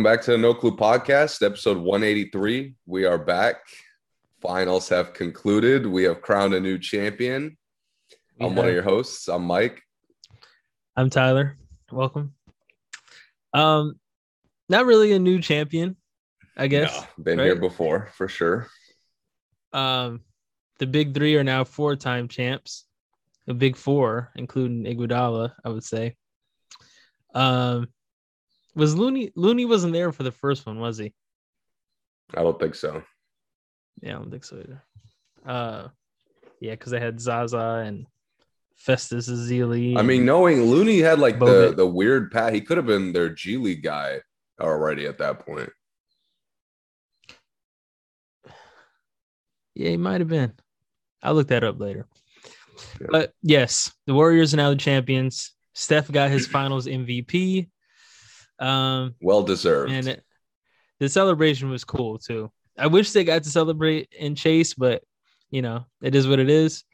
Welcome back to the No Clue Podcast, episode 183. We are back. Finals have concluded. We have crowned a new champion. We I'm one of your hosts. I'm Mike. I'm Tyler. Welcome. Um, not really a new champion, I guess. No, been here before for sure. Um, the big three are now four-time champs. The big four, including Iguodala, I would say. Um, was Looney Looney wasn't there for the first one, was he? I don't think so. Yeah, I don't think so either. Uh, yeah, because they had Zaza and Festus Ezeli. I mean, knowing Looney had like the, the weird pat, he could have been their G League guy already at that point. Yeah, he might have been. I'll look that up later. Yeah. But yes, the Warriors are now the champions. Steph got his finals MVP. Um, Well deserved. and it, the celebration was cool too. I wish they got to celebrate in Chase, but you know, it is what it is.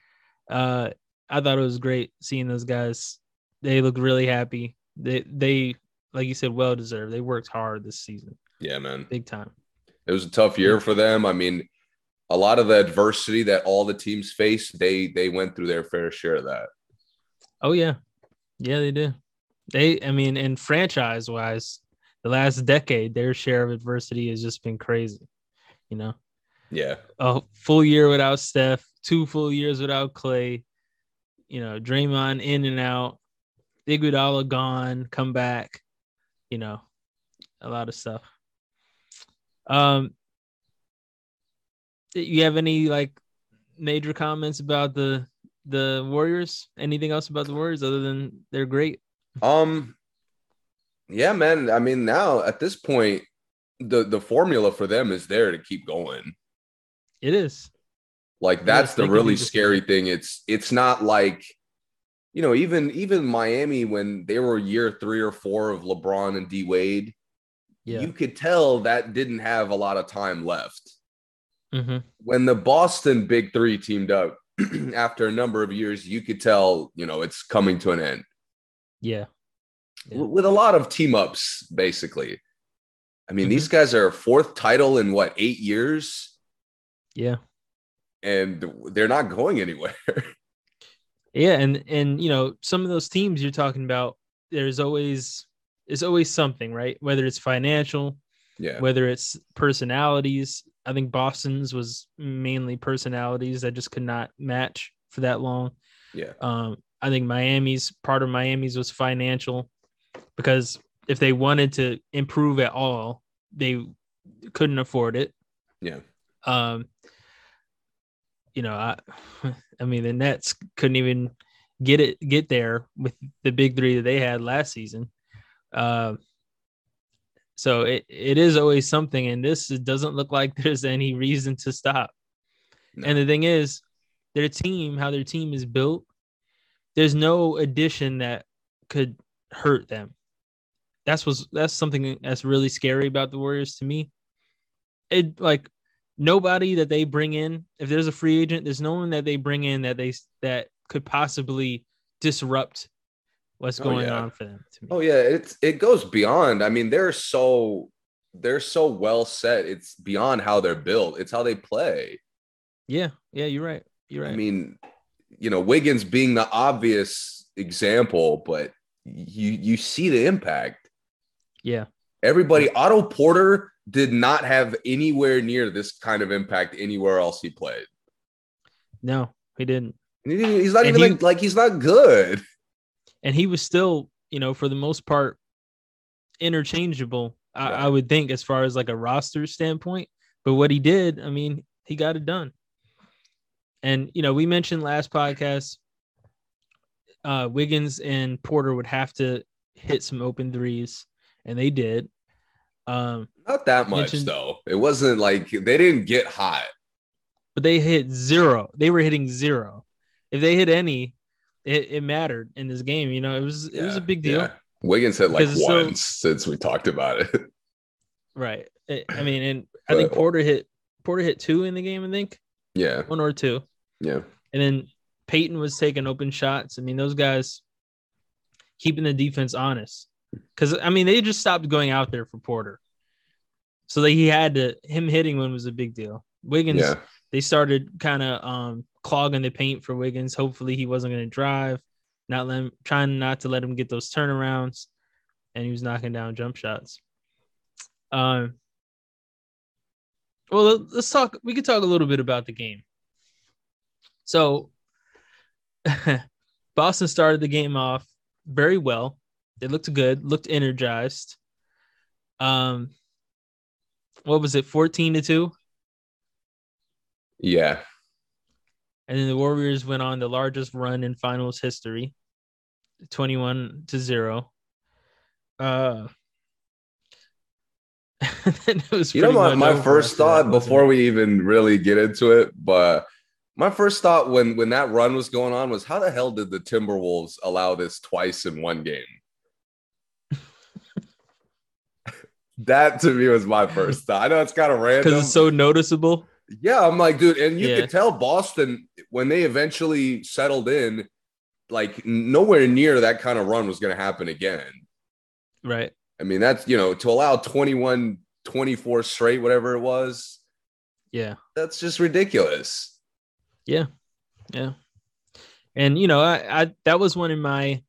Uh, I thought it was great seeing those guys. They look really happy. They they like you said, well deserved. They worked hard this season, yeah, man. big time. It was a tough year for them. I mean, a lot of the adversity that all the teams faced, they they went through their fair share of that. Oh yeah, yeah, they did. They, I mean, in franchise wise, the last decade, their share of adversity has just been crazy. You know, Yeah. a full year without Steph, two full years without Clay. You know, Draymond in and out, Iguodala gone, come back. You know, a lot of stuff. Um, you have any like major comments about the the Warriors? Anything else about the Warriors other than they're great? Um yeah, man. I mean, now at this point, the the formula for them is there to keep going. It is. Like that's the really scary thing. It's it's not like you know, even even Miami when they were year three or four of LeBron and D Wade, Yeah. you could tell that didn't have a lot of time left. hmm When the Boston Big Three teamed up after a number of years, you could tell, you know, it's coming to an end. Yeah. Yeah. with a lot of team ups, basically. I mean, Mhm. these guys are fourth title in what eight years, Yeah. and they're not going anywhere. Yeah. And and you know, some of those teams you're talking about, there's always there's always something, right? Whether it's financial, yeah, whether it's personalities. I think Boston's was mainly personalities that just could not match for that long. yeah, Um, I think Miami's part of Miami's was financial because if they wanted to improve at all, they couldn't afford it. yeah, Um, you know, I, I mean, the Nets couldn't even get it get there with the big three that they had last season. Um, so it, it is always something, and this it doesn't look like there's any reason to stop. No. And the thing is, their team, how their team is built, there's no addition that could hurt them. That's was that's something that's really scary about the Warriors to me. It like nobody that they bring in, if there's a free agent, there's no one that they bring in that they that could possibly disrupt what's Oh, going yeah. on for them. To me. Oh yeah, it's it goes beyond. I mean, they're so they're so well set. It's beyond how they're built. It's how they play. Yeah, yeah, you're right. You're right. I mean, you know, Wiggins being the obvious example, but you you see the impact. yeah, Everybody, Otto Porter did not have anywhere near this kind of impact anywhere else he played. no, he didn't. He- He's not And even he- like, like he's not good. and he was still, you know, for the most part, interchangeable. I, Yeah. I would think, as far as like a roster standpoint. But what he did, I mean, he got it done. And you know, we mentioned last podcast, uh, Wiggins and Porter would have to hit some open threes, and they did. Um, Not that much though. It wasn't like they didn't get hot. but they hit zero. They were hitting zero. If they hit any, it, it mattered in this game. You know, it was it was a big deal. yeah. Wiggins hit like it's so- once since we talked about it. Right. I mean, and I think Porter hit Porter hit two in the game. I think yeah, one or two, yeah, and then Peyton was taking open shots. I mean, those guys keeping the defense honest. because I mean they just stopped going out there for Porter, so that he had to him hitting one was a big deal. Wiggins, Yeah. they started kind of um, clogging the paint for Wiggins. Hopefully he wasn't going to drive, not let him, trying not to let him get those turnarounds, and he was knocking down jump shots. Um. Well, let- let's talk. We could talk a little bit about the game. So, Boston started the game off very well. They looked good, looked energized. Um, what was it, fourteen to two? Yeah. And then the Warriors went on the largest run in finals history, 21 to 0. Uh it was You know, my, my first thought before we even really get into it, but my first thought when when that run was going on was how the hell did the Timberwolves allow this twice in one game? that to me was my first thought. I know it's kind of random. because it's so noticeable. Yeah, I'm like, dude, and you Yeah. could tell Boston when they eventually settled in, like nowhere near that kind of run was going to happen again. Right. I mean, that's, you know, to allow 21, 24 straight, whatever it was, Yeah. that's just ridiculous. Yeah. Yeah. And you know, I, I that was one of my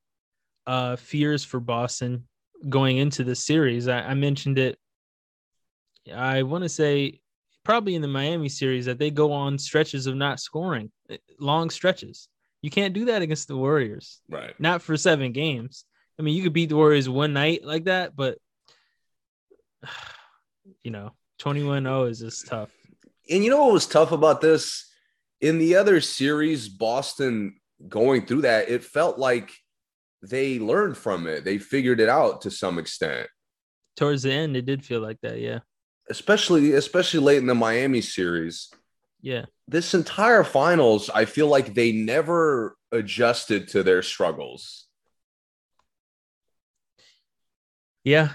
uh fears for Boston going into the series. I, I mentioned it. I want to say probably in the Miami series that they go on stretches of not scoring, eh, long stretches. You can't do that against the Warriors. Right. Not for seven games. I mean, you could beat the Warriors one night like that, but you know, 21-0 is just tough. And you know what was tough about this? In the other series, Boston going through that, it felt like they learned from it. They figured it out to some extent. Towards the end, it did feel like that. Yeah. Especially especially late in the Miami series. Yeah. This entire finals, I feel like they never adjusted to their struggles. Yeah.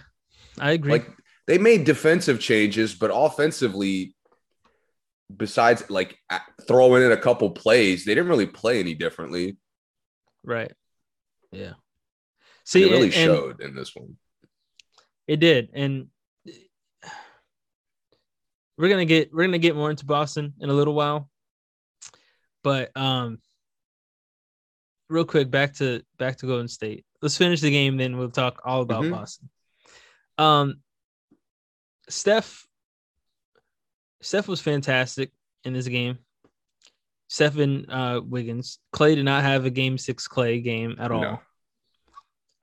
I agree. Like they made defensive changes, but offensively, besides like throwing in a couple plays, they didn't really play any differently. Right. Yeah. See, See, it really and- showed in this one. It did, and we're gonna get we're gonna get more into Boston in a little while, but um, real quick back to back to Golden State. Let's finish the game, then we'll talk all about Mhm. Boston. Um, Steph, Steph was fantastic in this game. Steph and uh, Wiggins. Clay did not have a game six Clay game at all. No.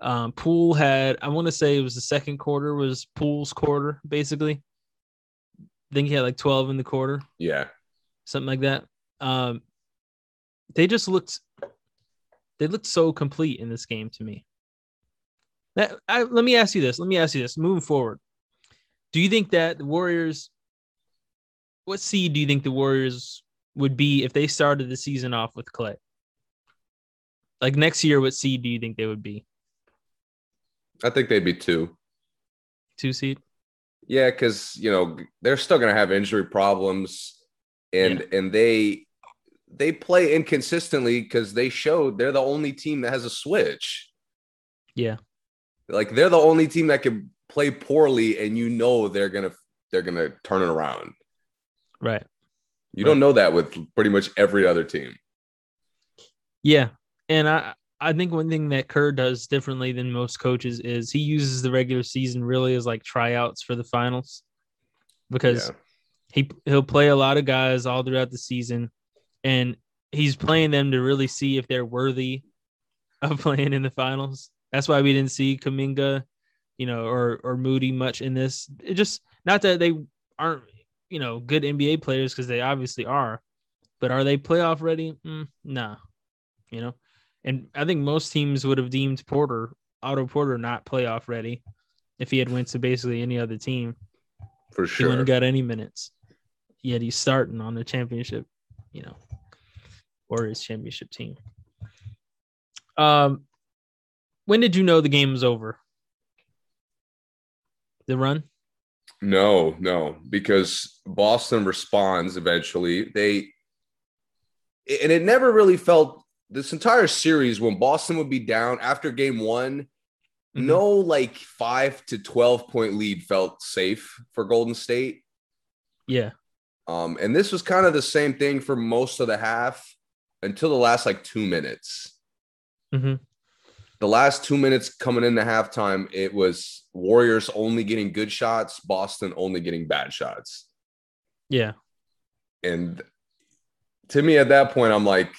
Um, Poole had, I want to say it was the second quarter was Poole's quarter, basically. I think he had like 12 in the quarter, Yeah. something like that. Um, they just looked, they looked so complete in this game to me. That, I, let me ask you this. Let me ask you this. Moving forward, do you think that the Warriors, what seed do you think the Warriors would be if they started the season off with Clay? Like next year, what seed do you think they would be? I think they'd be two. Two seed? Yeah, because you know they're still gonna have injury problems, and and they they play inconsistently because they showed they're the only team that has a switch. Yeah. Like they're the only team that can play poorly, and you know they're gonna they're gonna turn it around. Right. You Right. don't know that with pretty much every other team. Yeah. And I I think one thing that Kerr does differently than most coaches is he uses the regular season really as like tryouts for the finals because Yeah. he he'll play a lot of guys all throughout the season and he's playing them to really see if they're worthy of playing in the finals. That's why we didn't see Kuminga, you know, or or Moody much in this. It just not that they aren't, you know, good NBA players because they obviously are, but are they playoff ready? Mm, nah, you know. And I think most teams would have deemed Porter, Otto Porter, not playoff ready if he had went to basically any other team. for sure, He wouldn't have got any minutes. Yet he's starting on the championship, you know, or his championship team. Um, when did you know the game was over? The run? No, no, because Boston responds eventually. They and it never really felt this entire series when Boston would be down after game one, Mhm. no like five to 12 point lead felt safe for Golden State. Yeah. Um, and this was kind of the same thing for most of the half until the last like two minutes. hmm The last two minutes coming into halftime, it was Warriors only getting good shots, Boston only getting bad shots. Yeah. And to me, at that point, I'm like,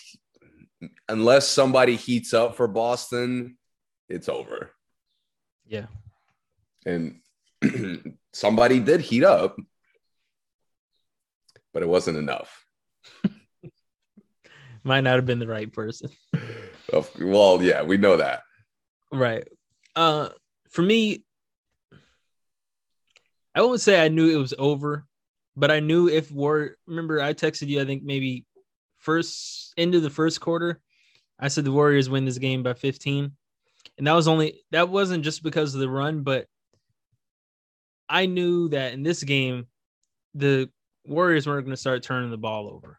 unless somebody heats up for Boston, it's over. Yeah. And somebody did heat up, but it wasn't enough. Might not have been the right person. Well, yeah, we know that. Right. Uh for me, I won't say I knew it was over, but I knew if War remember I texted you, I think maybe first into the first quarter, I said the Warriors win this game by 15. And that was only that wasn't just because of the run, but I knew that in this game, the Warriors weren't going to start turning the ball over.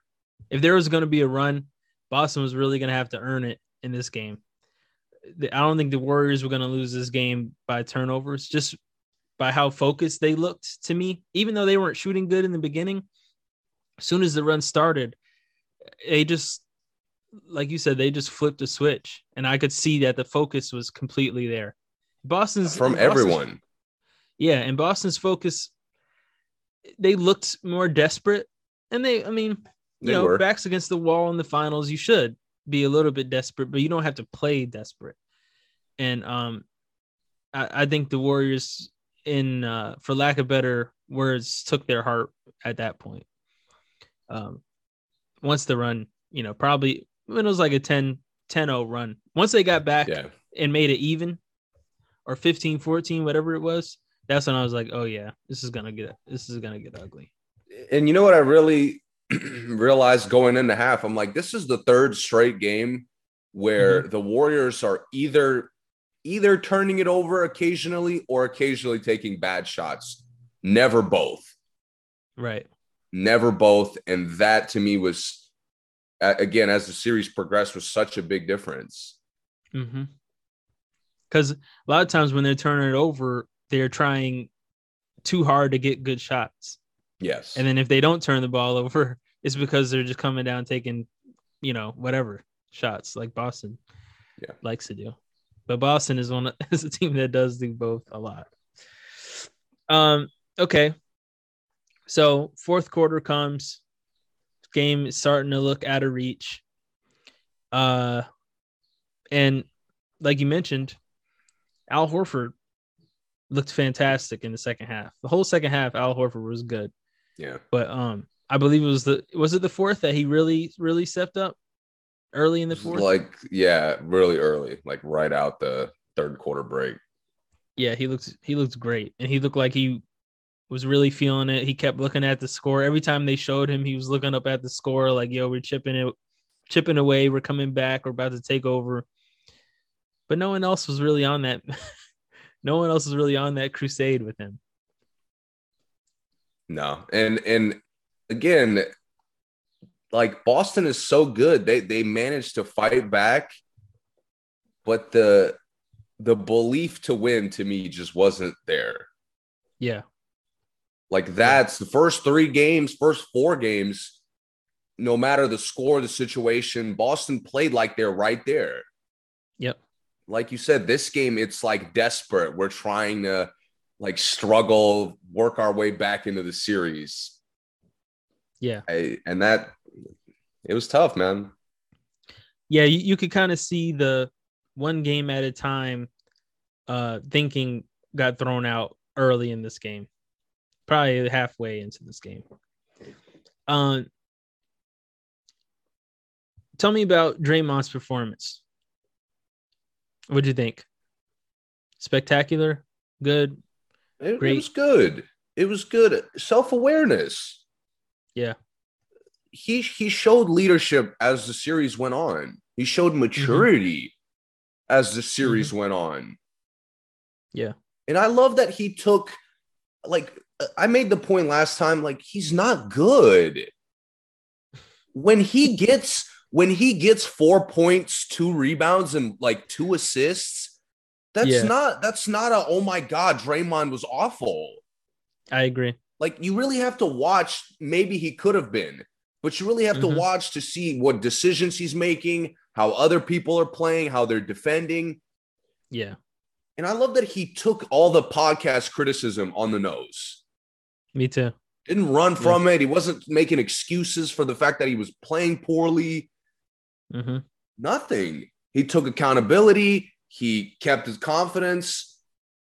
If there was going to be a run, Boston was really going to have to earn it in this game. The- I don't think the Warriors were going to lose this game by turnovers, just by how focused they looked to me. Even though they weren't shooting good in the beginning, as soon as the run started, they just, like you said, they just flipped a switch, and I could see that the focus was completely there. Boston's From Boston's- everyone. yeah, and Boston's focus, they looked more desperate, and they, I mean, you They know, were. backs against the wall in the finals. You should be a little bit desperate, but you don't have to play desperate. And um, I, I think the Warriors, in uh, for lack of better words, took their heart at that point. Um, once the run, you know, probably when it was like a 10 10-0 run. Once they got back Yeah. and made it even or 15 14 whatever it was that's when i was like oh yeah this is gonna get this is gonna get ugly And you know what I really realized going into half? I'm like, this is the third straight game where the Warriors are either either turning it over occasionally or occasionally taking bad shots. Never both. right Never both. And that to me was again, as the series progressed, was such a big difference. mm-hmm because a lot of times when they're turning it over they're trying too hard to get good shots Yes. and then if they don't turn the ball over it's because they're just coming down taking you know whatever shots like boston Yeah. likes to do. But boston is one is a team that does do both a lot. Um okay. So fourth quarter comes. Game is starting to look out of reach. Uh and like you mentioned al horford looked fantastic in the second half. The whole second half al horford was good yeah. but um I believe it was the was it the fourth that he really really stepped up early in the fourth. Like, yeah, really early, like right out the third quarter break. yeah, he looks he looked great, and he looked like he was really feeling it. He kept looking at the score every time they showed him. He was looking up at the score, like, "Yo, we're chipping it, chipping away. We're coming back. We're about to take over." But no one else was really on that. no one else was really on that crusade with him. No, and and again, like Boston is so good. They they managed to fight back, but the the belief to win to me just wasn't there. Yeah, Like that's the first three games, first four games, no matter the score, the situation, Boston played like they're right there. Yep. Like you said, this game, it's like desperate. We're trying to like struggle, work our way back into the series. yeah. I, and that it was tough, man. yeah, you, you could kind of see the one game at a time uh thinking got thrown out early in this game. Probably halfway into this game. Um tell me about Draymond's performance. What'd you think? Spectacular? Good? It, it was good. It was good. Self awareness. Yeah. He he showed leadership as the series went on. He showed mm-hmm. maturity as the series mm-hmm. went on. Yeah. And I love that he took like I made the point last time like he's not good. When he gets when he gets 4 points, 2 rebounds and like 2 assists, That's Yeah. not that's not a oh my god, Draymond was awful. I agree. Like you really have to watch. Maybe he could have been, but you really have to Mhm. watch to see what decisions he's making, how other people are playing, how they're defending. Yeah, And I love that he took all the podcast criticism on the nose. me too. Didn't run from it. He wasn't making excuses for the fact that he was playing poorly. hmm Nothing. He took accountability. He kept his confidence.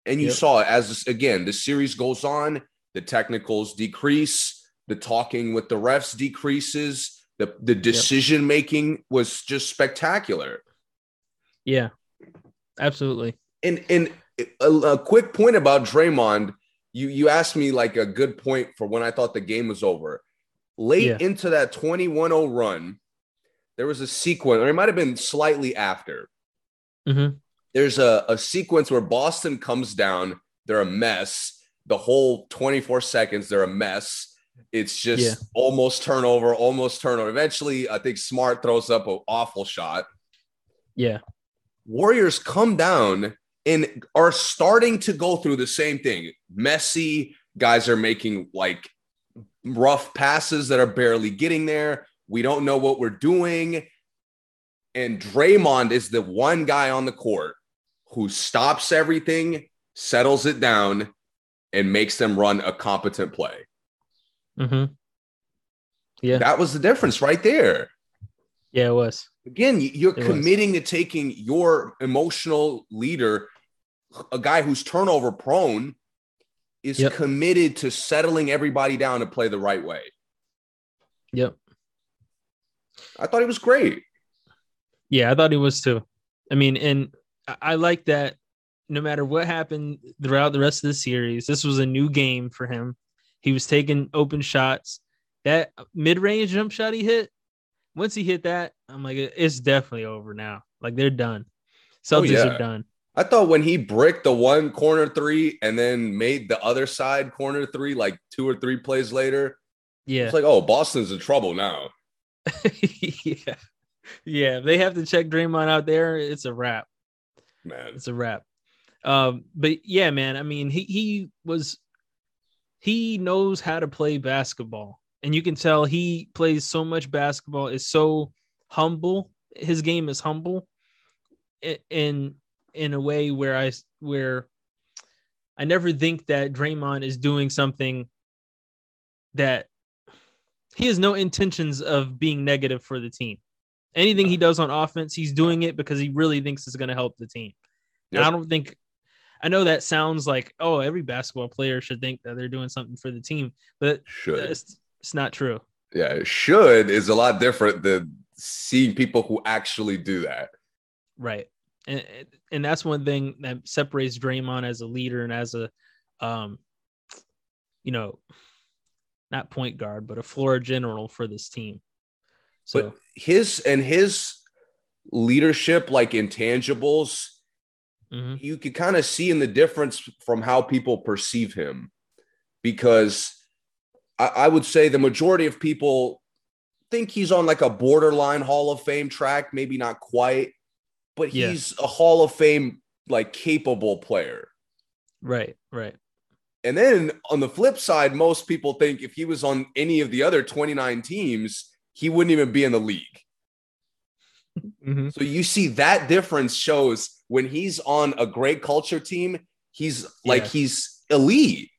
And you Yep. saw it as this, again, the series goes on, the technicals decrease, the talking with the refs decreases, the, the decision making was just spectacular. Yeah, absolutely. And and a, a quick point about Draymond, you you asked me like a good point for when I thought the game was over. Late Yeah. into that 21-0 run, there was a sequence, or it might have been slightly after. hmm There's a, a sequence where Boston comes down, they're a mess. The whole 24 seconds, they're a mess. It's just Yeah. almost turnover, almost turnover. Eventually, I think Smart throws up an awful shot. Yeah, Warriors come down and are starting to go through the same thing. Messy guys are making like rough passes that are barely getting there. We don't know what we're doing. And Draymond is the one guy on the court who stops everything, settles it down, and makes them run a competent play. Mm-hmm. Yeah. That was the difference right there. yeah, it was. Again, you're It was. committing to taking your emotional leader, a guy who's turnover prone, is Yep. committed to settling everybody down to play the right way. Yep. I thought he was great. Yeah, I thought he was too. I mean, and I- like that no matter what happened throughout the rest of the series, this was a new game for him. He was taking open shots. That mid range jump shot he hit, once he hit that, I'm like, it's definitely over now. Like they're done. Oh, Celtics yeah. are done. I thought when he bricked the one corner three and then made the other side corner three like two or three plays later, Yeah. it's like, oh, Boston's in trouble now. yeah. Yeah. If they have to check Draymond out there, it's a wrap. Man. It's a wrap. Um, but yeah, man, I mean, he he was he knows how to play basketball. And you can tell he plays so much basketball, is so humble. His game is humble in in a way where I where I never think that Draymond is doing something that he has no intentions of being negative for the team. Anything he does on offense, he's doing it because he really thinks it's going to help the team. And Yep. I don't think I know that sounds like oh every basketball player should think that they're doing something for the team, but Should. it's, it's not true. Yeah, should is a lot different than seeing people who actually do that. Right. And and that's one thing that separates Draymond as a leader and as a um you know not point guard but a floor general for this team. So But his and his leadership, like intangibles, mhm. you could kind of see in the difference from how people perceive him. Because I, I would say the majority of people think he's on like a borderline Hall of Fame track, maybe not quite, but Yeah. he's a Hall of Fame like capable player. right, right. And then on the flip side, most people think if he was on any of the other 29 teams, he wouldn't even be in the league. Mhm. So you see that difference shows when he's on a great culture team, he's like he's elite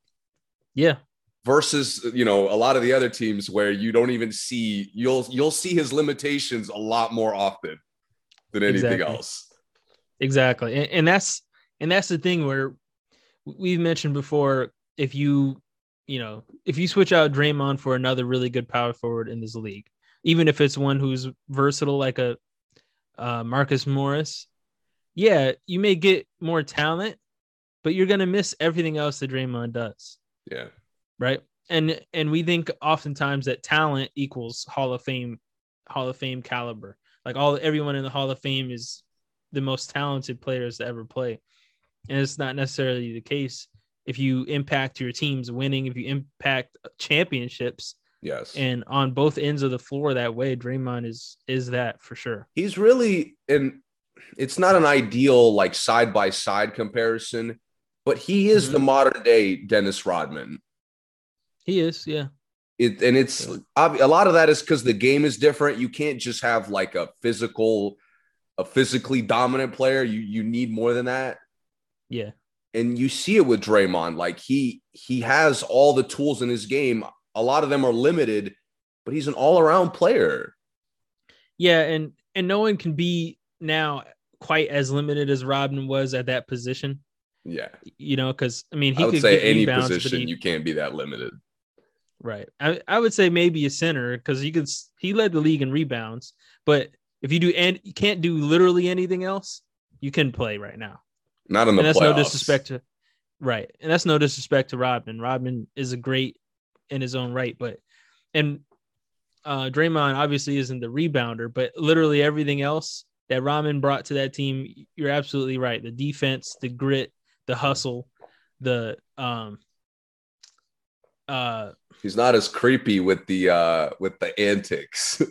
Yeah. versus you know a lot of the other teams where you don't even see you'll you'll see his limitations a lot more often than anything Exactly. else. Exactly. And, and that's and that's the thing where we've mentioned before if you you know, if you switch out Draymond for another really good power forward in this league, even if it's one who's versatile like a uh, Marcus Morris, yeah, you may get more talent, but you're gonna miss everything else that Draymond does, Yeah. right? And and we think oftentimes that talent equals Hall of Fame, Hall of Fame caliber. Like all everyone in the Hall of Fame is the most talented players to ever play, and it's not necessarily the case. If you impact your teams winning, if you impact championships, Yes. and on both ends of the floor that way, Draymond is is that for sure. he's really and it's not an ideal like side by side comparison, but he is Mhm. the modern day Dennis Rodman. He is, yeah. It, and it's obvi- a lot of that is because the game is different. You can't just have like a physical, a physically dominant player. You you need more than that. Yeah. And you see it with Draymond. Like he he has all the tools in his game. A lot of them are limited, but he's an all around player. Yeah, and and no one can be now quite as limited as Rodman was at that position. Yeah, You know, because I mean, he I would could say any rebounds, position he- you can't be that limited. Right. I, I would say maybe a center because you could he led the league in rebounds, but if you do and you can't do literally anything else, you can play right now. Not in the And that's playoffs. no disrespect to right. And that's no disrespect to Rodman. Rodman is a great in his own right, but and uh Draymond obviously isn't the rebounder, but literally everything else that Rodman brought to that team, you're absolutely right. The defense, the grit, the hustle, the um uh He's not as creepy with the uh with the antics.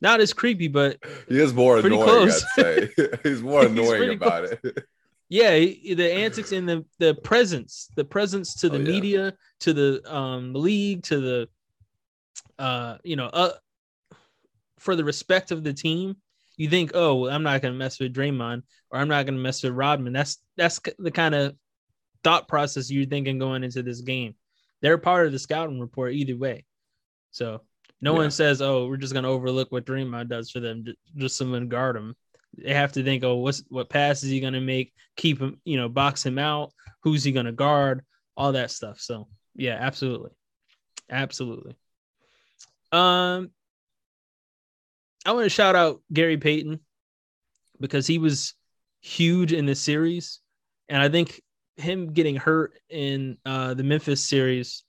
not as creepy, but he is more annoying, close. I'd say. He's more annoying pretty about it. Yeah, the antics and the the presence, the presence to the Oh, yeah. media, to the um league, to the uh you know uh for the respect of the team. You think, oh, well, I'm not gonna mess with Draymond or I'm not gonna mess with Rodman. That's that's the kind of thought process you're thinking going into this game. They're part of the scouting report either way. So no Yeah. one says, oh, we're just gonna overlook what Draymond does for them, ju- just someone guard him. They have to think, oh, what's what pass is he gonna make? Keep him, you know, box him out. Who's he gonna guard? All that stuff. So yeah, absolutely, absolutely. Um, I want to shout out Gary Payton because he was huge in this series, and I think him getting hurt in uh, the Memphis series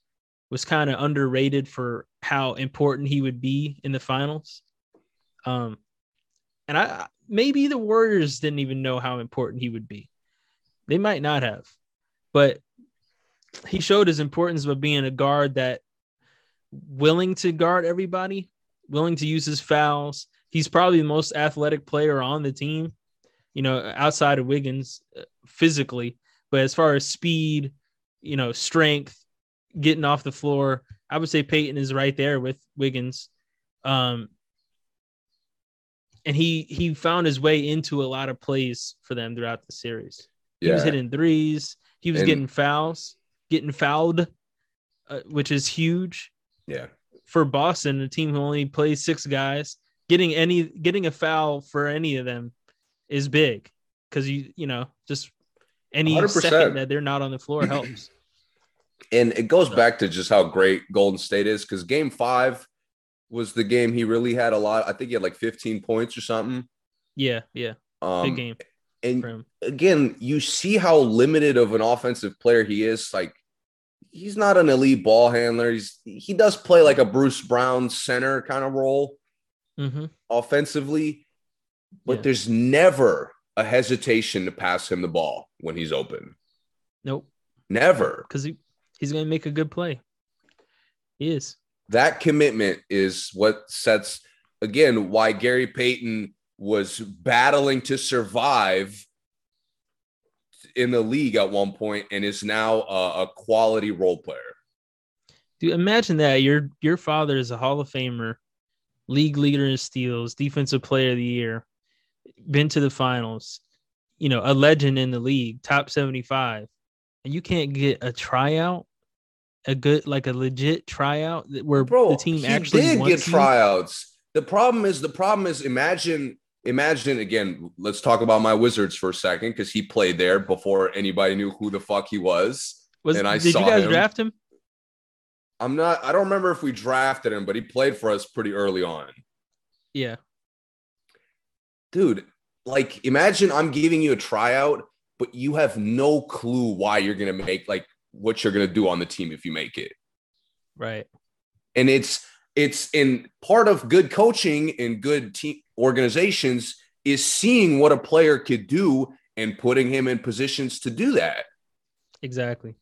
was kind of underrated for how important he would be in the finals. Um, and I maybe the Warriors didn't even know how important he would be. They might not have, but he showed his importance by being a guard that willing to guard everybody, willing to use his fouls. He's probably the most athletic player on the team, you know, outside of Wiggins uh, physically. But as far as speed, you know, strength, getting off the floor, I would say Peyton is right there with Wiggins. Um, and he he found his way into a lot of plays for them throughout the series. He was hitting threes. He was And- getting fouls, getting fouled, uh, which is huge Yeah. for Boston, a team who only plays six guys. Getting any getting a foul for any of them is big because you you know just any 100%. second that they're not on the floor helps. And it goes back to just how great Golden State is because game five was the game he really had a lot. I think he had like 15 points or something. yeah, yeah, Um, big game And again, you see how limited of an offensive player he is. Like he's not an elite ball handler. He's he does play like a Bruce Brown center kind of role hmm offensively, but Yeah. there's never a hesitation to pass him the ball when he's open. Nope, Never. because he he's gonna make a good play. He is. That commitment is what sets again why Gary Payton was battling to survive in the league at one point and is now a, a quality role player. Dude, imagine that your your father is a Hall of Famer, league leader in steals, defensive player of the year, been to the finals, you know, a legend in the league, top 75, and you can't get a tryout, a good like a legit tryout that- where Bro, the team he actually did get you? tryouts. The problem is the problem is imagine imagine again. Let's talk about my Wizards for a second because he played there before anybody knew who the fuck he was. Was and I did saw you guys him. draft him? I'm not. I don't remember if we drafted him, but he played for us pretty early on. Yeah. dude like imagine i'm giving you a tryout but you have no clue why you're gonna make like what you're gonna do on the team if you make it Right. and it's it's in part of good coaching and good team organizations is seeing what a player could do and putting him in positions to do that Exactly.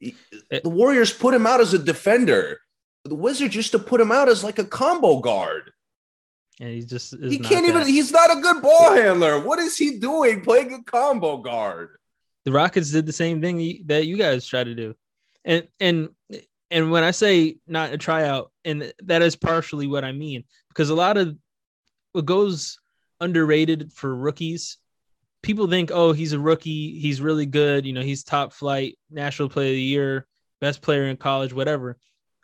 the warriors put him out as a defender the wizards used to put him out as like a combo guard and he just is He can't even. He's not a good ball handler. What is he doing playing a combo guard? The Rockets did the same thing that you guys try to do, and and and when I say not a tryout, and that is partially what I mean, because a lot of what goes underrated for rookies, people think, oh, he's a rookie, he's really good, you know, he's top flight, national player of the year, best player in college, whatever.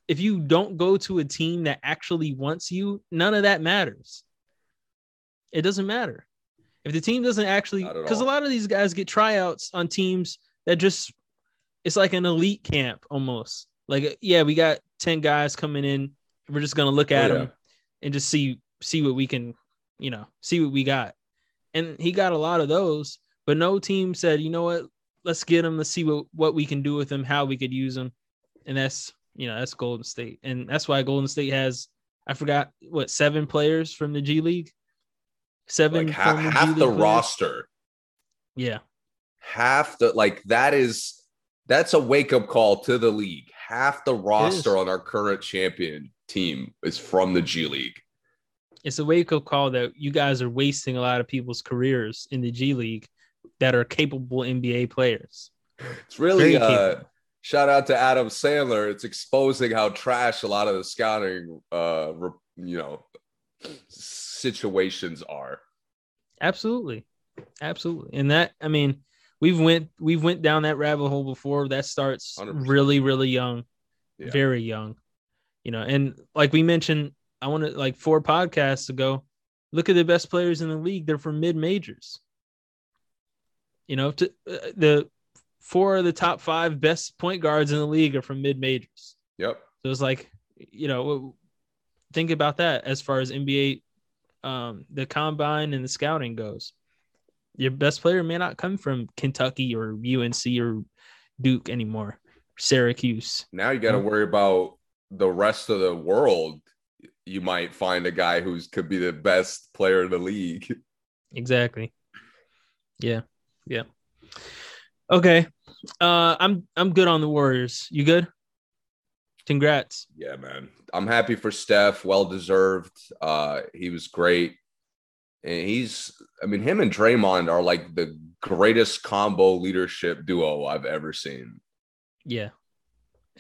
If you don't go to a team that actually wants you, none of that matters. It doesn't matter. If the team doesn't actually, because a lot of these guys get tryouts on teams that just, it's like an elite camp almost. Like, uh, yeah, we got 10 guys coming in. We're just going to look at Oh, yeah. them and just see, see what we can, you know, see what we got. And he got a lot of those, but no team said, you know what, let's get him. Let's see what, what we can do with him, how we could use him. And that's, you know, that's Golden State. And that's why Golden State has, I forgot what, seven players from the G League? Seven Like half, G the players? roster. Yeah. Half the like that is that's a wake up call to the league. Half the roster on our current champion team is from the G League. It's a wake up call that you guys are wasting a lot of people's careers in the G League that are capable NBA players. It's really uh shout out to Adam Sandler. It's exposing how trash a lot of the scouting uh you know situations are. Absolutely. Absolutely. And that I mean, we've went we've went down that rabbit hole before. That starts 100%. really, really young. Yeah. Very young. You know, and like we mentioned, I want to like four podcasts ago, look at the best players in the league. They're from mid majors. You know, to, uh, the four of the top five best point guards in the league are from mid majors. Yep. So it's like, you know, think about that as far as NBA, um, the combine and the scouting goes. Your best player may not come from Kentucky or UNC or Duke anymore, Syracuse. Now you got to worry about the rest of the world. You might find a guy who's could be the best player in the league. Exactly. Yeah. Yeah. Okay. Uh, I'm I'm good on the Warriors. You good? Congrats. Yeah, man. I'm happy for Steph. Well deserved. Uh, he was great. And he's, I mean, him and Draymond are like the greatest combo leadership duo I've ever seen. Yeah.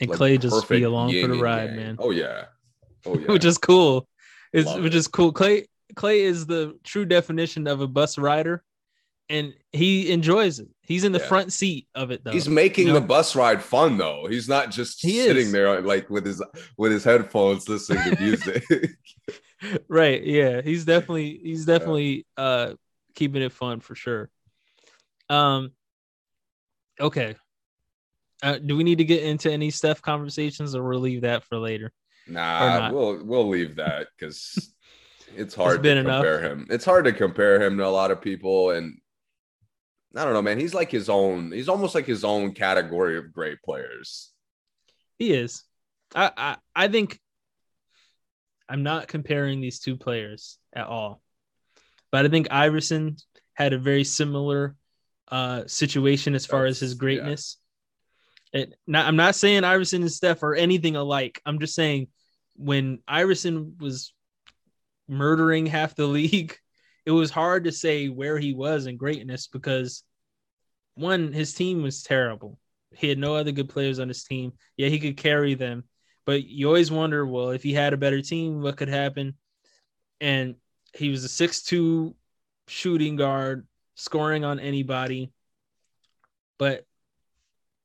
And Like, Clay just be along for the ride, yang. man. Oh yeah. Oh yeah. which is cool. It's Love which it. is cool. Clay Clay is the true definition of a bus rider, and he enjoys it. He's in the Yeah. front seat of it though. He's making you know? the bus ride fun though. He's not just He sitting is. there like with his with his headphones listening to music. right. Yeah. He's definitely he's definitely uh keeping it fun for sure. Um. Okay. Uh, do we need to get into any Steph conversations, or we'll leave that for later? nah, we'll we'll leave that because it's hard been to enough. compare him. It's hard to compare him to a lot of people, and I don't know, man. He's like his own. He's almost like his own category of great players. He is. I, I I think I'm not comparing these two players at all. But I think Iverson had a very similar uh situation as far as his That's- yeah. greatness. It, not, I'm not saying Iverson and Steph are anything alike. I'm just saying when Iverson was murdering half the league, it was hard to say where he was in greatness because one, his team was terrible. He had no other good players on his team. Yeah, he could carry them, but you always wonder, well, if he had a better team, what could happen? And he was a six-two shooting guard, scoring on anybody. But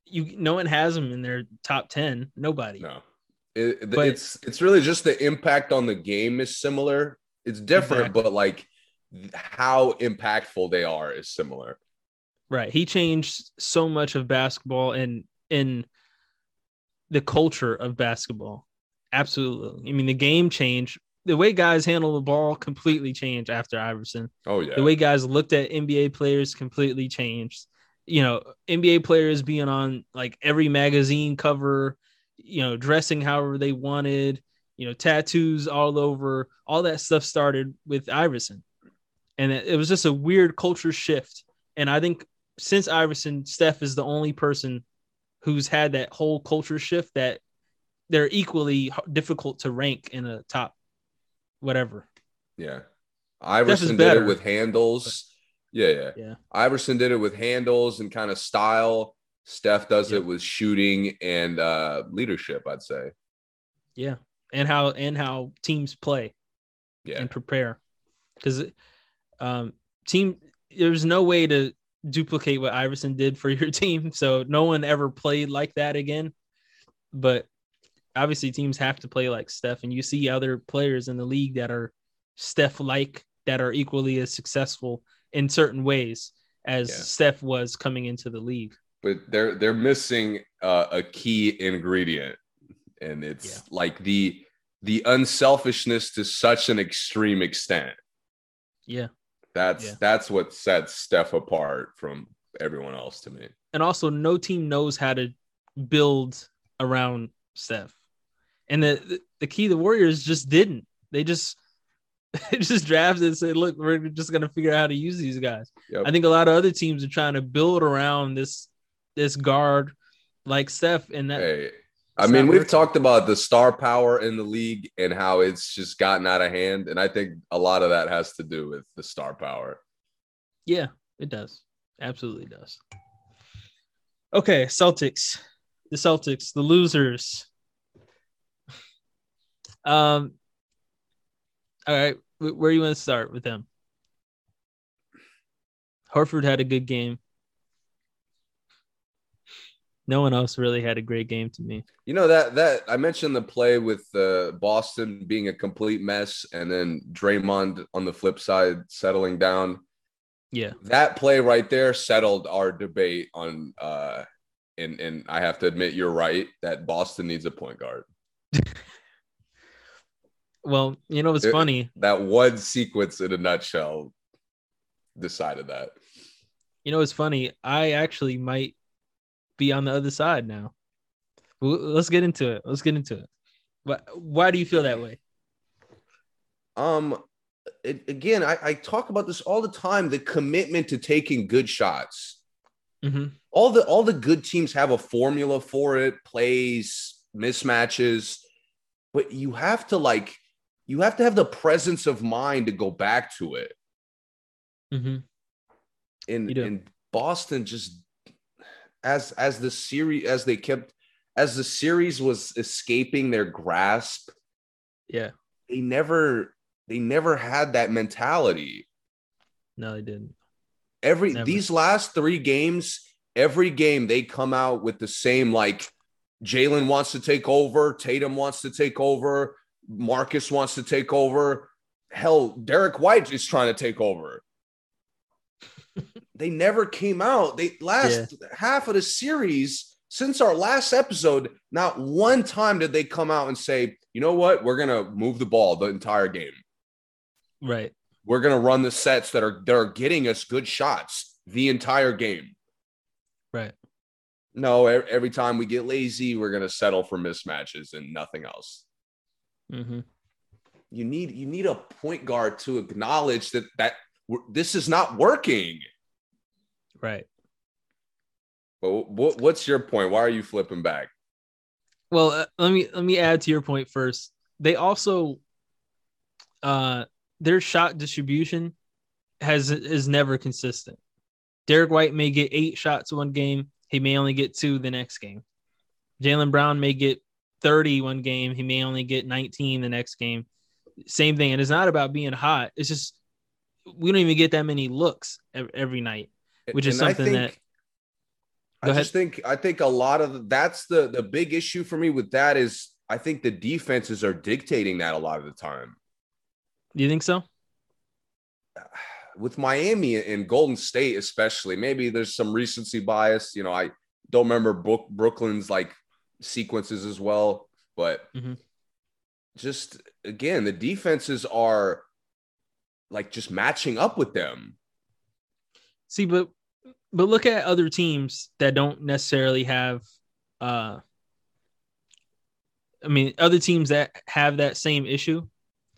you, no one has him in their top ten. Nobody. No, it, But- it's it's really just the impact on the game is similar. It's different, Exactly. but like how impactful they are is similar. Right. He changed so much of basketball and in the culture of basketball. Absolutely. I mean, the game changed. The way guys handle the ball completely changed after Iverson. Oh yeah, The way guys looked at NBA players completely changed. You know, NBA players being on like every magazine cover, you know, dressing however they wanted, you know, tattoos all over, all that stuff started with Iverson. And it, it was just a weird culture shift. And I think since Iverson, Steph is the only person who's had that whole culture shift that they're equally difficult to rank in a top whatever. Yeah. Iverson did it with handles. Yeah, yeah. Yeah. Iverson did it with handles and kind of style. Steph does Yep. it with shooting and uh leadership, I'd say. Yeah. And how and how teams play Yeah. and prepare. Because um team there's no way to duplicate what Iverson did for your team. So no one ever played like that again. But obviously teams have to play like Steph and you see other players in the league that are Steph like that are equally as successful in certain ways as Yeah. Steph was coming into the league. But they're they're missing uh, a key ingredient. And it's Yeah. like the the unselfishness to such an extreme extent. Yeah. That's Yeah. that's what sets Steph apart from everyone else to me. and also no team knows how to build around Steph. And the the, key the Warriors just didn't. They just they just drafted and said, "Look, we're just gonna figure out how to use these guys." Yep. I think a lot of other teams are trying to build around this this guard like Steph, and that Hey, I mean, we've talked about the star power in the league and how it's just gotten out of hand. And I think a lot of that has to do with the star power. yeah, it does, absolutely does. Okay, Celtics, the Celtics, the losers. Um, all right, where do you want to start with them? Horford had a good game. No one else really had a great game to me. You know that that I mentioned the play with uh, Boston being a complete mess, and then Draymond on the flip side settling down. Yeah, That play right there settled our debate on. uh and and I have to admit, you're right that Boston needs a point guard. well, you know what's It- funny? That one sequence in a nutshell decided that. You know what's funny? I actually might be on the other side now. Let's get into it. Let's get into it. Why, why do you feel that way? Um, it, again, I, I talk about this all the time. The commitment to taking good shots. Mhm. All the all the good teams have a formula for it. Plays, mismatches, but you have to like you have to have the presence of mind to go back to it. Mhm. You do. in Boston, just as as the series as they kept as the series was escaping their grasp, Yeah. they never they never had that mentality. No, they didn't. Every Never. these last three games, every game they come out with the same like Jaylen wants to take over, Tatum wants to take over, Marcus wants to take over. Hell, Derrick White is trying to take over. They never came out. They last half of the series since our last episode, not one time did they come out and say, you know what, we're gonna move the ball the entire game. Right. We're gonna run the sets that are that are getting us good shots the entire game. Right. No, every time we get lazy, we're gonna settle for mismatches and nothing else. hmm You need you need a point guard to acknowledge that that this is not working. Right. But what, what's your point? Why are you flipping back? Well, uh, let me let me add to your point first. They also, uh, their shot distribution has is never consistent. Derrick White may get eight shots one game. He may only get two the next game. Jaylen Brown may get 30 one game. He may only get 19 the next game. Same thing. And it's not about being hot. It's just we don't even get that many looks every night. Which is And I something that- I just think I think a lot of the, that's the the big issue for me with that is I think the defenses are dictating that a lot of the time. Do you think so? with Miami and Golden State, especially, maybe there's some recency bias. You know, I don't remember Brook, Brooklyn's like sequences as well, but Mhm. just again, the defenses are like just matching up with them. See, but but look at other teams that don't necessarily have uh I mean other teams that have that same issue.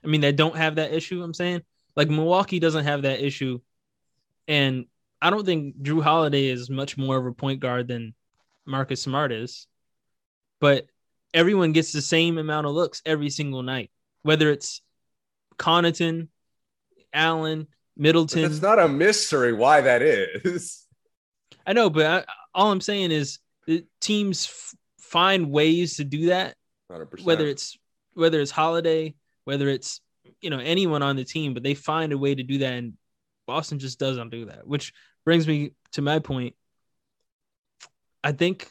I mean that don't have that issue, I'm saying. Like Milwaukee doesn't have that issue. And I don't think Jrue Holiday is much more of a point guard than Marcus Smart is. But everyone gets the same amount of looks every single night. Whether it's Connaughton, Allen, Middleton. It's not a mystery why that is. I know, but I, all I'm saying is the teams f- find ways to do that. 100%. Whether it's whether it's Holiday, whether it's you know anyone on the team, but they find a way to do that, and Boston just doesn't do that. Which brings me to my point. I think,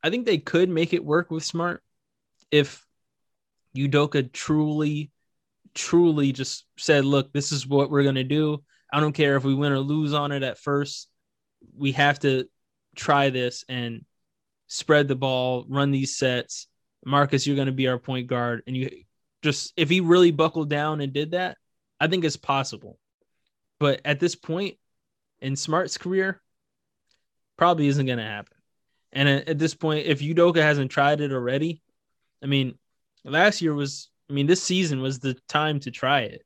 I think they could make it work with Smart if Udoka truly, truly just said, "Look, this is what we're gonna do. I don't care if we win or lose on it at first. We have to try this and spread the ball, run these sets. Marcus, you're going to be our point guard. And you just, if he really buckled down and did that, I think it's possible. But at this point in Smart's career, probably isn't going to happen. And at, this point, if Udoka hasn't tried it already, I mean, last year was, I mean, this season was the time to try it.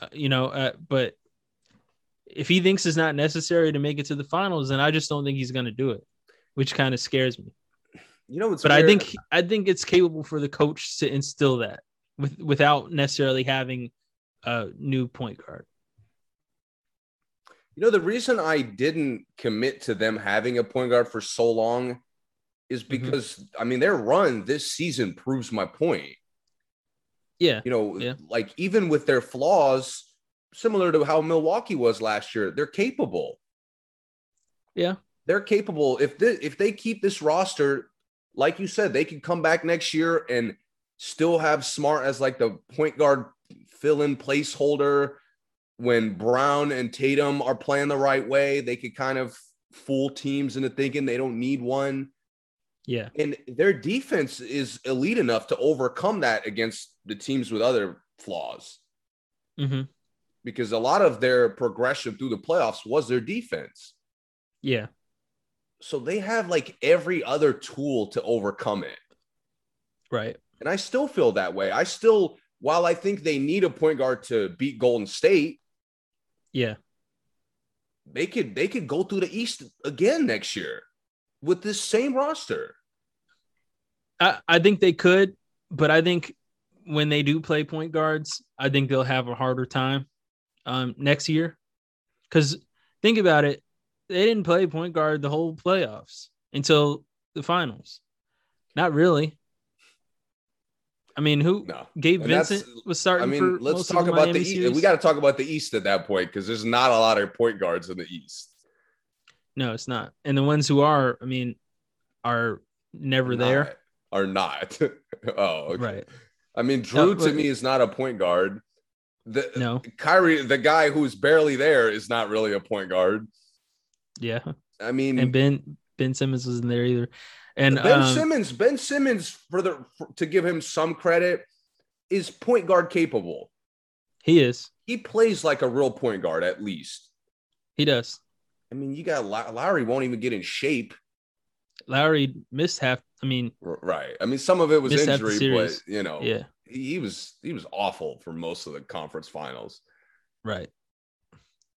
Uh, you know, uh, but if he thinks it's not necessary to make it to the finals, then I just don't think he's going to do it, which kind of scares me. You know, what's But I weird? think I think it's capable for the coach to instill that with without necessarily having a new point guard. You know, the reason I didn't commit to them having a point guard for so long is Mm-hmm. because, I mean, their run this season proves my point. Yeah, You know, Yeah. like even with their flaws, similar to how Milwaukee was last year, they're capable. yeah, They're capable. If they, if they keep this roster, like you said, they could come back next year and still have Smart as like the point guard fill in placeholder. When Brown and Tatum are playing the right way, they could kind of fool teams into thinking they don't need one. yeah, And their defense is elite enough to overcome that against the teams with other flaws hmm because a lot of their progression through the playoffs was their defense. yeah, So they have like every other tool to overcome it. right, And I still feel that way. I still, while I think they need a point guard to beat Golden State, yeah, they could they could go through the East again next year with this same roster. I I think they could, but I think when they do play point guards, I think they'll have a harder time um next year. Because think about it, they didn't play point guard the whole playoffs until the finals. Not really. I mean, who No. Gabe And Vincent was starting I mean, for let's talk the about Miami the East. series? We got to talk about the East at that point because there's not a lot of point guards in the East. No, it's not. And the ones who are, I mean, are never there. Not- Are not. oh, okay. Right. I mean, Jrue to but- me is not a point guard. The No. Kyrie, the guy who's barely there, is not really a point guard. Yeah. I mean, And Ben Ben Simmons wasn't there either. And Ben um, Simmons, Ben Simmons, for the for, to give him some credit, is point guard capable. he is. He plays like a real point guard at least. He does. I mean, you got Low- Lowry won't even get in shape, Lowry missed half. I mean, right? I mean, some of it was Missed half the injury, but you know, yeah, he, was he was awful for most of the conference finals. right.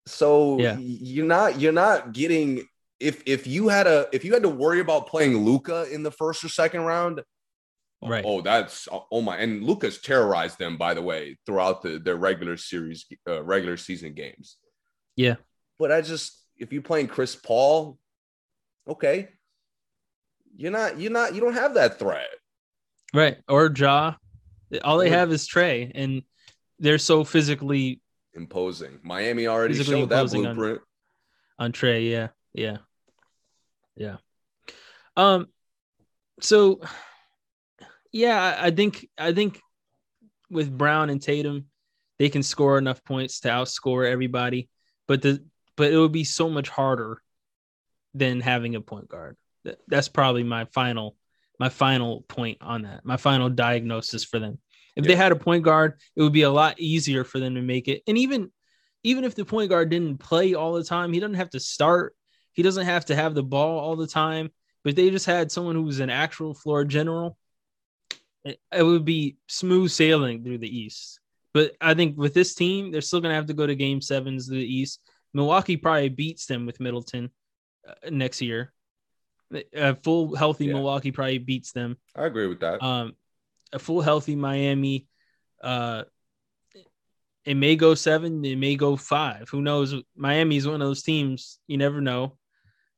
So Yeah. you're not you're not getting if if you had a if you had to worry about playing Luka in the first or second round, Right. Oh, that's oh my! And Luka's terrorized them, by the way, throughout the their regular series, uh, regular season games. Yeah. But I just if you're playing Chris Paul, okay, you're not you're not you don't have that threat. Right. Or Ja. All they have is Trae, and they're so physically Imposing. Miami already showed that imposing on- on Trae. Yeah. Yeah. Yeah. Um, so yeah, I, I think I think with Brown and Tatum, they can score enough points to outscore everybody, but the but it would be so much harder than having a point guard. That's probably my final my final point on that. My final diagnosis for them. If they had a point guard, it would be a lot easier for them to make it. And even even if the point guard didn't play all the time, he doesn't have to start. He doesn't have to have the ball all the time. But they just had someone who was an actual floor general. It, it would be smooth sailing through the East. But I think with this team, they're still gonna have to go to Game Sevens to the East. Milwaukee probably beats them with Middleton uh, next year. A full healthy Yeah. Milwaukee probably beats them I agree with that. um, a full healthy Miami, uh, it may go seven, it may go five. Who knows? Miami is one of those teams. You never know.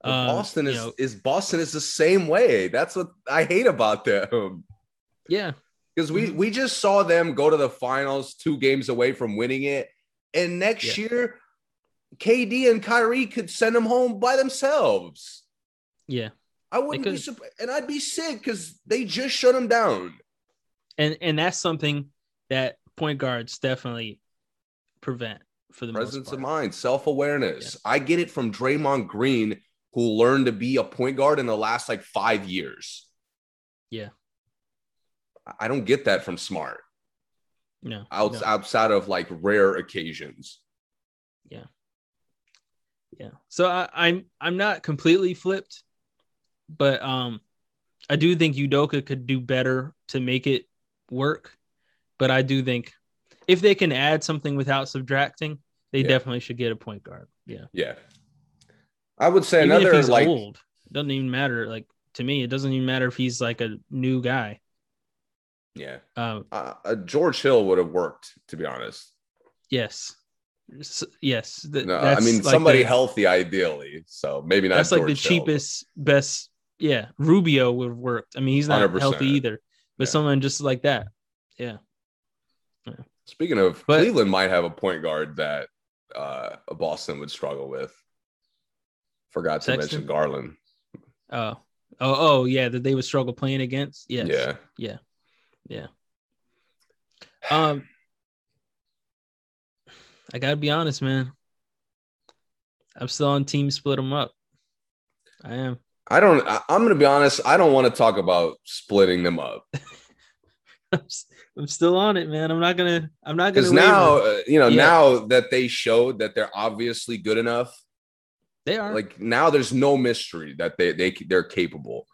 Um, Boston is know, is Boston is the same way. That's what I hate about them. Yeah, because we mm-hmm. we just saw them go to the finals, two games away from winning it, and next yeah. year, KD and Kyrie could send them home by themselves. Yeah, I wouldn't be surprised, and I'd be sick because they just shut them down. And and that's something that point guards definitely prevent for the presence of mind, self awareness. Yeah. I get it from Draymond Green, who learned to be a point guard in the last like five years. Yeah, I don't get that from Smart. No, Out, no. outside of like rare occasions. Yeah, yeah. So I, I'm I'm not completely flipped, but um, I do think Udoka could do better to make it work. But I do think if they can add something without subtracting, they yeah. definitely should get a point guard. Yeah. Yeah. I would say even another like old, doesn't even matter. Like to me, it doesn't even matter if he's like a new guy. Yeah. Um, uh, uh, George Hill would have worked, to be honest. Yes. yes. no, I mean like somebody the, healthy, ideally. So maybe not. That's George like the Hill, cheapest, best. Yeah, Rubio would have worked. I mean, he's not 100%. healthy either, but yeah. someone just like that. Yeah. yeah. Speaking of, but, Cleveland might have a point guard that uh, Boston would struggle with. Forgot to Sexton? mention Garland. Oh, oh, oh, yeah, that they would struggle playing against. Yes. Yeah, yeah, yeah. Um, I gotta be honest, man. I'm still on team split them up. I am. I don't. I, I'm gonna be honest. I don't want to talk about splitting them up. I'm still on it, man. I'm not gonna. I'm not gonna. Because now, uh, you know, yeah. now that they showed that they're obviously good enough, they are. Like now, there's no mystery that they they they're capable.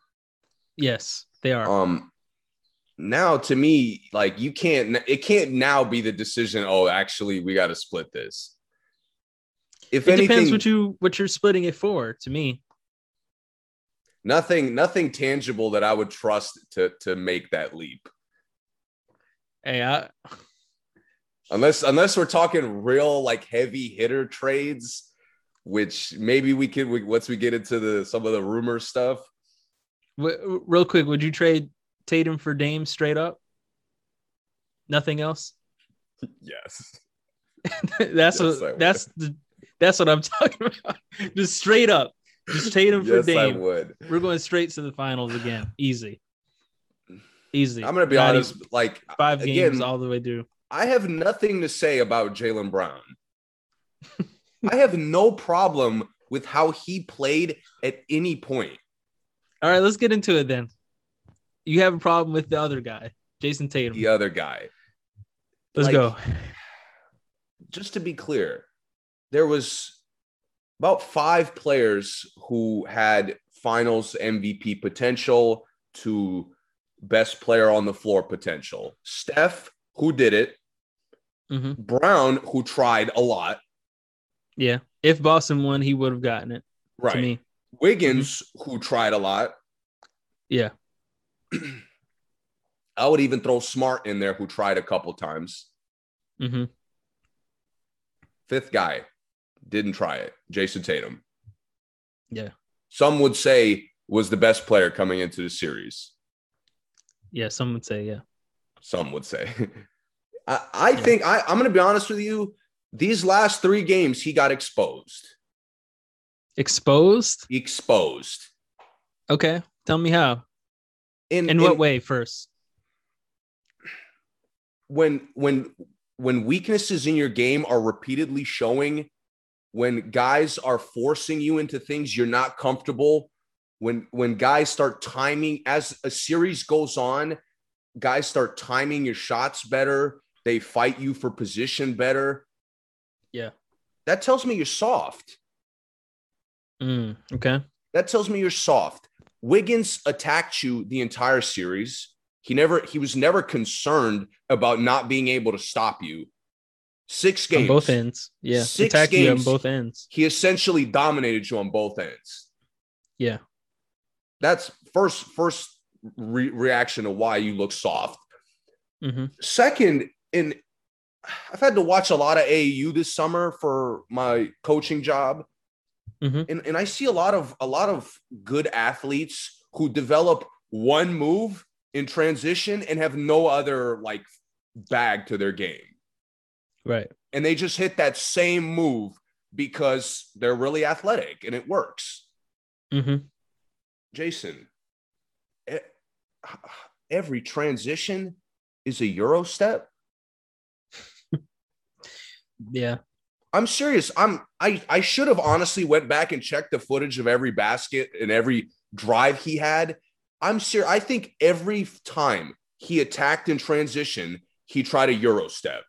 Yes, they are. Um, now to me, like you can't. It can't now be the decision. Oh, actually, we got to split this. If it anything, depends what you what you're splitting it for. To me, nothing nothing tangible that I would trust to to make that leap. Hey, I... unless unless we're talking real like heavy hitter trades, which maybe we could we, once we get into the some of the rumor stuff. Real quick, would you trade Tatum for Dame straight up? Nothing else. Yes. that's yes, what that's the that's what I'm talking about. Just straight up. Just Tatum for yes, Dame. I would. We're going straight to the finals again. Easy. Easy. I'm gonna be Not honest. Like five again, games all the way through. I have nothing to say about Jaylen Brown. I have no problem with how he played at any point. All right, let's get into it then. You have a problem with the other guy, Jayson Tatum. The other guy. Let's like, go. Just to be clear, there was about five players who had finals MVP potential to best player on the floor potential. Steph, who did it. Mm-hmm. Brown, who tried a lot. Yeah. If Boston won, he would have gotten it. Right. To me. Wiggins, mm-hmm. who tried a lot. Yeah. I would even throw Smart in there, who tried a couple times. Mm-hmm. Fifth guy didn't try it. Jayson Tatum. Yeah. Some would say was the best player coming into the series. Yeah, some would say, yeah. Some would say. I, I yeah. think I, I'm going to be honest with you. These last three games, he got exposed. Exposed? Exposed. Okay. Tell me how. In, in, in what way first? When when when weaknesses in your game are repeatedly showing, when guys are forcing you into things you're not comfortable when when guys start timing as a series goes on, guys start timing your shots better. They fight you for position better. Yeah. That tells me you're soft. Mm, okay. That tells me you're soft. Wiggins attacked you the entire series. He never he was never concerned about not being able to stop you. Six games. On both ends. Yeah. Six games, you on both ends. He essentially dominated you on both ends. Yeah. That's first first re- reaction to why you look soft. Mm-hmm. Second, in I've had to watch a lot of AAU this summer for my coaching job. Mhm. And, and I see a lot of a lot of good athletes who develop one move in transition and have no other like bag to their game. Right. And they just hit that same move because they're really athletic and it works. hmm Jason, every transition is a Euro step. Yeah. I'm serious. I'm I I should have honestly went back and checked the footage of every basket and every drive he had. I'm serious. I think every time he attacked in transition, he tried a Euro step.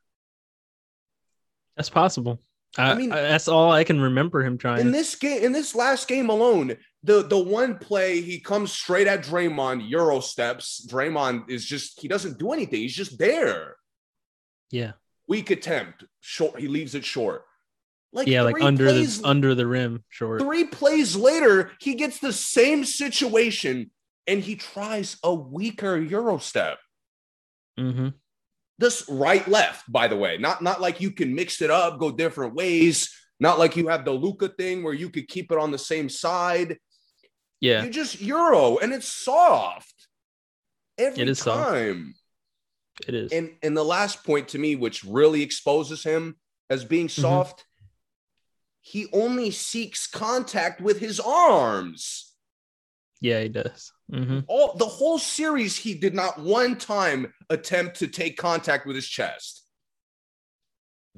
That's possible. I, I mean- I- that's all I can remember him trying. In this game, in this last game alone, the the one play he comes straight at Draymond, Euro steps. Draymond is just he doesn't do anything. He's just there. yeah. Weak attempt, short. He leaves it short. Like Yeah, like under plays- the under the rim short. Three plays later, he gets the same situation and he tries a weaker Euro step. hmm This right left, by the way, not not like you can mix it up, go different ways. Not like you have the Luka thing where you could keep it on the same side. Yeah. You just Euro and it's soft every It is soft. time. It is. And and the last point to me, which really exposes him as being Mm-hmm. soft, he only seeks contact with his arms. yeah, he does. Hmm All the whole series, he did not one time attempt to take contact with his chest.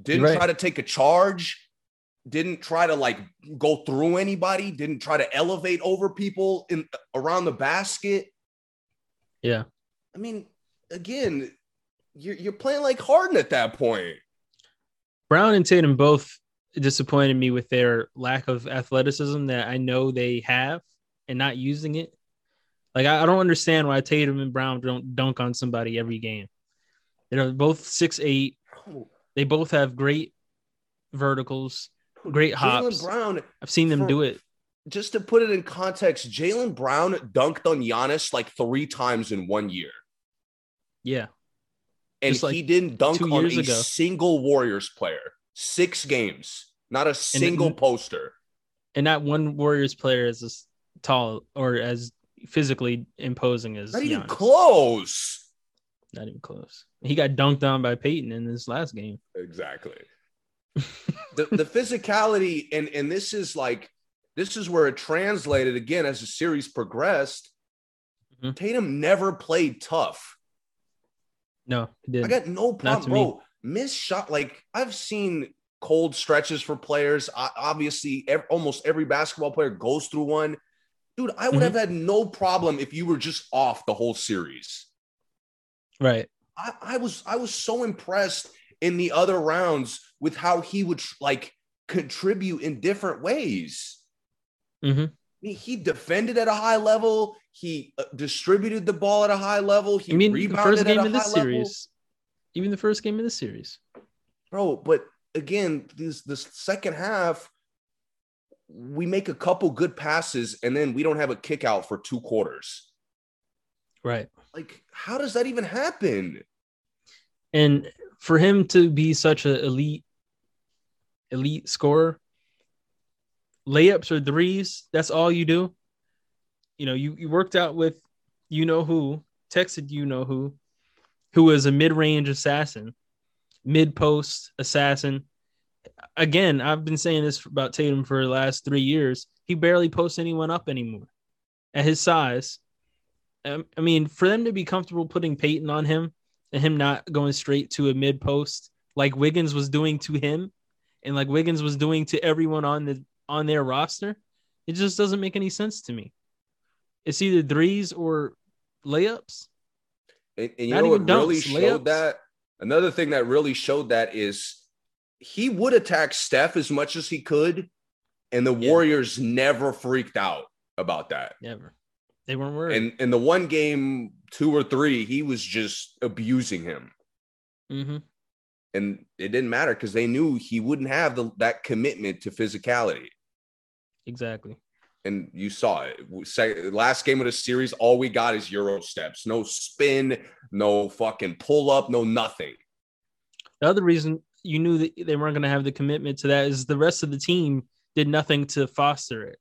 Didn't Right. try to take a charge. Didn't try to like go through anybody. Didn't try to elevate over people in around the basket. Yeah. I mean, again, you're you're playing like Harden at that point. Brown and Tatum both disappointed me with their lack of athleticism that I know they have and not using it. Like I, I don't understand why Tatum and Brown don't dunk on somebody every game. They're both six eight. They both have great verticals, great hops. Jaylen Brown, I've seen them for- do it. just to put it in context, Jaylen Brown dunked on Giannis like three times in one year. Yeah. And like he didn't dunk on a ago. single Warriors player. Six games, not a single it- poster. And that one Warriors player is as tall or as physically imposing as Not even Giannis. close. Not even close. He got dunked on by Payton in this last game. Exactly. the the physicality and and this is like this is where it translated again as the series progressed. Mhm. Tatum never played tough. No, he didn't. I got no problem, me. bro. Miss shot like I've seen cold stretches for players. I, obviously, ev- almost every basketball player goes through one. Dude, I would Mhm. have had no problem if you were just off the whole series. right. I, I was I was so impressed in the other rounds with how he would like contribute in different ways. hmm I mean, he defended at a high level. He uh, distributed the ball at a high level. He I mean, the rebounded first game at a of this high level. series, even the first game of this series. bro. But again, this this second half, we make a couple good passes and then we don't have a kick out for two quarters. Right. Like, how does that even happen? And for him to be such an elite, elite scorer, layups or threes, that's all you do. You know, you, you worked out with you know who, texted you know who, who is a mid range assassin, mid post assassin. Again, I've been saying this about Tatum for the last three years. He barely posts anyone up anymore at his size. Um, I mean, for them to be comfortable putting Payton on him and him not going straight to a mid post like Wiggins was doing to him and like Wiggins was doing to everyone on the on their roster, it just doesn't make any sense to me. It's either threes or layups. And, and you Not know what dunks, really showed layups. that? Another thing that really showed that is he would attack Steph as much as he could, and the Yeah. Warriors never freaked out about that. Never. They weren't worried. And in the one game, two or three, he was just abusing him. Mm-hmm. And it didn't matter because they knew he wouldn't have the, that commitment to physicality. Exactly. And you saw it. Say, last game of the series, all we got is Euro steps. No spin, no fucking pull up, no nothing. The other reason you knew that they weren't going to have the commitment to that is the rest of the team did nothing to foster it.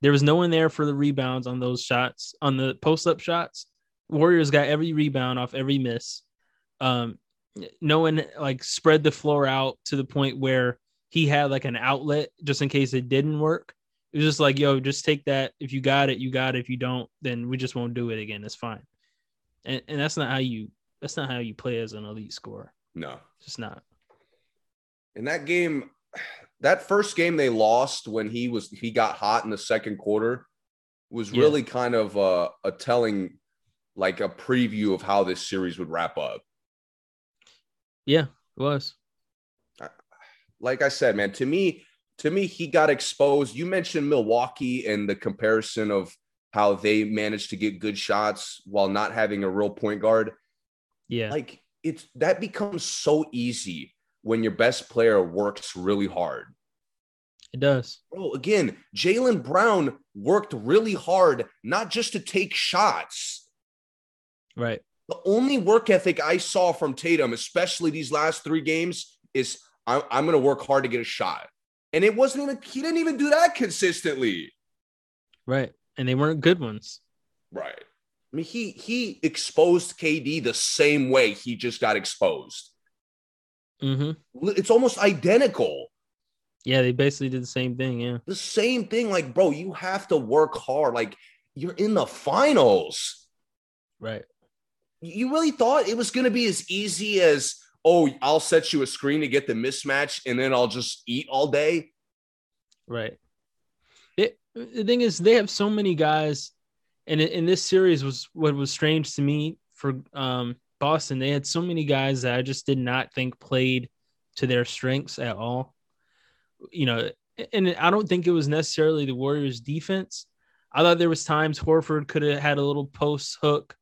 There was no one there for the rebounds on those shots, on the post up shots. Warriors got every rebound off every miss. Um, no one like spread the floor out to the point where he had like an outlet just in case it didn't work. It was just like, yo, just take that. If you got it, you got it. If you don't, then we just won't do it again. It's fine. And and that's not how you that's not how you play as an elite scorer. No, It's just not. In that game, that first game they lost when he was he got hot in the second quarter was Yeah. really kind of a, a telling, like a preview of how this series would wrap up. Yeah, it was. Like I said, man, to me, to me, he got exposed. You mentioned Milwaukee and the comparison of how they managed to get good shots while not having a real point guard. Yeah. Like it's that becomes so easy when your best player works really hard. it does. Bro, again, Jaylen Brown worked really hard, not just to take shots. Right. The only work ethic I saw from Tatum, especially these last three games, is I'm, I'm going to work hard to get a shot. And it wasn't even, he didn't even do that consistently. Right. And they weren't good ones. Right. I mean, he he exposed KD the same way he just got exposed. Hmm It's almost identical. Yeah, they basically did the same thing. Yeah. The same thing. Like, bro, you have to work hard. Like, you're in the finals. Right. You really thought it was going to be as easy as, oh, I'll set you a screen to get the mismatch and then I'll just eat all day? Right. It, the thing is, they have so many guys, and in, in this series was what was strange to me for um, Boston. They had so many guys that I just did not think played to their strengths at all. You know, and I don't think it was necessarily the Warriors' defense. I thought there was times Horford could have had a little post hook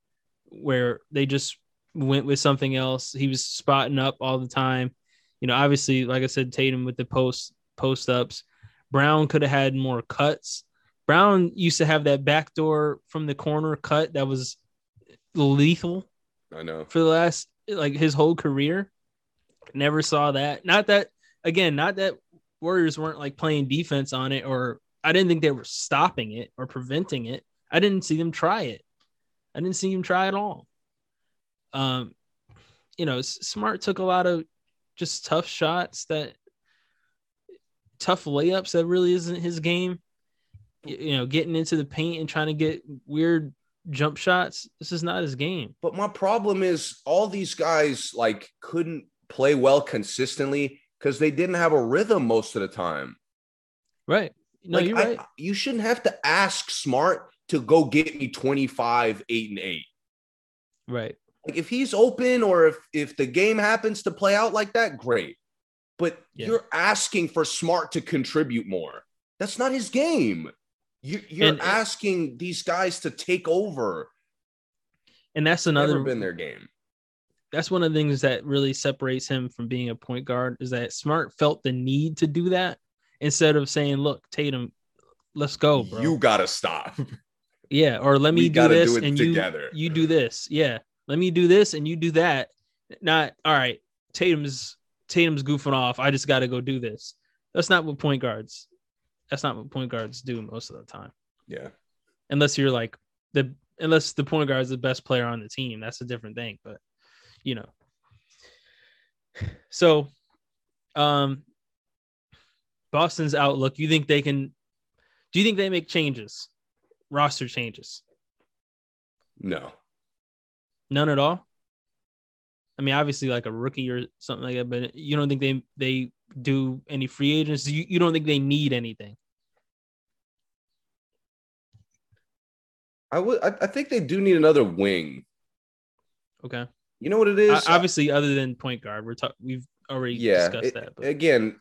where they just went with something else. He was spotting up all the time. You know, obviously, like I said, Tatum with the post post ups. Brown could have had more cuts. Brown used to have that backdoor from the corner cut that was lethal I know. for the last like his whole career. Never saw that. Not that again, not that Warriors weren't like playing defense on it, or I didn't think they were stopping it or preventing it. I didn't see them try it. I didn't see him try at all. Um, you know, Smart took a lot of just tough shots that tough layups that really isn't his game. You know, getting into the paint and trying to get weird jump shots. This is not his game. But my problem is all these guys like couldn't play well consistently because they didn't have a rhythm most of the time. Right. No, like, you're I- right. you shouldn't have to ask Smart to go get me 25, 8, and 8. right. Like if he's open or if if the game happens to play out like that, great. But Yeah. you're asking for Smart to contribute more. That's not his game. You, you're And- asking these guys to take over. And that's Never another been their game. that's one of the things that really separates him from being a point guard is that Smart felt the need to do that instead of saying, "Look, Tatum, let's go, bro." You gotta stop. yeah, or let We me do this do it and together. you you do this. Yeah, let me do this and you do that. Not all right. Tatum's Tatum's goofing off. I just got to go do this. That's not what point guards. That's not what point guards do most of the time. Yeah. unless you're like the unless the point guard is the best player on the team that's a different thing but you know so um boston's outlook you think they can do you think they make changes roster changes No. none at all i mean obviously like a rookie or something like that but you don't think they they do any free agents you, you don't think they need anything I would I, I think they do need another wing. okay You know what it is? Obviously other than point guard we're talking we've already yeah. discussed it- that but Again,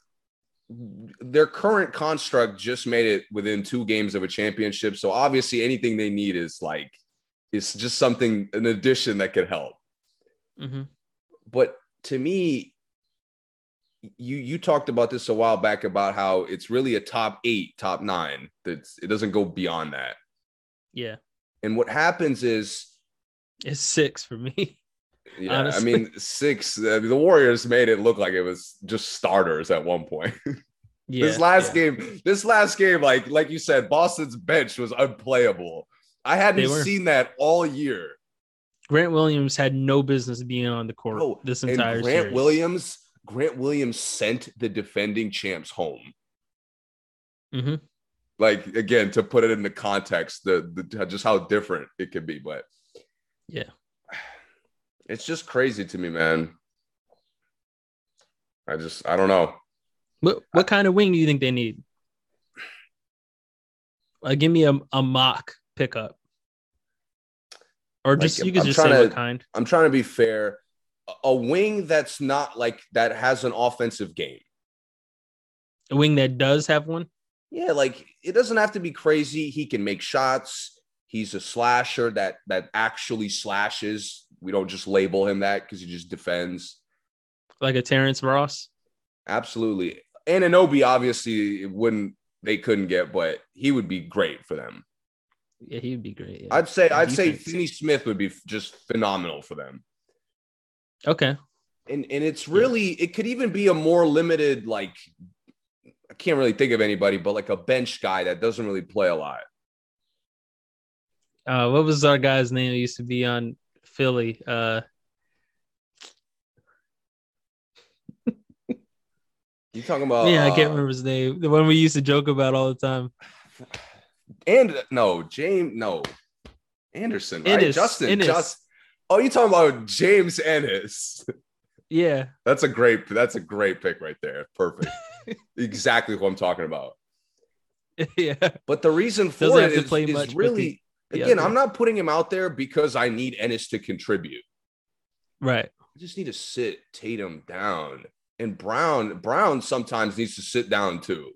their current construct just made it within two games of a championship. So obviously anything they need is like it's just something an addition that could help. Mm-hmm. But to me, you you talked about this a while back about how it's really a top eight, top nine. That's it doesn't go beyond that. yeah And what happens is It's six for me. Yeah, honestly. I mean six. I mean, the Warriors made it look like it was just starters at one point. Yeah, this last yeah. game, this last game, like like you said, Boston's bench was unplayable. I hadn't seen that all year. Grant Williams had no business being on the court Bro, this and entire Grant series. Williams, Grant Williams sent the defending champs home. Mhm. Like again, to put it into context, the, the just how different it could be, but Yeah. it's just crazy to me, man. I just I don't know. What what kind of wing do you think they need? Like, give me a, a mock pickup, or just Like, you could I'm just say trying what to- kind. I'm trying to be fair. A- A wing that's not like that has an offensive game. A wing that does have one. Yeah, like it doesn't have to be crazy. He can make shots. He's a slasher that that actually slashes. We don't just label him that because he just defends. like a Terrence Ross. Absolutely. And Anunoby obviously it wouldn't they couldn't get, but he would be great for them. Yeah, he would be great. yeah. I'd say I'd say Defense. Finney Smith would be just phenomenal for them. Okay. And and it's really it could even be a more limited like I can't really think of anybody, but like a bench guy that doesn't really play a lot. Uh, what was our guy's name? That used to be on Philly. Uh, You talking about yeah, I can't uh, remember his name. The one we used to joke about all the time. And no, James, no, Anderson, right? Ennis, Justin, Ennis. just. Oh, you talking about James Ennis? Yeah, That's a great. That's a great pick right there. Perfect. exactly what I'm talking about. yeah. But the reason for Doesn't it is, play is much, really, the- again, other- I'm not putting him out there because I need Ennis to contribute. Right. I just need to sit Tatum down, and Brown. Brown sometimes needs to sit down too.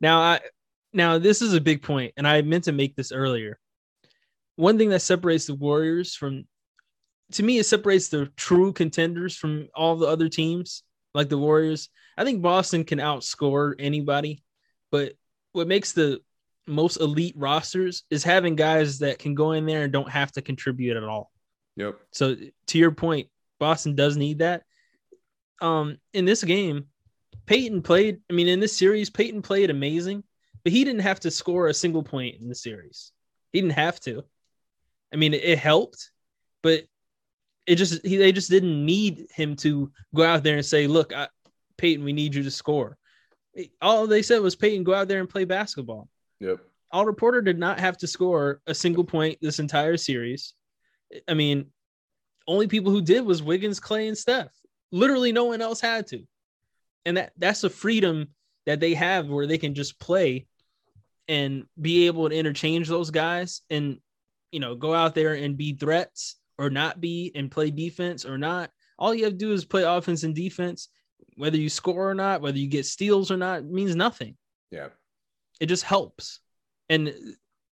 Now I now this is a big point, and I meant to make this earlier. One thing that separates the Warriors from to me, it separates the true contenders from all the other teams, like the Warriors. I think Boston can outscore anybody, but what makes the most elite rosters is having guys that can go in there and don't have to contribute at all. Yep. So to your point, Boston does need that. Um, in this game, Payton played. I mean, in this series, Payton played amazing, but he didn't have to score a single point in the series. He didn't have to. I mean, it helped, but it just he, they just didn't need him to go out there and say, "Look, I, Payton, we need you to score." All they said was, "Payton, go out there and play basketball." Yep. Otto Porter did not have to score a single point this entire series. I mean, only people who did was Wiggins, Clay, and Steph. Literally, no one else had to, and that that's a freedom that they have where they can just play and be able to interchange those guys and you know go out there and be threats or not be and play defense or not. All you have to do is play offense and defense. Whether you score or not, whether you get steals or not, means nothing Yeah. it just helps. And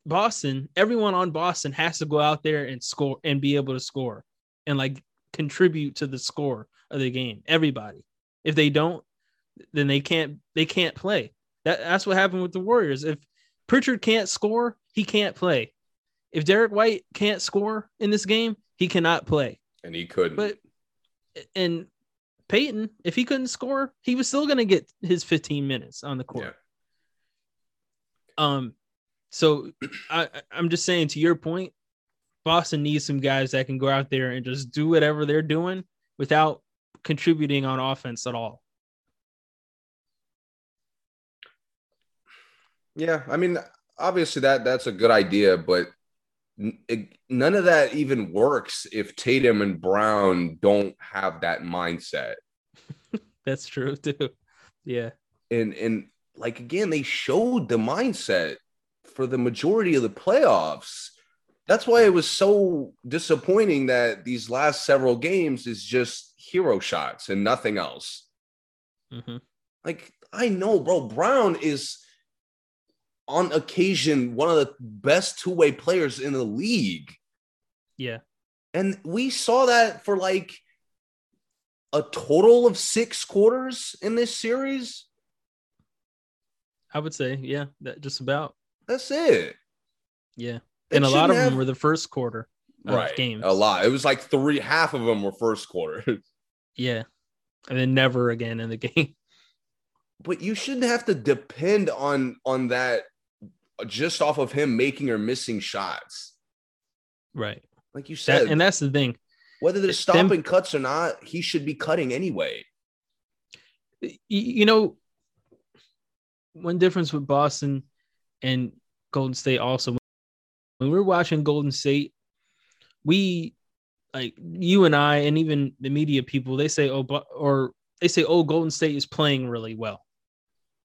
Boston, everyone on Boston has to go out there and score and be able to score and like contribute to the score of the game. Everybody. If they don't, then they can't they can't play. That that's what happened with the Warriors. If Pritchard can't score, he can't play. If Derrick White can't score in this game, he cannot play. And he couldn't. But and Payton, if he couldn't score, he was still going to get his 15 minutes on the court. yeah. Um, so I, I- I'm just saying to your point, Boston needs some guys that can go out there and just do whatever they're doing without contributing on offense at all. Yeah, I mean, obviously that that's a good idea, but n- it, none of that even works if Tatum and Brown don't have that mindset. That's true too. Yeah. And and like again, they showed the mindset for the majority of the playoffs. That's why it was so disappointing that these last several games is just hero shots and nothing else. Mm-hmm. Like I know, bro, Brown is on occasion one of the best two-way players in the league. Yeah. And we saw that for like a total of 6 quarters in this series. I would say, yeah, that just about. That's it. Yeah. They and a lot of them were the first quarter. of right. games. A lot. It was like three. Half of them were first quarter. Yeah. And then never again in the game. but you shouldn't have to depend on on that just off of him making or missing shots. Right. Like you said, That, and that's the thing. whether they're them- stopping cuts or not, he should be cutting anyway. You know, one difference with Boston and Golden State also when we're watching Golden State, we like you and I and even the media people, they say, oh, but or they say, oh, Golden State is playing really well.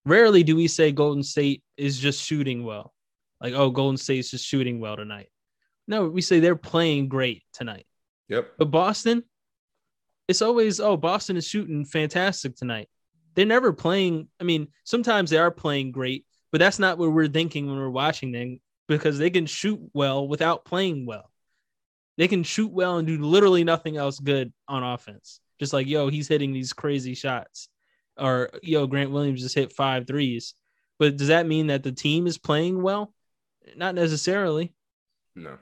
Rarely do we say Golden State is just shooting well. Like, oh, Golden State's just shooting well tonight. No, we say they're playing great tonight. Yep. But Boston, it's always, oh, Boston is shooting fantastic tonight. They're never playing. I mean, sometimes they are playing great, but that's not what we're thinking when we're watching them because they can shoot well without playing well. They can shoot well and do literally nothing else good on offense. Just like, yo, he's hitting these crazy shots. Or, yo, Grant Williams just hit five threes. But does that mean that the team is playing well? Not necessarily. No.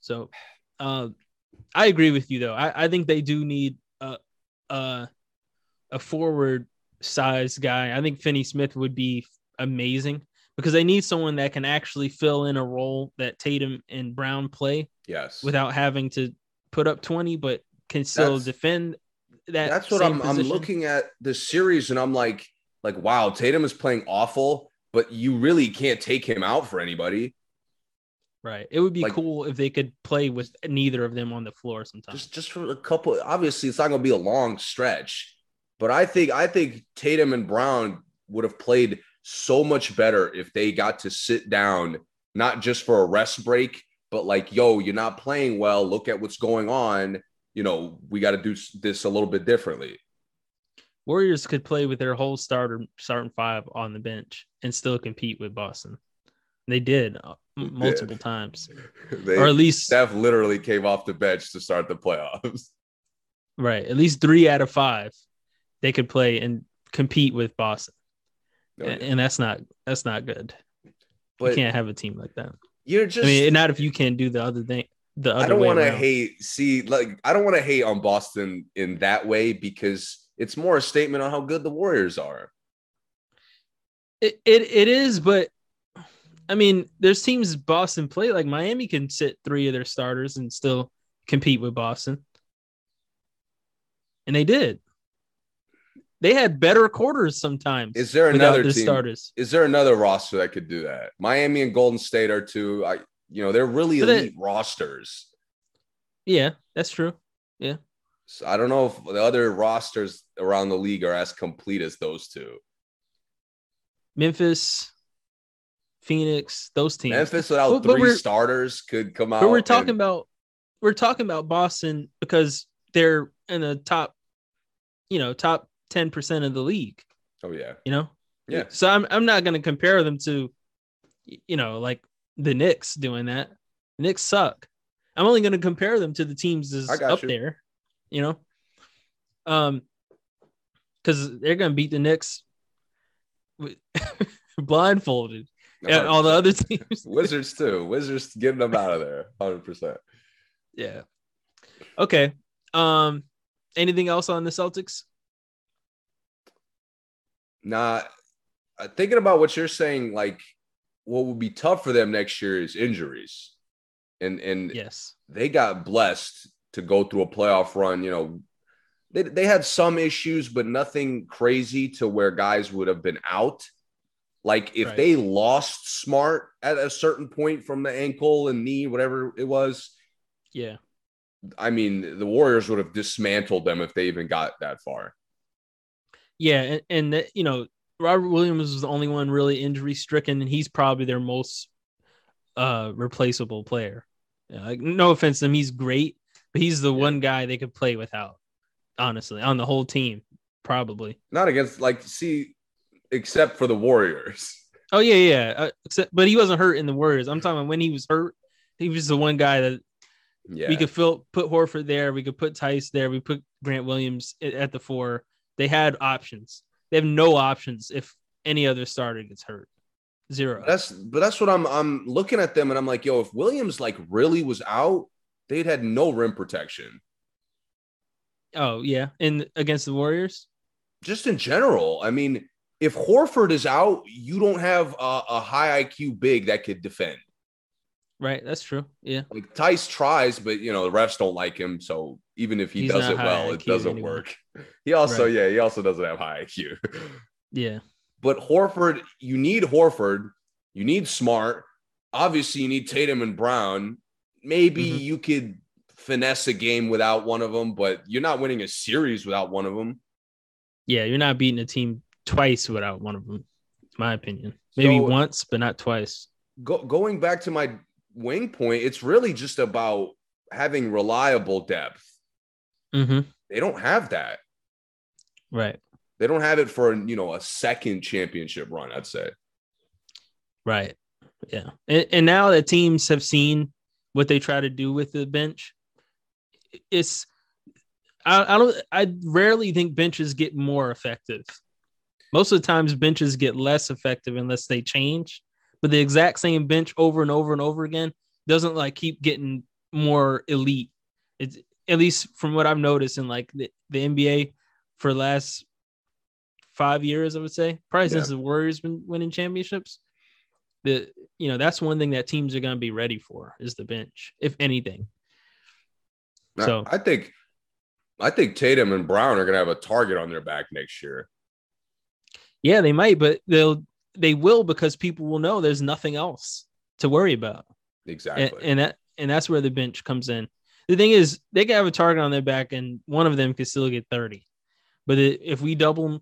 So, uh, I agree with you though. I, I think they do need a a, a forward size guy. I think Finney Smith would be amazing because they need someone that can actually fill in a role that Tatum and Brown play Yes. without having to put up 20, but can still That's- defend that. That's what I'm I'm looking at the series and I'm like like wow, Tatum is playing awful, but you really can't take him out for anybody. right. It would be like- cool if they could play with neither of them on the floor sometimes. Just just for a couple obviously it's not going to be a long stretch, but I think I think Tatum and Brown would have played so much better if they got to sit down not just for a rest break, but like yo, you're not playing well, look at what's going on, you know, we got to do this a little bit differently. Warriors could play with their whole starter starting five on the bench and still compete with Boston. They did uh, multiple times, They, or at least Steph literally came off the bench to start the playoffs. right, at least three out of five they could play and compete with Boston, No, A- and that's not that's not good. you can't have a team like that. you're just I mean, not if you can't do the other thing. The other I don't want to hate see like I don't want to hate on Boston in that way because it's more a statement on how good the Warriors are. It, it it is, but I mean, there's teams Boston play like Miami can sit three of their starters and still compete with Boston, and they did. They had better quarters sometimes. Is there another team? starters? Is there another roster that could do that? Miami and Golden State are two. I you know they're really But elite rosters. Yeah, that's true. Yeah. So I don't know if the other rosters around the league are as complete as those two. Memphis, Phoenix, those teams. Memphis without But- three starters could come out. but we're talking and- about we're talking about Boston because they're in the top, you know, top ten percent of the league. oh yeah, You know, Yeah. So I'm I'm not going to compare them to, you know, like the Knicks doing that. The Knicks suck. I'm only going to compare them to the teams that's up you. there. You know, um, because they're going to beat the Knicks with blindfolded. And all the other teams. Wizards too. Wizards getting them out of there, hundred percent. Yeah. Okay. Um. Anything else on the Celtics? Nah, thinking about what you're saying, like what would be tough for them next year is injuries, and and Yes. they got blessed to go through a playoff run. You know, they they had some issues, but nothing crazy to where guys would have been out. Like if Right. they lost Smart at a certain point from the ankle and knee, whatever it was, Yeah. I mean, the Warriors would have dismantled them if they even got that far. Yeah, and, and that, you know, Robert Williams was the only one really injury stricken, and he's probably their most uh replaceable player. Yeah, like, no offense to him, he's great, but he's the Yeah. one guy they could play without, honestly, on the whole team, probably. Not against like see, except for the Warriors. Oh yeah, yeah. Uh, except, but he wasn't hurt in the Warriors. I'm talking about when he was hurt, he was the one guy that Yeah, we could fill put Horford there, we could put Theis there, we put Grant Williams at the four. They had options. They have no options if any other starter gets hurt. Zero. That's but that's what I'm I'm looking at them and I'm like, yo, if Williams like really was out, they'd had no rim protection. Oh yeah, in against the Warriors. Just in general, I mean, if Horford is out, you don't have a, a high IQ big that could defend. Right, that's true. Yeah, like Theis tries, but you know the refs don't like him, so even if he He's does it well, it doesn't work. He also, Right. yeah, he also doesn't have high IQ. yeah, But Horford, you need Horford, you need Smart. Obviously, you need Tatum and Brown. Maybe Mhm. you could finesse a game without one of them, but you're not winning a series without one of them. yeah. You're not beating a team twice without one of them. In my opinion, maybe So- once, but not twice. Go, going back to my wing point, it's really just about having reliable depth. Mm-hmm. They don't have that. Right, They don't have it for you know a second championship run. I'd say. right. Yeah, and, and now that teams have seen what they try to do with the bench, it's I, I don't I rarely think benches get more effective. Most of the times benches get less effective unless they change. But the exact same bench over and over and over again doesn't like keep getting more elite. It's at least from what I've noticed in like the, the NBA for the last five years, I would say, probably since the Warriors been winning championships. The you know that's one thing that teams are going to be ready for is the bench, if anything. I- So- I think, I think Tatum and Brown are gonna have a target on their back next year. Yeah, they might, but they'll they will because people will know there's nothing else to worry about. Exactly. And, and that and that's where the bench comes in. The thing is, they can have a target on their back, and one of them can still get 30. But if we double, 'em-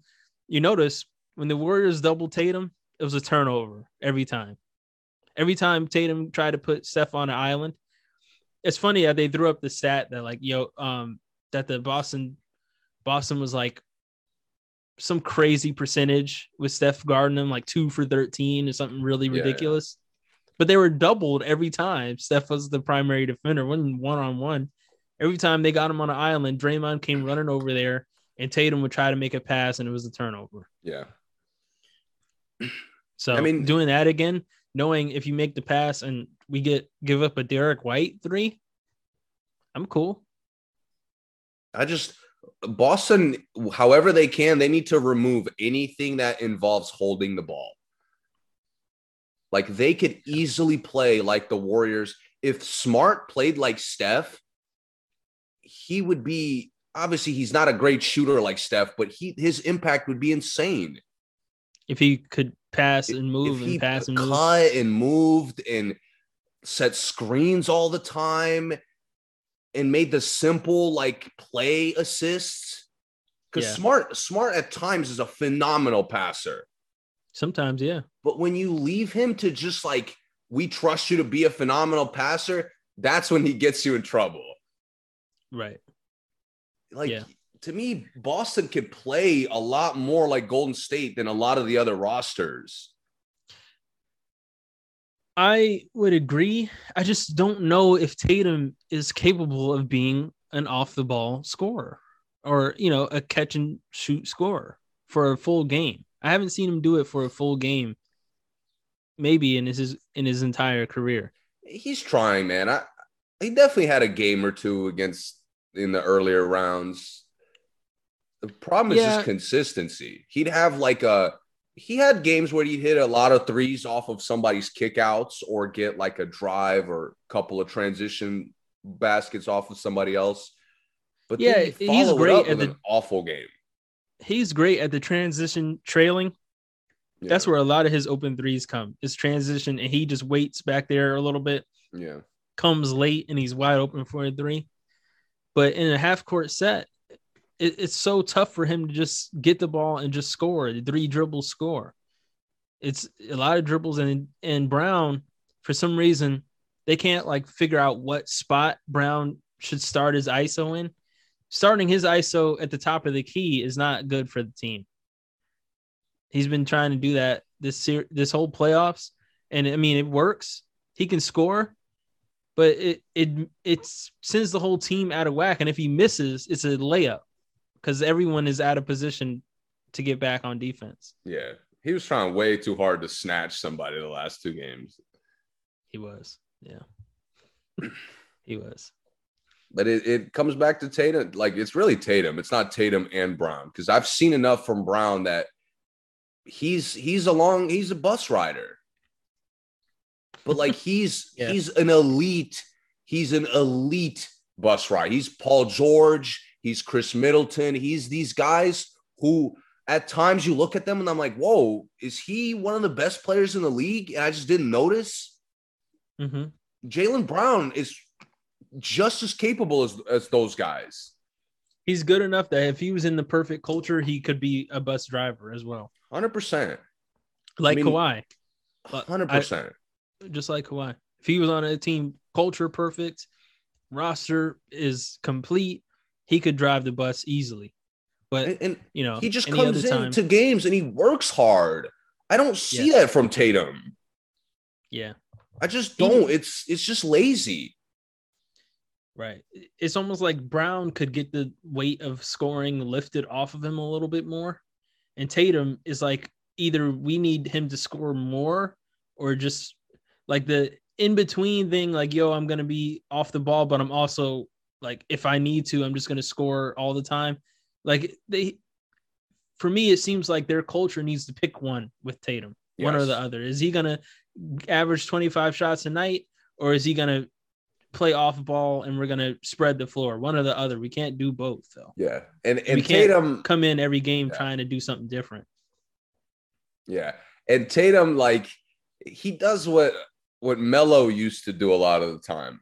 you notice when the Warriors double Tatum, it was a turnover every time. Every time Tatum tried to put Steph on an island, it's funny that they threw up the stat that like yo, um, that the Boston, Boston was like some crazy percentage with Steph guarding them, like two for 13 or something really yeah. ridiculous. But they were doubled every time. Steph was the primary defender, wasn't one on one. Every time they got him on an island, Draymond came running over there, and Tatum would try to make a pass, and it was a turnover. yeah. So I mean, doing that again, knowing if you make the pass and we get give up a Derrick White three, I'm cool. I just Boston, however they can, they need to remove anything that involves holding the ball. Like they could easily play like the Warriors. If Smart played like Steph, he would be obviously he's not a great shooter like Steph, but he his impact would be insane. If he could pass and move and pass and move, cut and moved and set screens all the time and made the simple like play assists because Yeah. smart smart at times is a phenomenal passer sometimes, yeah, but when you leave him to just like we trust you to be a phenomenal passer that's when he gets you in trouble right. like Yeah. to me boston could play a lot more like golden state than a lot of the other rosters I would agree. I just don't know if Tatum is capable of being an off the ball scorer or, you know, a catch and shoot scorer for a full game. I haven't seen him do it for a full game maybe in his in his entire career. he's trying, man. I he definitely had a game or two against in the earlier rounds. The problem is Yeah. just consistency. He'd have like a he had games where he'd hit a lot of threes off of somebody's kickouts or get like a drive or a couple of transition baskets off of somebody else. But Yeah, he's great at the- an awful game. He's great at the transition trailing. Yeah. That's where a lot of his open threes come. Is transition and he just waits back there a little bit yeah. comes late and he's wide open for a three. But in a half court set, it, it's so tough for him to just get the ball and just score the three dribble score. It's a lot of dribbles and and Brown for some reason they can't like figure out what spot Brown should start his ISO in. Starting his ISO at the top of the key is not good for the team. He's been trying to do that this ser- this whole playoffs, and I mean it works. He can score, but it it it sends the whole team out of whack. And if he misses, it's a layup because everyone is out of position to get back on defense. Yeah. he was trying way too hard to snatch somebody the last two games. He was. Yeah. he was. But it, it comes back to Tatum. Like it's really Tatum. It's not Tatum and Brown. Because I've seen enough from Brown that he's he's a long he's a bus rider. But like he's Yeah. he's an elite, he's an elite bus rider He's Paul George, he's Khris Middleton, he's these guys who at times you look at them and I'm like, whoa, is he one of the best players in the league? And I just didn't notice. hmm Jaylen Brown is just as capable as, as those guys. He's good enough that if he was in the perfect culture, he could be a bus driver as well, 100%. like mean- Kawhi, 100%. just like Kawhi. If he was on a team, culture perfect, roster is complete, he could drive the bus easily. But and, and you know, he just comes into games and he works hard. I don't see that from Tatum. yeah, I just don't. It's it's just lazy. right. It's almost like Brown could get the weight of scoring lifted off of him a little bit more, and Tatum is like either we need him to score more or just like the in between thing, like yo, I'm gonna be off the ball, but I'm also like if I need to, I'm just gonna score all the time. Like they, for me, it seems like their culture needs to pick one with Tatum, one or the other. Is he gonna average 25 shots a night, or is he gonna play off ball and we're gonna spread the floor? One or the other. We can't do both though. Yeah. And and We can't Tatum, Come in every game Yeah. trying to do something different. yeah. And Tatum, like he does what what Melo used to do a lot of the time.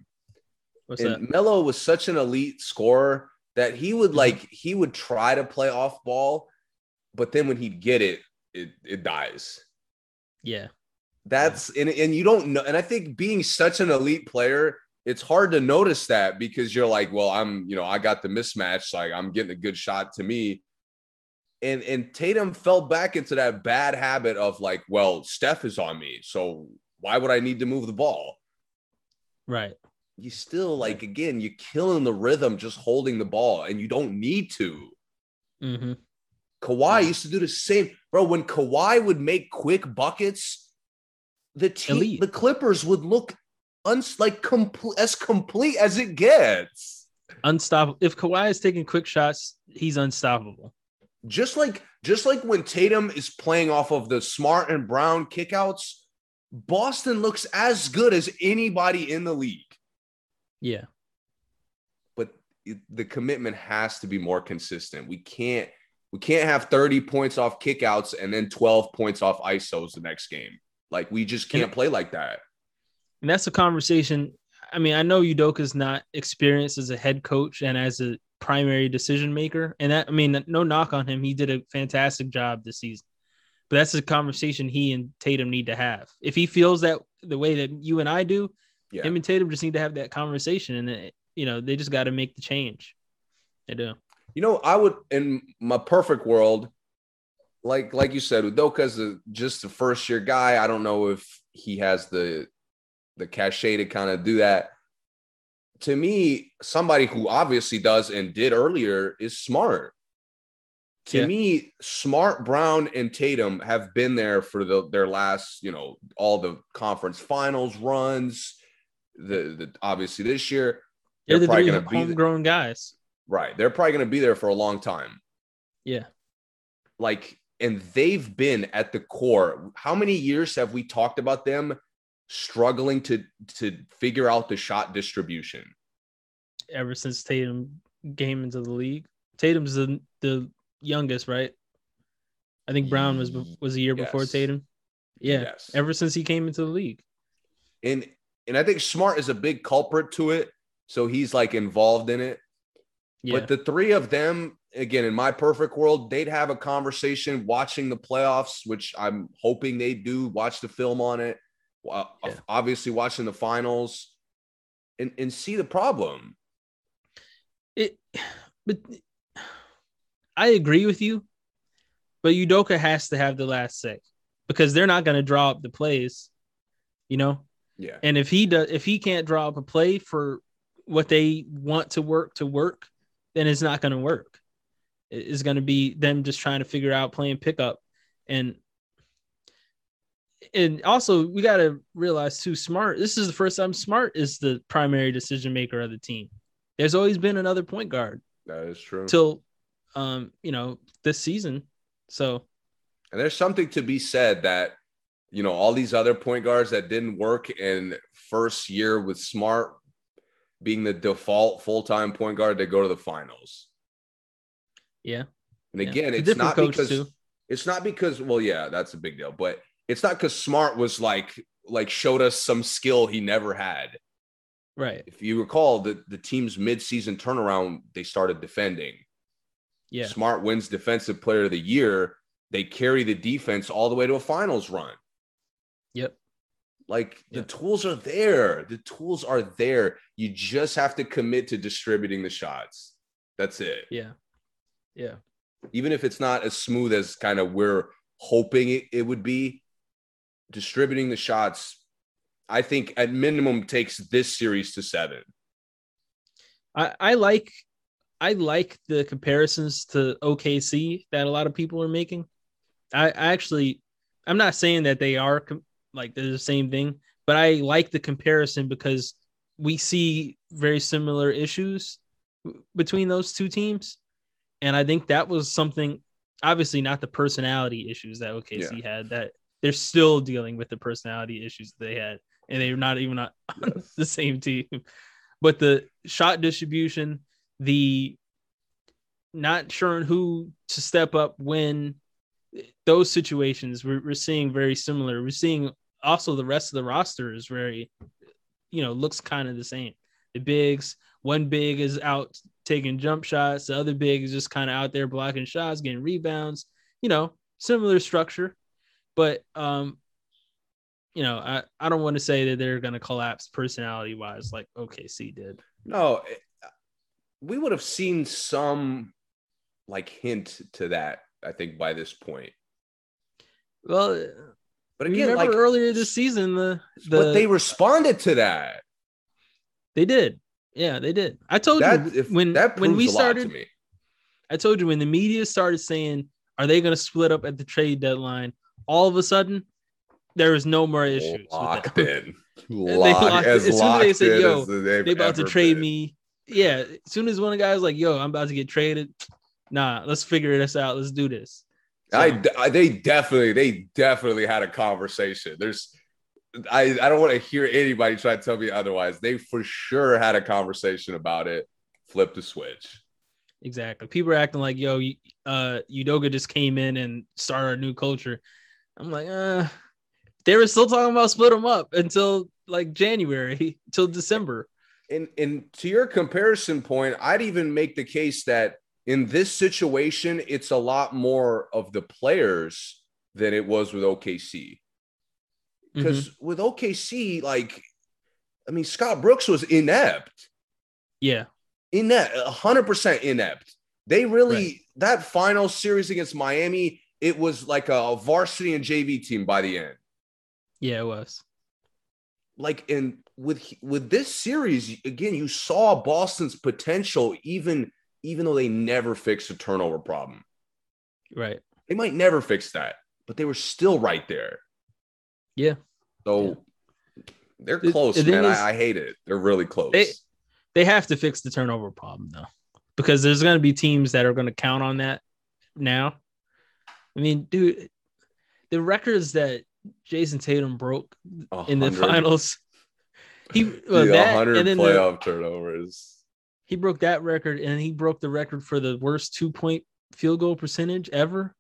What's that? Melo was such an elite scorer that he would Mhm. like he would try to play off ball, but then when he'd get it, it it dies. Yeah, That's and, and you don't know. And I think being such an elite player, it's hard to notice that because you're like, well, I'm, you know, I got the mismatch, like I'm getting a good shot to me. And and Tatum fell back into that bad habit of like, well, Steph is on me. So why would I need to move the ball? right. You still like again, you're killing the rhythm just holding the ball, and you don't need to. Mm-hmm. Kawhi used to do the same, bro. When Kawhi would make quick buckets, the team, Elite. the Clippers would look uns like complete as complete as it gets. Unstoppable. If Kawhi is taking quick shots, he's unstoppable. Just like just like when Tatum is playing off of the Smart and Brown kickouts, Boston looks as good as anybody in the league. Yeah, But it- the commitment has to be more consistent. We can't we can't have 30 points off kickouts and then 12 points off ISOs the next game. Like we just can't play like that. And that's a conversation. I mean, I know Udoka's not experienced as a head coach and as a primary decision maker, and that I mean, no knock on him. He did a fantastic job this season. But that's a conversation he and Tatum need to have. If he feels that the way that you and I do, Yeah. him and Tatum just need to have that conversation, and it, you know they just got to make the change. They do. You know, I would in my perfect world, like like you said, Udoka's a, just a first year guy. I don't know if he has the the cachet to kind of do that. To me, somebody who obviously does and did earlier is smart. To Yeah. me, Smart, Brown, and Tatum have been there for the, their last, you know, all the conference finals runs. The, the obviously this year, They're, the probably three gonna be the- homegrown guys. right? They're probably going to be there for a long time. Yeah. like and they've been at the core how many years have we talked about them struggling to to figure out the shot distribution ever since Tatum came into the league. Tatum's the the youngest, right? I think Brown was was a year before Tatum. Yeah, yes ever since he came into the league. and and i think smart is a big culprit to it so he's like involved in it Yeah, but the three of them again in my perfect world they'd have a conversation watching the playoffs which i'm hoping they do watch the film on it uh, Yeah. obviously watching the finals and, and see the problem it, but I agree with you. But Udoka has to have the last say because they're not going to draw up the plays, you know. yeah And if he does, if he can't draw up a play for what they want to work to work, then it's not going to work. It's going to be them just trying to figure out playing pickup. And and also we got to realize too smart this is the first time smart is the primary decision maker of the team there's always been another point guard That is true. till um you know this season so And there's something to be said that, you know, all these other point guards that didn't work in first year with Smart being the default full time point guard, to go to the finals. yeah And again, it's different not because too. it's not because, well, yeah, that's a big deal, but it's not because Smart was like, like showed us some skill he never had. right If you recall, the, the team's midseason turnaround, they started defending. yeah Smart wins defensive player of the year. They carry the defense all the way to a finals run. yep Like the tools are there. The tools are there. You just have to commit to distributing the shots. That's it. yeah yeah Even if it's not as smooth as kind of we're hoping it, it would be, distributing the shots, I think at minimum takes this series to seven. I, I like I like the comparisons to OKC that a lot of people are making. I, I actually I'm not saying that they are com- like they're the same thing, but I like the comparison because we see very similar issues between those two teams, and I think that was something. Obviously, not the personality issues that OKC had. That they're still dealing with the personality issues they had, and they're not even on Yes. the same team. But the shot distribution, the not sure who to step up when those situations we're, we're seeing very similar. We're seeing also the rest of the roster is very, you know, looks kind of the same. The bigs, one big is out taking jump shots, the other big is just kind of out there blocking shots, getting rebounds, you know, similar structure. But um, you know, I, I don't want to say that they're gonna collapse personality wise like OKC did. No, it- we would have seen some like hint to that, I think, by this point. Well, But again, remember like earlier this season, the the but they responded to that. they did, yeah, they did. I told That you if when that when we started. to me. I told you when the media started saying, "Are they going to split up at the trade deadline?" All of a sudden, there was no more issues. Locked in. They Locked, locked- as, as soon as they said, "Yo, they've about to trade been. me. Yeah, as soon as one of the guys like, "Yo, I'm about to get traded," nah, let's figure this out. Let's do this. So- I, I they definitely they definitely had a conversation. There's I I don't want to hear anybody try to tell me otherwise. They for sure had a conversation about it. Flip the switch. Exactly. People are acting like, yo, uh, Udoka just came in and started a new culture. I'm like, uh, they were still talking about split them up until like January, till December. And and to your comparison point, I'd even make the case that in this situation, it's a lot more of the players than it was with OKC. Because Mhm. with OKC, like, I mean, Scott Brooks was inept. Yeah, inept, hundred percent inept. They really that final series against Miami, it was like a varsity and JV team by the end. yeah, it was. Like and with with this series again, you saw Boston's potential even even though they never fixed a turnover problem. Right. They might never fix that, but they were still right there. Yeah. So they're The- close, the man. is- I, I hate it. They're really close. They- They have to fix the turnover problem though, because there's going to be teams that are going to count on that now. I mean, dude, the records that Jayson Tatum broke in the finals, he well, the that 100 and then the, playoff turnovers. he broke that record and he broke the record for the worst two point field goal percentage ever.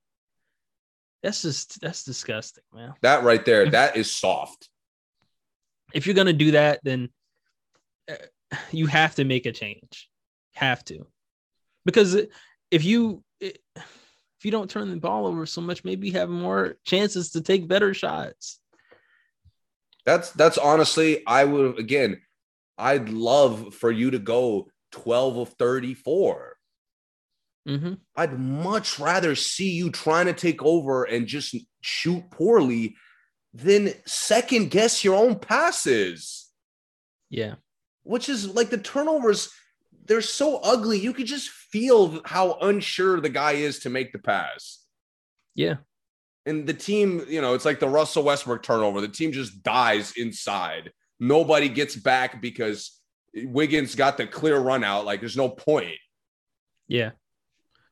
That's just that's disgusting, man. That right there, that is soft. If you're gonna do that, then uh, you have to make a change. Have to, because if you if you don't turn the ball over so much, maybe you have more chances to take better shots. That's that's honestly, I would again, I'd love for you to go 12 of 34. Mm-hmm. I'd much rather see you trying to take over and just shoot poorly than second guess your own passes, Yeah, which is like the turnovers. They're so ugly. You could just feel how unsure the guy is to make the pass. yeah, And the team, you know, it's like the Russell Westbrook turnover. The team just dies inside. Nobody gets back because Wiggins got the clear run out. Like there's no point. Yeah.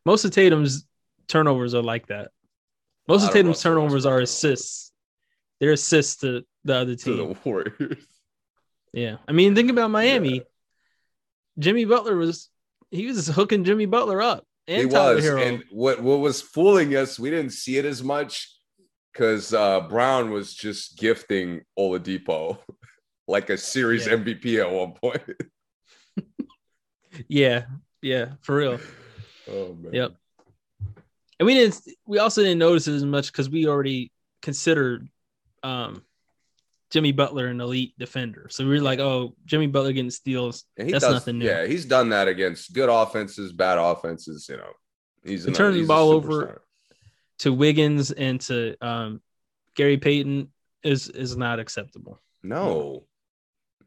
Most of Tatum's turnovers are like that. Most of Tatum's Russell turnovers Westbrook are assists. They're assists to the other To team. the Warriors. Yeah. I mean, think about Miami. Jimmy Butler was he was hooking Jimmy Butler up and he Tyler was. Herro. And what, what was fooling us, we didn't see it as much because uh, Brown was just gifting Oladipo like a series Yeah. MVP at one point. yeah, yeah, for real. Oh man. Yep. And we didn't we also didn't notice it as much because we already considered um Jimmy Butler an elite defender. So we were like, oh, Jimmy Butler getting steals. That's does, nothing new. Yeah, he's done that against good offenses, bad offenses. You know, he's an- turning the ball over- To Wiggins and to um Gary Payton is is not acceptable. No,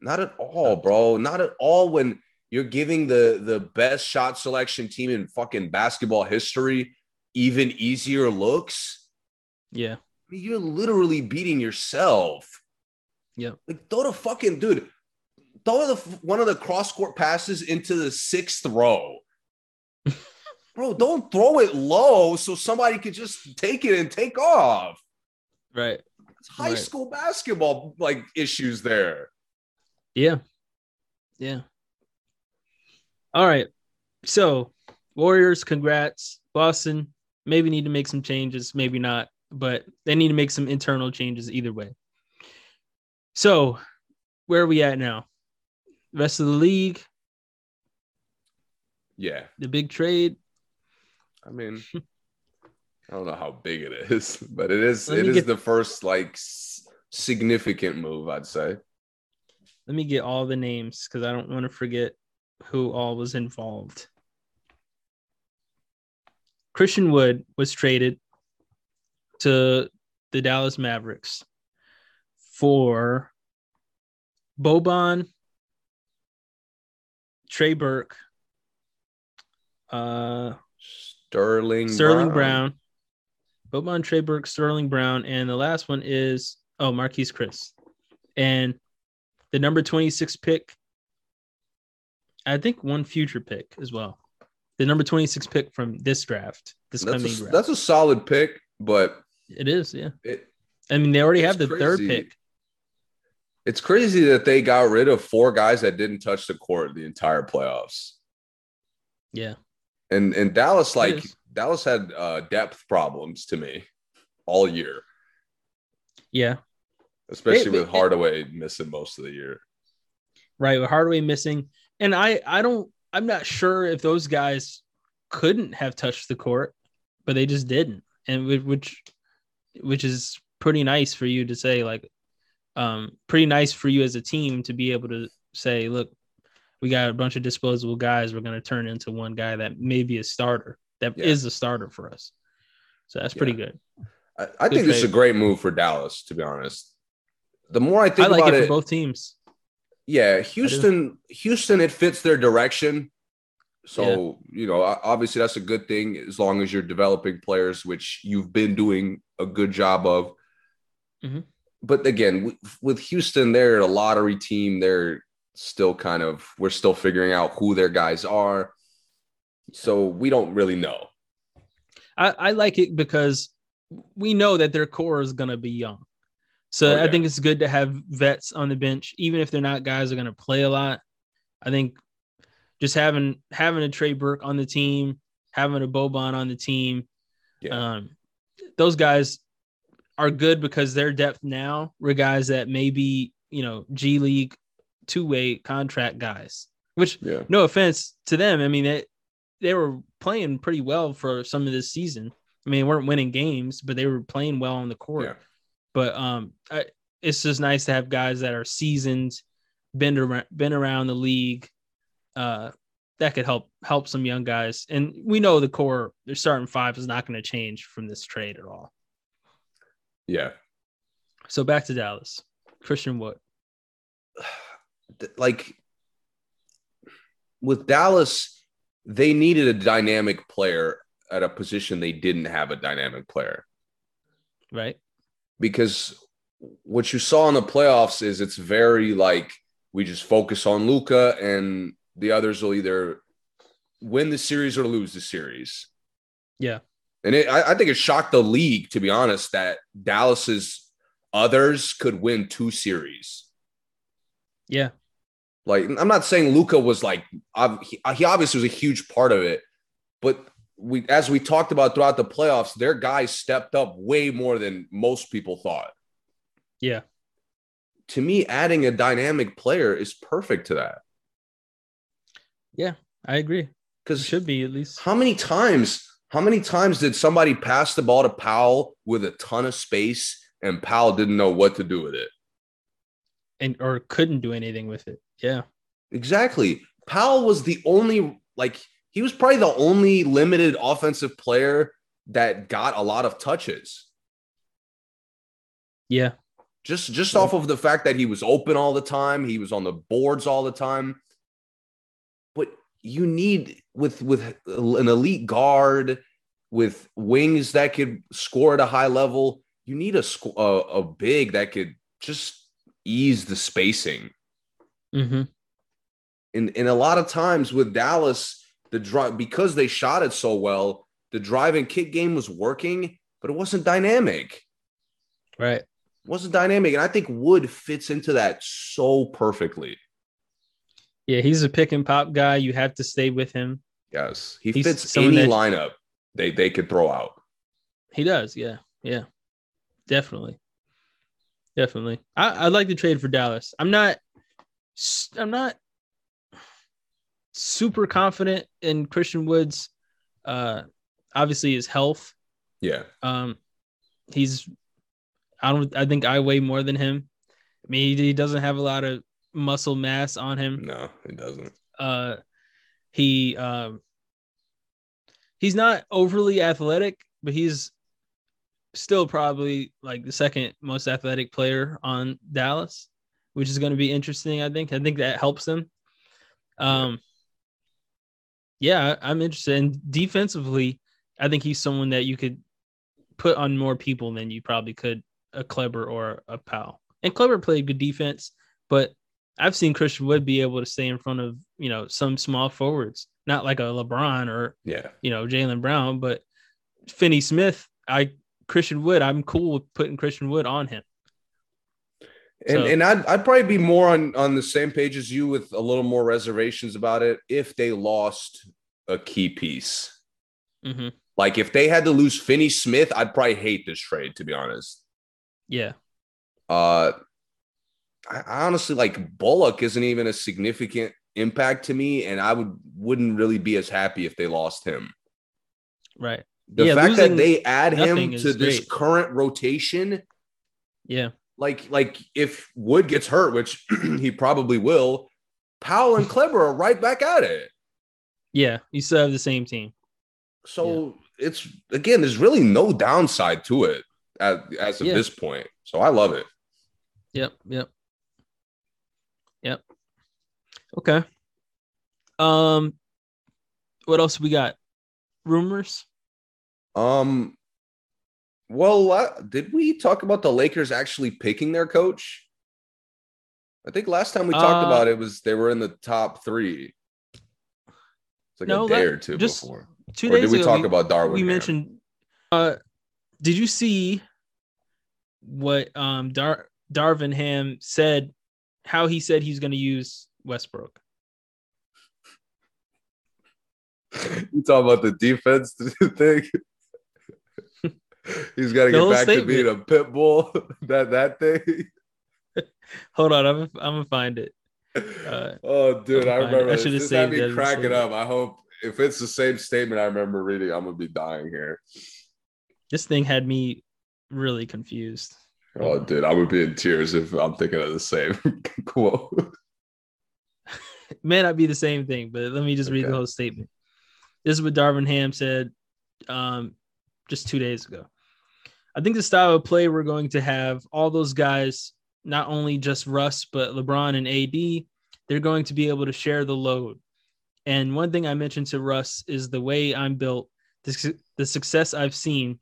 not at all, bro. Not at all. When you're giving the the best shot selection team in fucking basketball history even easier looks, Yeah. I mean, you're literally beating yourself. Yep. Like throw the fucking dude. Throw the one of the cross court passes into the sixth row. Bro, don't throw it low so somebody could just take it and take off. Right. It's high Right. school basketball like issues there. Yeah. Yeah. All right. So, Warriors, congrats. Boston, maybe need to make some changes, maybe not, but they need to make some internal changes either way. So, where are we at now? Rest of the league, Yeah. the big trade. I mean, I don't know how big it is, but it is it get- the first like significant move, I'd say. Let me get all the names because I don't want to forget who all was involved. Christian Wood was traded to the Dallas Mavericks for Boban, Trey Burke, uh, Sterling Sterling Brown. Boban, Trey Burke, Sterling Brown, and the last one is oh Marquese Chriss, and the number twenty six pick. I think one future pick as well. The number twenty six pick from this draft, this That's coming a, draft. that's a solid pick, but it is, yeah. it, I mean, they already have the third pick. It's crazy that they got rid of four guys that didn't touch the court the entire playoffs. Yeah, And and Dallas, like. Dallas had uh, depth problems to me all year, yeah, especially They- with Hardaway missing most of the year. right. With Hardaway missing, and I, I don't, I'm not sure if those guys couldn't have touched the court, but they just didn't, and which, which is pretty nice for you to say, like, um, pretty nice for you as a team to be able to say, look, we got a bunch of disposable guys. We're going to turn into one guy that may be a starter. That is Yeah. a starter for us. So that's pretty good. I, I Good think this is a great move for Dallas, to be honest. The more I think I like about it it, for both teams. yeah, Houston, Houston, it fits their direction. So you know, obviously that's a good thing as long as you're developing players, which you've been doing a good job of. Mhm. But again, with, with Houston, they're a lottery team. They're still kind of we're still figuring out who their guys are. So we don't really know. I, I like it because we know that their core is going to be young. So Oh, I think it's good to have vets on the bench, even if they're not guys that are going to play a lot. I think just having having a Trey Burke on the team, having a Boban on the team, Yeah. um, those guys are good because their depth now were guys that maybe you know G League two way contract guys. Which Yeah. no offense to them, I mean they they were playing pretty well for some of this season. I mean, they weren't winning games, but they were playing well on the court. Yeah. But um, I, it's just nice to have guys that are seasoned, been around, been around the league, uh, that could help help some young guys. And we know the core, their starting five is not going to change from this trade at all. Yeah. So back to Dallas, Christian Wood. like with Dallas, they needed a dynamic player at a position they didn't have a dynamic player. Right. Because what you saw in the playoffs is it's very like we just focus on Luka and the others will either win the series or lose the series. Yeah. And it, I, I think it shocked the league, to be honest, that Dallas's others could win two series. Yeah. Like, I'm not saying Luka was like, he, uh, he obviously was a huge part of it, but we, as we talked about throughout the playoffs, their guys stepped up way more than most people thought. Yeah. To me, adding a dynamic player is perfect to that. Yeah, I agree. Because should be at least. How many times? How many times did somebody pass the ball to Powell with a ton of space and Powell didn't know what to do with it? And or couldn't do anything with it. Yeah. Exactly. Powell was the only like he was probably the only limited offensive player that got a lot of touches. Yeah. Just just yeah. off of the fact that he was open all the time, he was on the boards all the time. But you need with with an elite guard with wings that could score at a high level, you need a a, a big that could just ease the spacing. Mm-hmm. And and a lot of times with Dallas, the drive because they shot it so well, the drive and kick game was working, but it wasn't dynamic. Right. It wasn't dynamic. And I think Wood fits into that so perfectly. Yeah, he's a pick and pop guy. You have to stay with him. Yes. He he's fits any that, lineup they, they could throw out. He does, yeah. Yeah. Definitely. Definitely. I, I'd like to trade for Dallas. I'm not I'm not super confident in Christian Woods. Uh, obviously his health. Yeah. Um, he's. I don't. I think I weigh more than him. I mean, he, he doesn't have a lot of muscle mass on him. No, he doesn't. Uh, he um. He's not overly athletic, but he's still probably like the second most athletic player on Dallas, which is going to be interesting. I think. I think that helps them. Um, yeah, I'm interested. And defensively, I think he's someone that you could put on more people than you probably could a Kleber or a Powell. And Kleber played good defense, but I've seen Christian Wood be able to stay in front of you know some small forwards, not like a LeBron or yeah, you know Jaylen Brown, but Finney Smith. I Christian Wood. I'm cool with putting Christian Wood on him. And, so, and I'd, I'd probably be more on, on the same page as you with a little more reservations about it if they lost a key piece. Mm-hmm. Like if they had to lose Finney Smith, I'd probably hate this trade, to be honest. Yeah. Uh, I honestly like Bullock isn't even a significant impact to me, and I would wouldn't really be as happy if they lost him. Right. The yeah, fact that they add him to this great. current rotation, yeah, like like if Wood gets hurt, which he probably will, Powell and Kleber are right back at it. Yeah, you still have the same team. So yeah. it's again, there's really no downside to it as, as of yeah. this point. So I love it. Yep. Yep. Okay. Um, what else we got? Rumors. Um. Well, uh, did we talk about the Lakers actually picking their coach? I think last time we talked uh, about it was they were in the top three. It's like no, a day that, or two just before. Two or days did we ago, talk we, about Darvin? We mentioned. Uh, did you see what um Dar- Darvin Ham said? How he said he's going to use Westbrook. you talking about the defense thing? He's got to get back statement. to being a pit bull. that that thing. Hold on, I'm I'm gonna find it. Uh, oh, dude, I remember. I should have saved me cracking up. I hope if it's the same statement I remember reading, I'm gonna be dying here. This thing had me really confused. Oh, dude, I would be in tears if I'm thinking of the same quote. May not be the same thing, but let me just okay. read the whole statement. This is what Darvin Ham said um, just two days ago. I think the style of play we're going to have, all those guys not only just Russ, but LeBron and AD, they're going to be able to share the load. And one thing I mentioned to Russ is the way I'm built, the, the success I've seen.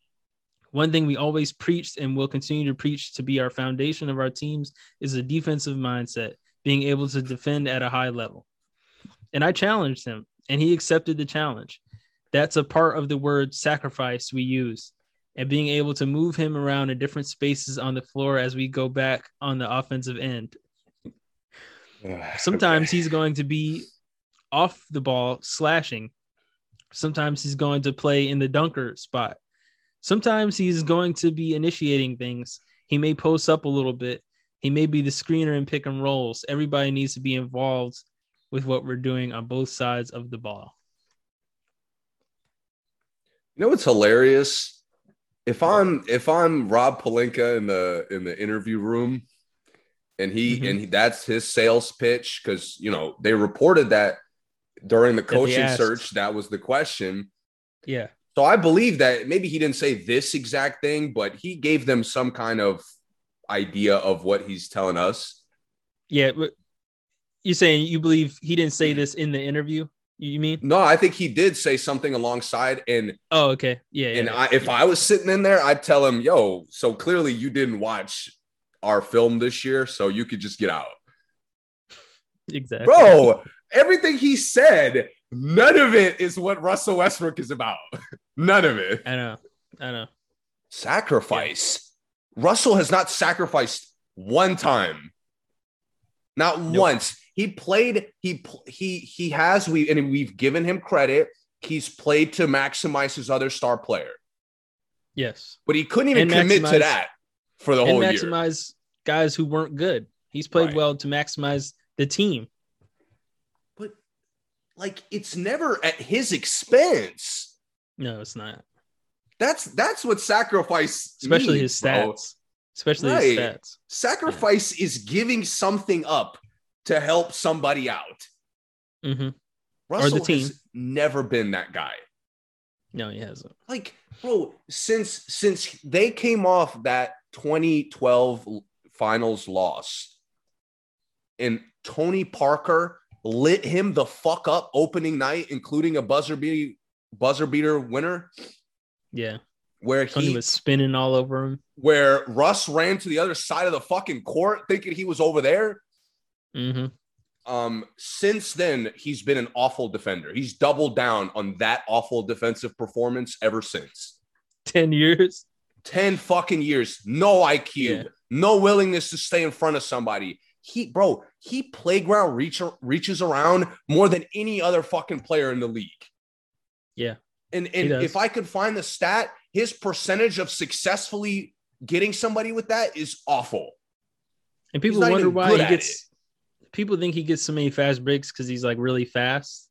One thing we always preached and will continue to preach to be our foundation of our teams is a defensive mindset, being able to defend at a high level. And I challenged him, and he accepted the challenge. That's a part of the word sacrifice we use, and being able to move him around in different spaces on the floor as we go back on the offensive end. Sometimes Okay. he's going to be off the ball slashing. Sometimes he's going to play in the dunker spot. Sometimes he's going to be initiating things. He may post up a little bit. He may be the screener and pick and rolls. Everybody needs to be involved with what we're doing on both sides of the ball. You know what's hilarious? If I'm if I'm Rob Pelinka in the in the interview room, and he Mhm. and he, that's his sales pitch because you know they reported that during the coaching search that was the question. Yeah. So I believe that maybe he didn't say this exact thing, but he gave them some kind of idea of what he's telling us. Yeah. You're saying you believe he didn't say this in the interview? You mean? No, I think he did say something alongside, and Oh, okay. Yeah. yeah, and yeah. I, if I was sitting in there, I'd tell him, "Yo, so clearly you didn't watch our film this year, so you could just get out, exactly. bro." Everything he said, none of it is what Russell Westbrook is about. none of it. I know. I know. Sacrifice. Russell has not sacrificed one time. Not Nope. once. He played. He he he has. We and we've given him credit. He's played to maximize his other star player, Yes. but he couldn't even And commit to that for the whole year. maximize guys who weren't good. He's played Right. well to maximize the team. But like, it's never at his expense. No, it's not. That's that's what sacrifice, Especially means, his bro. stats. Especially Right. his stats. Sacrifice is giving something up to help somebody out. Mm-hmm. Russell the team. has never been that guy. No, he hasn't. Like, bro, since since they came off that 2012 finals loss, and Tony Parker lit him the fuck up opening night, including a buzzer beater buzzer beater winner, Yeah. where Tony he was spinning all over him. where Russ ran to the other side of the fucking court thinking he was over there. Hmm Um, since then, he's been an awful defender. He's doubled down on that awful defensive performance ever since. 10 years. 10 fucking years, no IQ, Yeah. no willingness to stay in front of somebody. He, bro, he playground reach, reaches around more than any other fucking player in the league. Yeah. And, and if I could find the stat, his percentage of successfully getting somebody with that is awful. And people wonder why he gets people think he gets so many fast breaks because he's like really fast.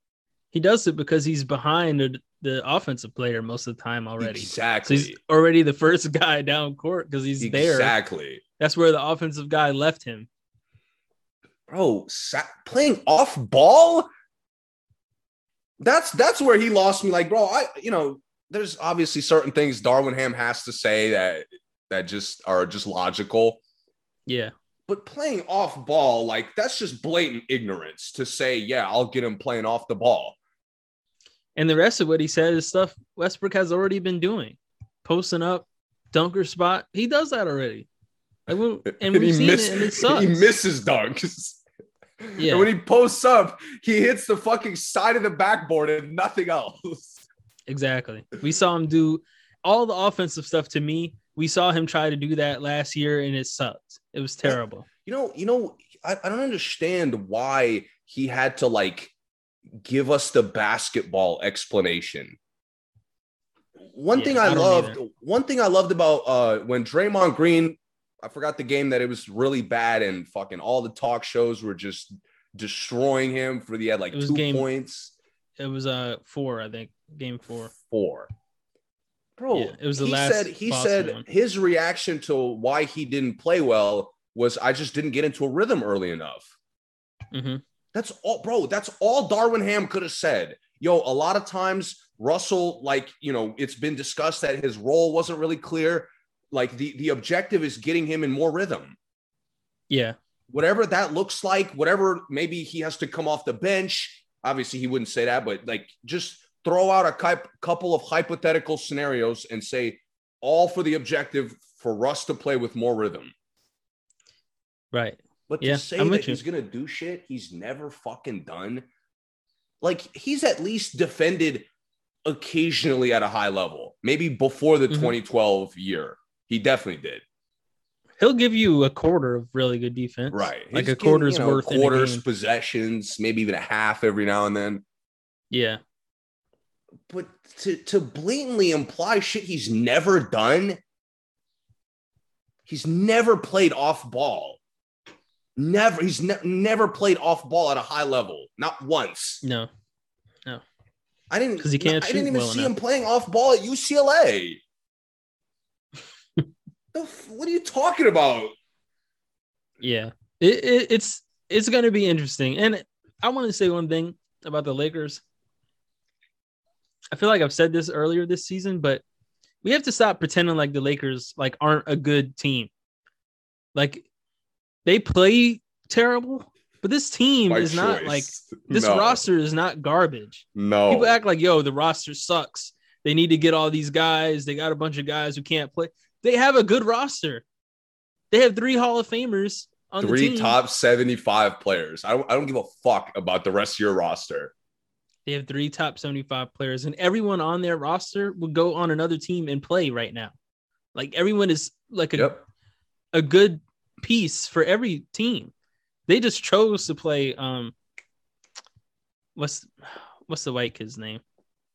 He does it because he's behind the, the offensive player most of the time already. So Exactly. he's already the first guy down court because he's there. exactly. That's where the offensive guy left him. bro, sa- playing off ball. That's that's where he lost me. Like, bro, I you know, there's obviously certain things Darvin Ham has to say that that just are just logical. Yeah. But playing off ball, like that's just blatant ignorance to say, yeah, I'll get him playing off the ball. And the rest of what he said is stuff Westbrook has already been doing. Posting up, dunker spot. He does that already. Like, we- and we've seen it and it sucks. he misses dunks. Yeah. And when he posts up, he hits the fucking side of the backboard and nothing else. Exactly. We saw him do all the offensive stuff to me. We saw him try to do that last year and it sucked. It was terrible. You know, you know, I, I don't understand why he had to like give us the basketball explanation. One Yeah, thing I, I loved, either. one thing I loved about uh when Draymond Green, I forgot the game that it was really bad and fucking all the talk shows were just destroying him for the had like two game- points, It was uh four, I think. Game four. four. Bro, Yeah, it was the he last said he said one. his reaction to why he didn't play well was I just didn't get into a rhythm early enough. hmm That's all, bro. That's all Darvin Ham could have said. Yo, a lot of times Russell, like you know, it's been discussed that his role wasn't really clear. Like the the objective is getting him in more rhythm, Yeah. whatever that looks like. Whatever, maybe he has to come off the bench. Obviously, he wouldn't say that, but like just throw out a cou- couple of hypothetical scenarios and say all for the objective for Russ to play with more rhythm. Right. But Yeah, to say I'm that he's gonna do shit he's never fucking done, like he's at least defended occasionally at a high level. Maybe before the Mhm. 2012 year, he definitely did. He'll give you a quarter of really good defense. Right, Like He's a quarter's getting, you know, worth quarters, possessions, maybe even a half every now and then. Yeah. But to to blatantly imply shit he's never done, he's never played off ball. Never, he's ne- never played off ball at a high level, not once. No. No. I didn't. Because he can't I didn't even well see enough. him playing off ball at UCLA. f- what are you talking about? Yeah. It, it, it's it's going to be interesting. And I want to say one thing about the Lakers. I feel like I've said this earlier this season, but we have to stop pretending like the Lakers like aren't a good team. Like they play terrible, but this team By is not like this No. roster is not garbage. No, People act like, yo, the roster sucks. They need to get all these guys. They got a bunch of guys who can't play. They have a good roster. They have three Hall of Famers on the three top 75 players. I don't, I don't give a fuck about the rest of your roster. They have three top 75 players, and everyone on their roster would go on another team and play right now. Like everyone is like a, Yep. a good piece for every team. They just chose to play um what's what's the white kid's name?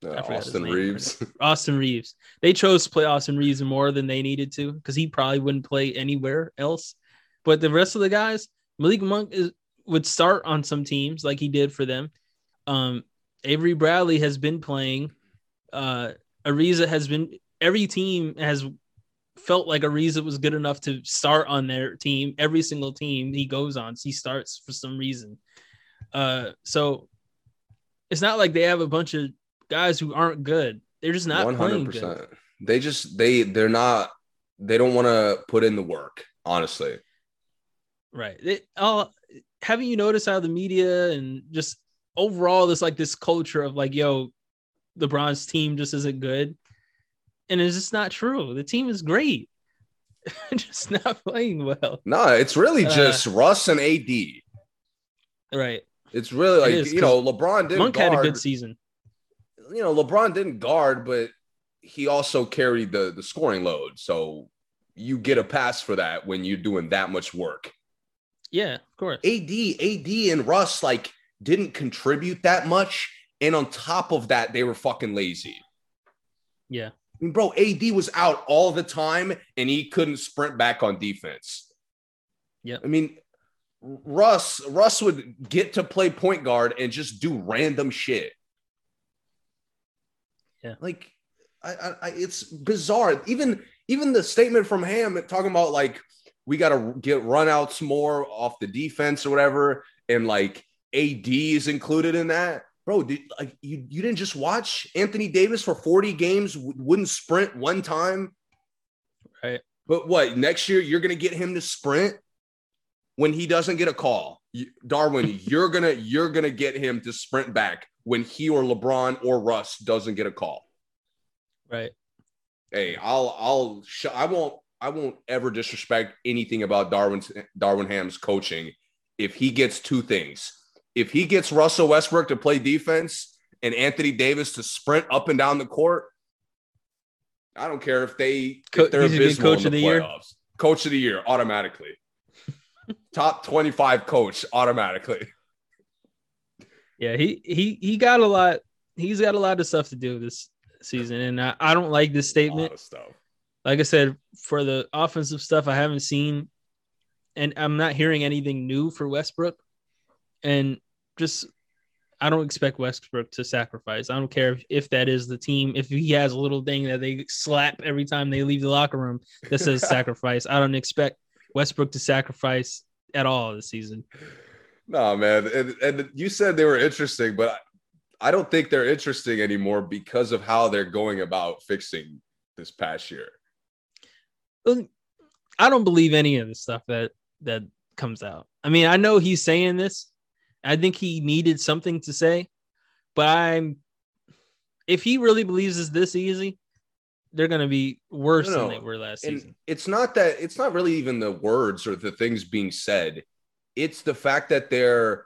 Uh, I forgot his Austin name. Reaves. Austin Reaves. They chose to play Austin Reaves more than they needed to because he probably wouldn't play anywhere else. But the rest of the guys, Malik Monk is, would start on some teams like he did for them. Um, Avery Bradley has been playing. Uh, Ariza has been. Every team has felt like Ariza was good enough to start on their team. Every single team he goes on, he starts for some reason. Uh, so it's not like they have a bunch of guys who aren't good. They're just not One playing hundred good. They just they they're not. They don't want to put in the work. Honestly, Right. They, uh, haven't you noticed how the media and just overall this like this culture of like, yo, LeBron's team just isn't good, and it's just not true. The team is great, just not playing well. no, it's really Uh, just Russ and AD. Right. It's really like is, you know LeBron didn't Monk guard. had a good season. you know LeBron didn't guard, but he also carried the the scoring load. So you get a pass for that when you're doing that much work. Yeah, of course. AD, AD, and Russ like didn't contribute that much, and on top of that, they were fucking lazy. Yeah. I mean, bro, AD was out all the time, and he couldn't sprint back on defense. Yeah. I mean, Russ, Russ would get to play point guard and just do random shit. Yeah. like I, I, I it's bizarre. Even even the statement from Ham talking about like we got to get runouts more off the defense or whatever, and like AD is included in that. Bro, did, like you, you didn't just watch Anthony Davis for 40 games, wouldn't sprint one time. Right. But what next year you're gonna get him to sprint when he doesn't get a call. You- Darvin, you're gonna you're gonna get him to sprint back when he or LeBron or Russ doesn't get a call. Right. Hey, I'll I'll sh- I won't I won't ever disrespect anything about Darvin's Darvin Ham's coaching if he gets two things. If he gets Russell Westbrook to play defense and Anthony Davis to sprint up and down the court, I don't care if they if they're he's abysmal coach in of the the year? Coach of the year automatically. Top 25 coach automatically. Yeah, he he he got a lot. He's got a lot of stuff to do this season, and I, I don't like this statement. lot of stuff. like I said, for the offensive stuff, I haven't seen, and I'm not hearing anything new for Westbrook. And just, I don't expect Westbrook to sacrifice. I don't care if, if that is the team. If he has a little thing that they slap every time they leave the locker room that says sacrifice, I don't expect Westbrook to sacrifice at all this season. No, man. And, and you said they were interesting, but I, I don't think they're interesting anymore because of how they're going about fixing this past year. Um, I don't believe any of the stuff that that comes out. I mean, I know he's saying this. I think he needed something to say, but I'm if he really believes it's this easy, they're gonna be worse No, no. than they were last and season. it's not that it's not really even the words or the things being said it's the fact that their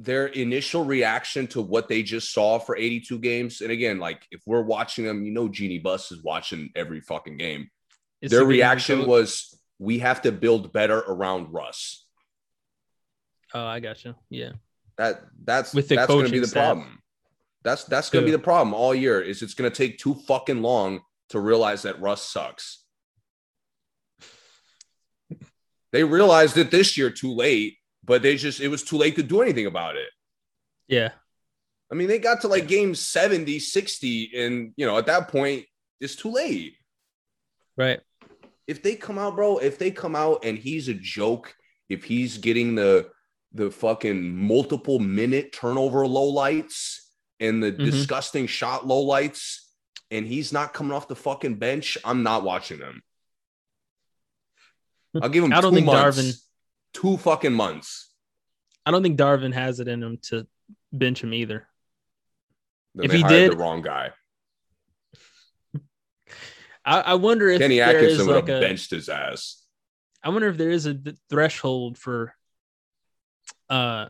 their initial reaction to what they just saw for 82 games and again like if we're watching them you know Jeanie Buss is watching every fucking game It's their reaction was we have to build better around russ Oh, I got you. Yeah. that that's With the that's going to be the staff. problem that's that's going to be the problem all year is it's going to take too fucking long to realize that russ sucks they realized it this year too late but they just it was too late to do anything about it Yeah. i mean they got to like game 70 60 and you know at that point it's too late Right. if they come out bro if they come out and he's a joke if he's getting the the fucking multiple minute turnover low lights and the Mhm. disgusting shot low lights and he's not coming off the fucking bench i'm not watching him i'll give him I don't two think months Darvin- two fucking months I don't think Darvin has it in him to bench him either. Then If they he hired did- the wrong guy. I, I wonder if Kenny there is Atkinson would like have a. benched his ass. I wonder if there is a threshold for, uh,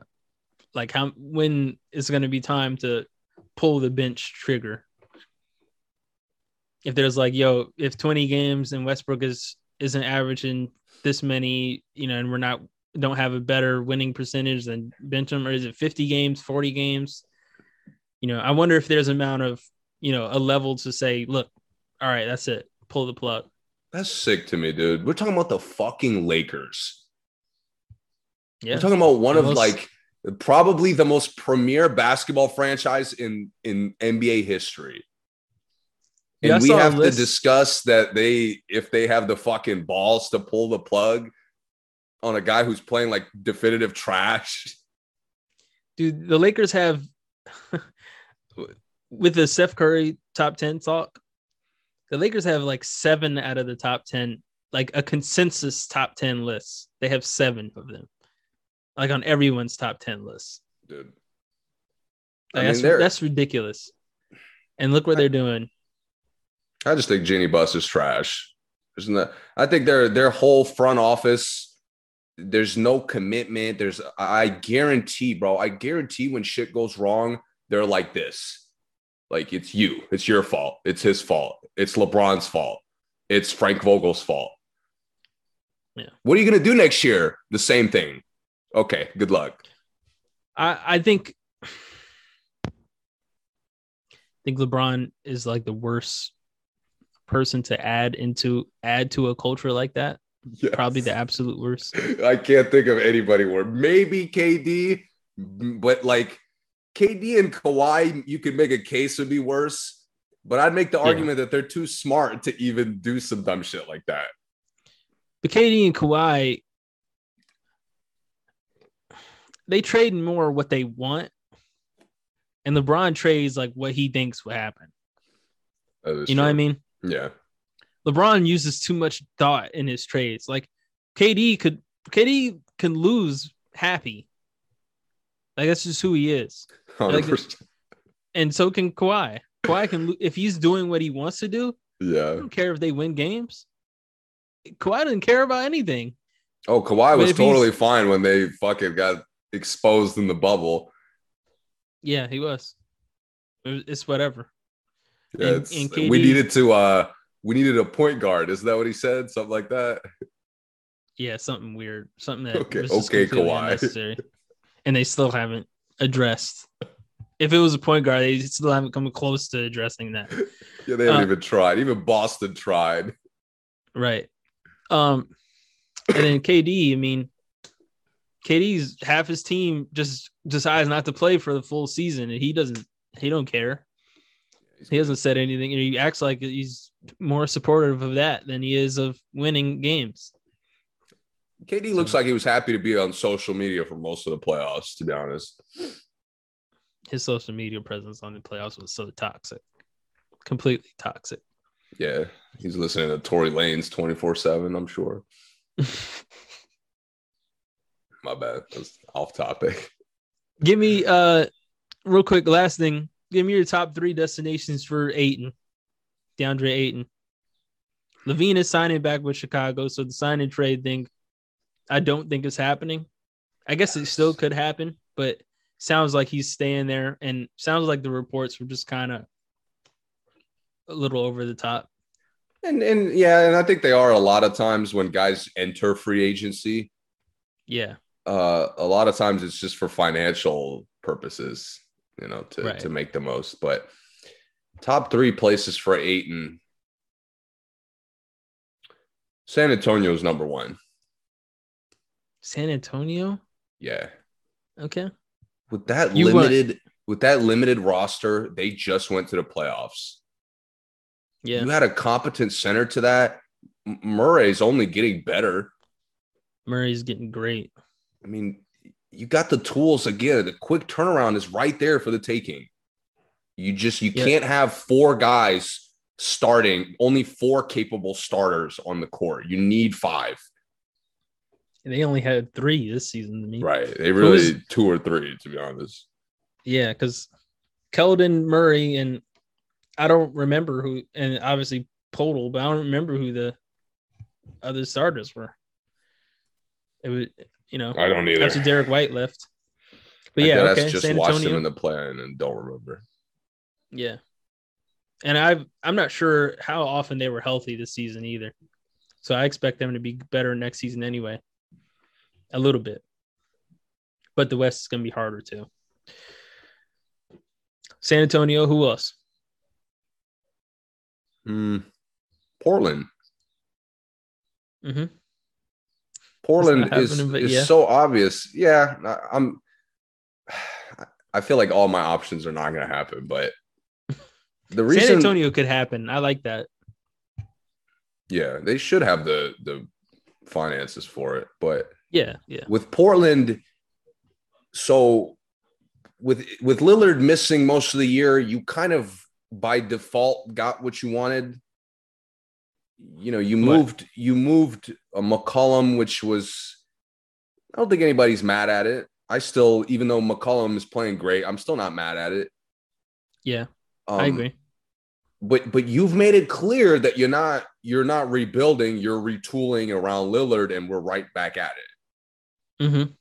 like how when it's going to be time to pull the bench trigger. If there's like, yo, if 20 games and Westbrook is isn't averaging this many, you know, and we're not don't have a better winning percentage than bench him, or is it 50 games, 40 games? You know, I wonder if there's amount of, you know, a level to say, look, all right, that's it, pull the plug. That's sick to me, dude. We're talking about the fucking Lakers. Yeah, We're talking about one The of most- like probably the most premier basketball franchise in in NBA history. Yeah, And we have to discuss that they if they have the fucking balls to pull the plug on a guy who's playing like definitive trash. dude. The Lakers have with the Steph Curry top ten talk. The Lakers have like seven out of the top ten, like a consensus top ten list. They have seven of them, like on everyone's top ten list. Dude. Like, I mean, that's that's ridiculous. And look what they're doing. I just think Jeanie Buss is trash. Isn't that? I think their their whole front office. There's no commitment. There's I guarantee, bro. I guarantee when shit goes wrong, they're like this. Like it's you. It's your fault. It's his fault. It's LeBron's fault. It's Frank Vogel's fault. Yeah. What are you gonna do next year? The same thing. Okay. Good luck. I I think I think LeBron is like the worst person to add into add to a culture like that. Yes. Probably the absolute worst. I can't think of anybody worse. maybe KD, but like KD and Kawhi, you could make a case would be worse. But I'd make the Yeah. argument that they're too smart to even do some dumb shit like that. But KD and Kawhi, they trade more what they want, and LeBron trades like what he thinks will happen. You know what I mean? Yeah. LeBron uses too much thought in his trades. Like KD could KD can lose happy. Like that's just who he is, 100%. and so can Kawhi. Kawhi can if he's doing what he wants to do. I yeah. don't care if they win games. Kawhi doesn't care about anything. Oh, Kawhi was totally fine when they fucking got exposed in the bubble. Yeah, he was. It's whatever. Yeah, And- it's- and we needed to uh we needed a point guard. Isn't that what he said? Something like that. Yeah, something weird, something that Okay, okay, Kawhi. unnecessary. and they still haven't addressed. If it was a point guard, they still haven't come close to addressing that. Yeah, they haven't Uh, even tried. Even Boston tried. Right. Um, and then KD, I mean, KD's half his team just decides not to play for the full season, and he doesn't. He don't care. He hasn't said anything, and he acts like he's more supportive of that than he is of winning games. KD looks like he was happy to be on social media for most of the playoffs, to be honest. His social media presence on the playoffs was so toxic, completely toxic. Yeah, he's listening to Tory Lanez 24 7, I'm sure. My bad. That's off topic. Give me uh real quick last thing. Give me your top three destinations for Ayton. DeAndre Ayton. LaVine is signing back with Chicago, so the sign and trade thing, I don't think is happening. I guess it still could happen, but sounds like he's staying there, and sounds like the reports were just kind of a little over the top. And and yeah, and I think they are a lot of times when guys enter free agency. Yeah. Uh, a lot of times it's just for financial purposes, you know, to Right. to make the most. But top three places for Ayton. San Antonio is number one. San Antonio. Yeah. Okay. With that You limited with that limited roster, they just went to the playoffs. Yeah. You had a competent center to that. Murray's only getting better. Murray's getting great. I mean, you got the tools again. The quick turnaround is right there for the taking. You just you Yeah. can't have four guys starting, only four capable starters on the court. You need five. They only had three this season to me. Right. They really is- two or three, to be honest. Yeah, because Keldon Murray and I don't remember who, and obviously Poeltl, but I don't remember who the other starters were. It was, you know, I don't either. after Derrick White left. But I yeah, okay, just San watched them Antonio. in the plan and don't remember. yeah, and I I'm not sure how often they were healthy this season either. So I expect them to be better next season anyway, a little bit. But the West is going to be harder too. San Antonio, who else? Hmm. Portland. hmm Portland is, is yeah. so obvious. Yeah, I- I'm. I feel like all my options are not going to happen, but the reason, San Antonio could happen. I like that. yeah, they should have the the finances for it, but Yeah, yeah, with Portland, so with with Lillard missing most of the year, you kind of by default got what you wanted. You know, you What? moved you moved a McCollum, which was I don't think anybody's mad at it. I still, even though McCollum is playing great, I'm still not mad at it. yeah. Um, I agree. But but you've made it clear that you're not you're not rebuilding, you're retooling around Lillard, and we're right back at it. hmm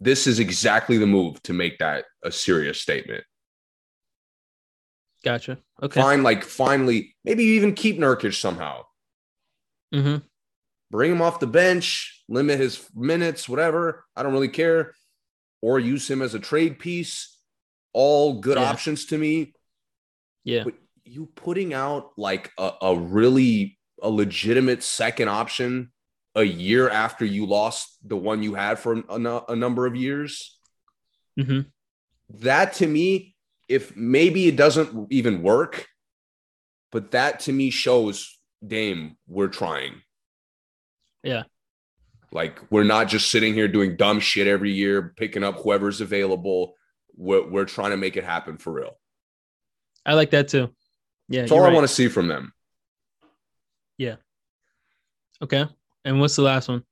this is exactly the move to make that a serious statement. Gotcha. Okay. Find like finally, maybe you even keep Nurkic somehow. hmm Bring him off the bench, limit his minutes, whatever. I don't really care. Or use him as a trade piece. All good Yeah. options to me. Yeah. But you putting out like a, a really a legitimate second option a year after you lost the one you had for a, a number of years. hmm that to me, if maybe it doesn't even work, but that to me shows Dame, we're trying. Yeah. Like we're not just sitting here doing dumb shit every year, picking up whoever's available. We're, we're trying to make it happen for real. I like that too. Yeah. That's all I want to see from them. Yeah. Okay. And what's the last one?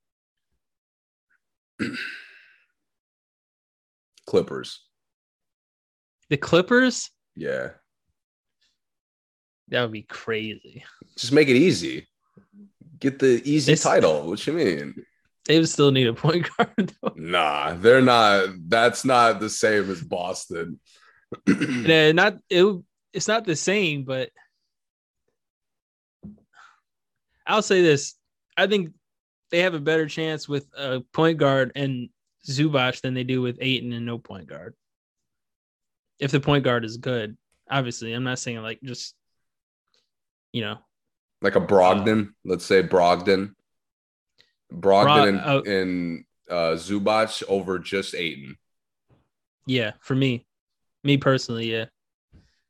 Clippers. The Clippers? Yeah. That would be crazy. Just make it easy. Get the easy It's- title. What you mean? They would still need a point guard though. Nah, they're not. That's not the same as Boston. Yeah, not it. It's not the same, but I'll say this: I think they have a better chance with a point guard and Zubac than they do with Ayton and no point guard. If the point guard is good, obviously, I'm not saying like just you know like a Brogdon, let's say Brogdon, Brogdon Bro- and, and uh, Zubac over just Ayton. Yeah, for me, me personally, yeah.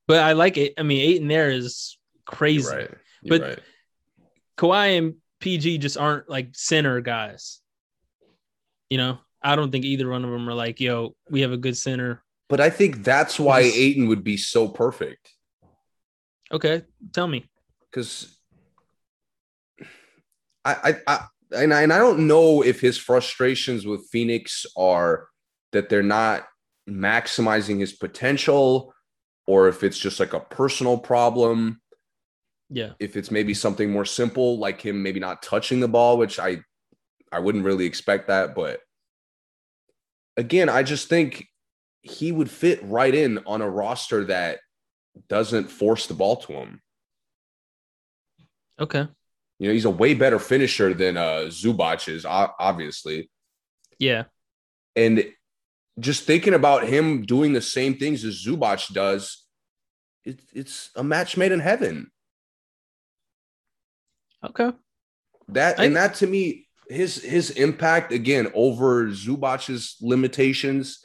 But I like it. I mean, Ayton there is crazy. You're right. You're But- right. Kawhi and PG just aren't like center guys. You know, I don't think either one of them are like, yo, we have a good center. But I think that's why Ayton would be so perfect Okay, tell me. because I, I, I and I and I don't know if his frustrations with Phoenix are that they're not maximizing his potential or if it's just like a personal problem. Yeah. If it's maybe something more simple, like him maybe not touching the ball, which I I wouldn't really expect that, but again, I just think he would fit right in on a roster that doesn't force the ball to him. Okay. You know, he's a way better finisher than uh Zubac is, obviously. Yeah. And just thinking about him doing the same things as Zubac does, it, it's a match made in heaven. Okay. That I- and that to me, his his impact again over Zubac's limitations.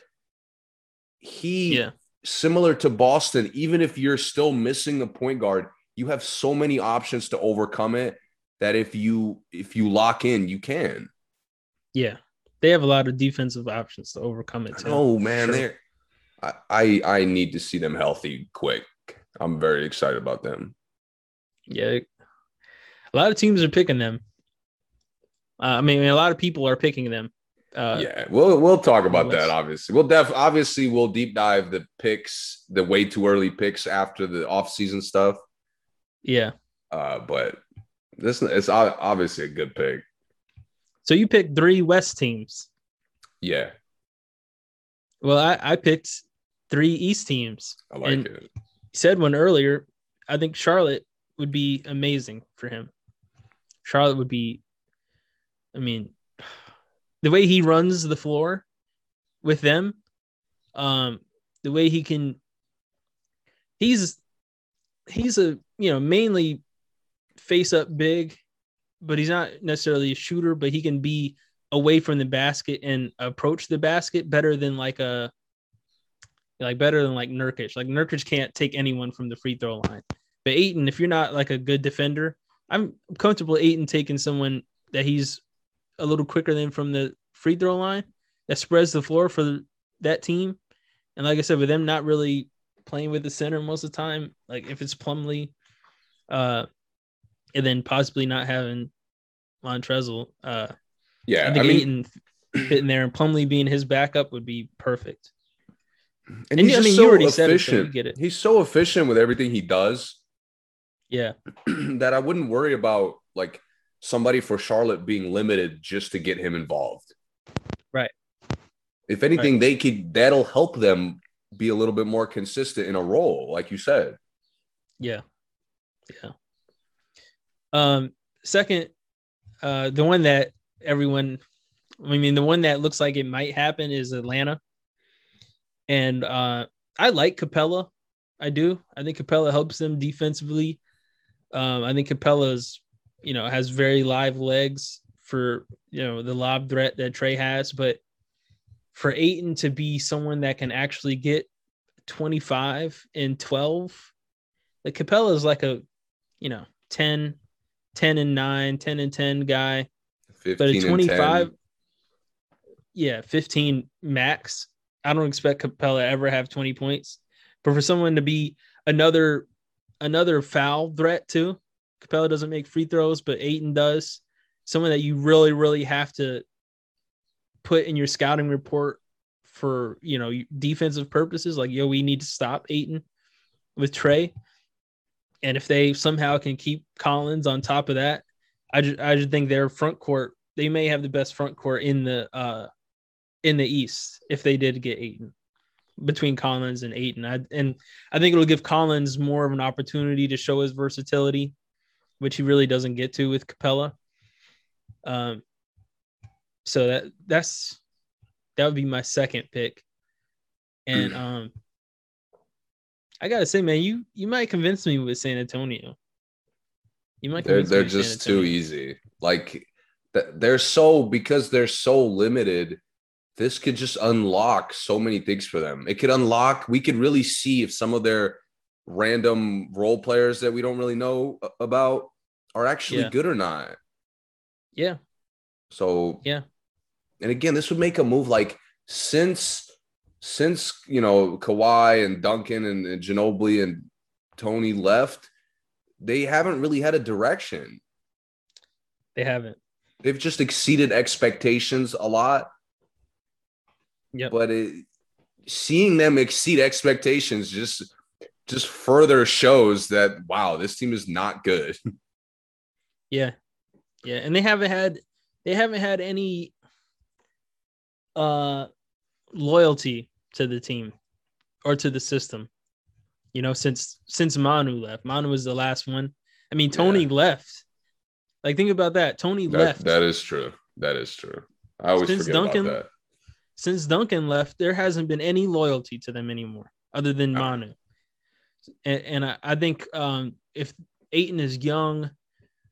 He Yeah. similar to Boston, even if you're still missing the point guard, you have so many options to overcome it that if you if you lock in, you can. Yeah. They have a lot of defensive options to overcome it too. Oh man, Sure. they're I, I I need to see them healthy quick. I'm very excited about them. Yeah. A lot of teams are picking them. Uh, I mean, a lot of people are picking them. Uh, yeah, we'll we'll talk about that. Obviously, we'll def obviously we'll deep dive the picks, the way too early picks after the off season stuff. yeah. Uh, but this it's obviously a good pick. So you picked three West teams. Yeah, Well, I, I picked three East teams. I like And- it. said one earlier. I think Charlotte would be amazing for him. Charlotte would be, I mean, the way he runs the floor with them, um, the way he can, he's he's a you know mainly face up big, but he's not necessarily a shooter. But he can be away from the basket and approach the basket better than like a like better than like Nurkic. Like Nurkic can't take anyone from the free throw line. But Ayton, if you're not like a good defender, I'm comfortable Ayton taking someone that he's a little quicker than from the free throw line that spreads the floor for that team. And like I said, with them not really playing with the center most of the time, like if it's Plumlee, uh, and then possibly not having Montrezl, uh, Yeah, I I, mean, Ayton fitting there and Plumlee being his backup would be perfect. and and he's I mean, you so already said it, so efficient. get it. He's so efficient with everything he does Yeah. that I wouldn't worry about like somebody for Charlotte being limited just to get him involved. Right. If anything, they could that'll help them be a little bit more consistent in a role, like you said. Yeah. Yeah. Um, second, uh, the one that everyone, I mean, the one that looks like it might happen is Atlanta. And uh, I like Capela. I do. I think Capela helps them defensively. Um, I think Capela's, you know, has very live legs for, you know, the lob threat that Trae has. But for Ayton to be someone that can actually get 25 and 12, like Capela is like a, you know, 10, 10 and 9, 10 and 10 guy. 15 But a and 25, 10. yeah, 15 max. I don't expect Capela ever have 20 points. But for someone to be another another foul threat too, Capela doesn't make free throws, but Ayton does. Someone that you really, really have to put in your scouting report for you know defensive purposes. Like, yo, we need to stop Ayton with Trae. And if they somehow can keep Collins on top of that, I just I just think their front court they may have the best front court in the uh in the East if they did get Ayton between Collins and Ayton. I, and I think it'll give Collins more of an opportunity to show his versatility, which he really doesn't get to with Capela. Um, so that that's that would be my second pick. And um, I gotta say, man, you you might convince me with San Antonio. You might. They're convince me they're just too easy. Like th- they're so because they're so limited. This could just unlock so many things for them. It could unlock. We could really see if some of their random role players that we don't really know about are actually Yeah. good or not. Yeah, So Yeah. and again, this would make a move like since since you know Kawhi and Duncan and, and Ginobili and Tony left, they haven't really had a direction. they haven't. They've just exceeded expectations a lot. Yeah. But it, seeing them exceed expectations just just further shows that wow, this team is not good. Yeah. Yeah. And they haven't had they haven't had any uh loyalty to the team or to the system. You know, since since Manu left. Manu was the last one. I mean, Tony Yeah. left. Like think about that. Tony That, left. that is true. That is true. I always Since forget Duncan- about that. Since Duncan left, there hasn't been any loyalty to them anymore, other than. Manu. And, and I, I think um, if Ayton is young,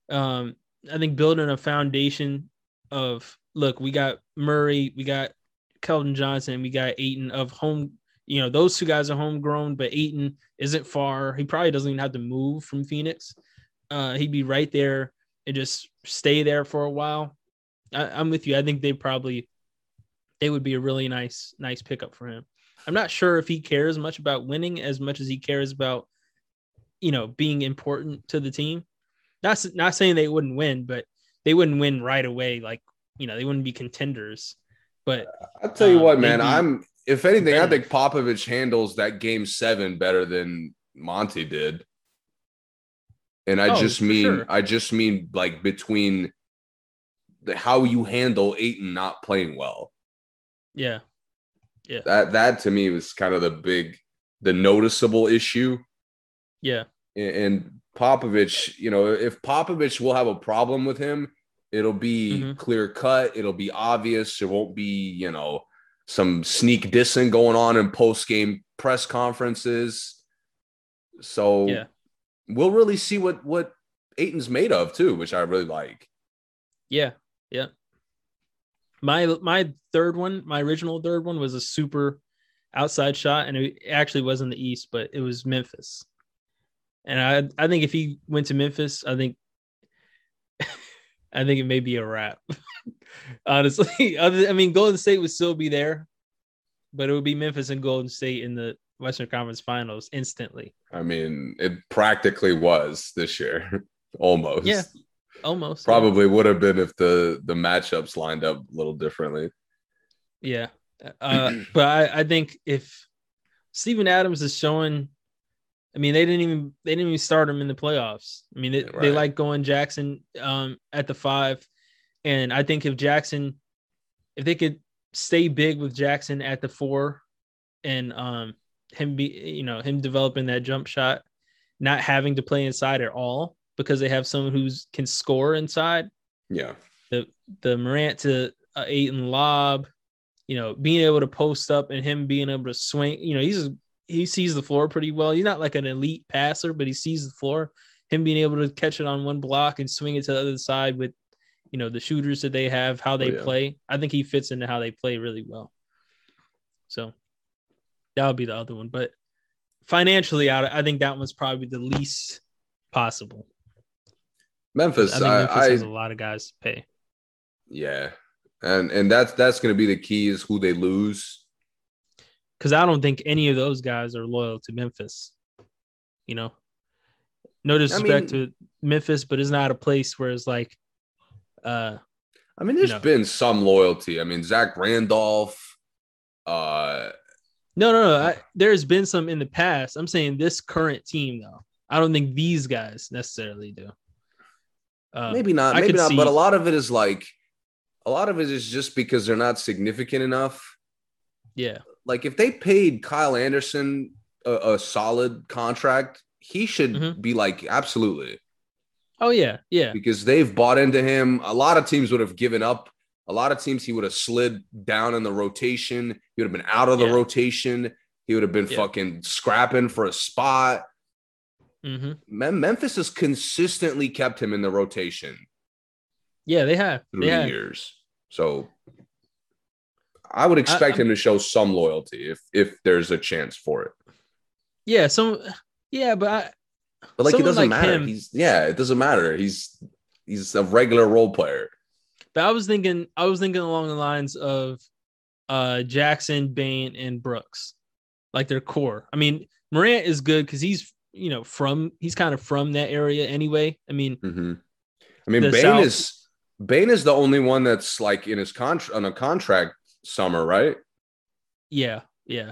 um, I think building a foundation of look, we got Murray, we got Keldon Johnson, we got Ayton of home. You know, those two guys are homegrown, but Ayton isn't far. He probably doesn't even have to move from Phoenix. Uh, he'd be right there and just stay there for a while. I, I'm with you. I think they probably they would be a really nice nice pickup for him. I'm not sure if he cares much about winning as much as he cares about you know being important to the team. Not not saying they wouldn't win, but they wouldn't win right away. Like you know they wouldn't be contenders. But I'll tell you Um, what, man. I'm if anything, I think Popovich handles that game seven better than Monty did. And I Oh, just mean, sure. I just mean like between the, how you handle Ayton not playing well. yeah, That that to me was kind of the big, the noticeable issue. yeah, And- Popovich, you know, if Popovich will have a problem with him, it'll be Mhm. clear cut. It'll be obvious. There won't be, you know, some sneak dissing going on in post game press conferences. So yeah, we'll really see what what Ayton's made of too, which I really like. yeah, yeah. My my third one, my original third one was a super outside shot, and it actually was in the East, but it was Memphis. And I I think if he went to Memphis, I think I think it may be a wrap. Honestly, I mean Golden State would still be there, but it would be Memphis and Golden State in the Western Conference Finals instantly. I mean, it practically was this year, almost. Yeah, almost. Probably would have been if the the matchups lined up a little differently. Yeah. Uh, but I, I think if Steven Adams is showing, I mean, they didn't even they didn't even start him in the playoffs. I mean, they, they like going Jackson um, at the five, and I think if Jackson, if they could stay big with Jackson at the four, and um, him be you know him developing that jump shot, not having to play inside at all because they have someone who's can score inside Yeah. the the Morant to uh, and lob, you know, being able to post up and him being able to swing. You know, he's he sees the floor pretty well. He's not like an elite passer, but he sees the floor. Him being able to catch it on one block and swing it to the other side with, you know, the shooters that they have, how they yeah. play. I think he fits into how they play really well. So that would be the other one, but financially, I, I think that one's probably the least possible. Memphis, I think Memphis I, has a lot of guys to pay. yeah. And and that's that's gonna be the key is who they lose. because I don't think any of those guys are loyal to Memphis. You know, no disrespect to Memphis, but it's not a place where it's like, uh, I mean, there's know. been some loyalty. I mean, Zach Randolph, uh no, no, no. I, there's been some in the past. I'm saying this current team, though. I don't think these guys necessarily do. Uh, maybe not, maybe not, see- but a lot of it is like a lot of it is just because they're not significant enough. yeah, Like if they paid Kyle Anderson a, a solid contract, he should Mhm. be like absolutely oh yeah, yeah, because they've bought into him. A lot of teams would have given up. A lot of teams he would have slid down in the rotation. He would have been out of the Yeah. rotation. He would have been Yeah. fucking scrapping for a spot. Hmm Mem- Memphis has consistently kept him in the rotation yeah. They have, through they the have. years. So I would expect I- him to show some loyalty if if there's a chance for it. yeah. Some, yeah, but I, But like it doesn't like matter. him- He's yeah, it doesn't matter. He's he's a regular role player. But I was thinking, I was thinking along the lines of uh Jackson, Bane, and Brooks, like their core. I mean, Morant is good because he's you know from he's kind of from that area anyway. I mean, Mhm. I mean, Bane South- is Bane is the only one that's like in his contract on a contract summer, right? yeah, yeah,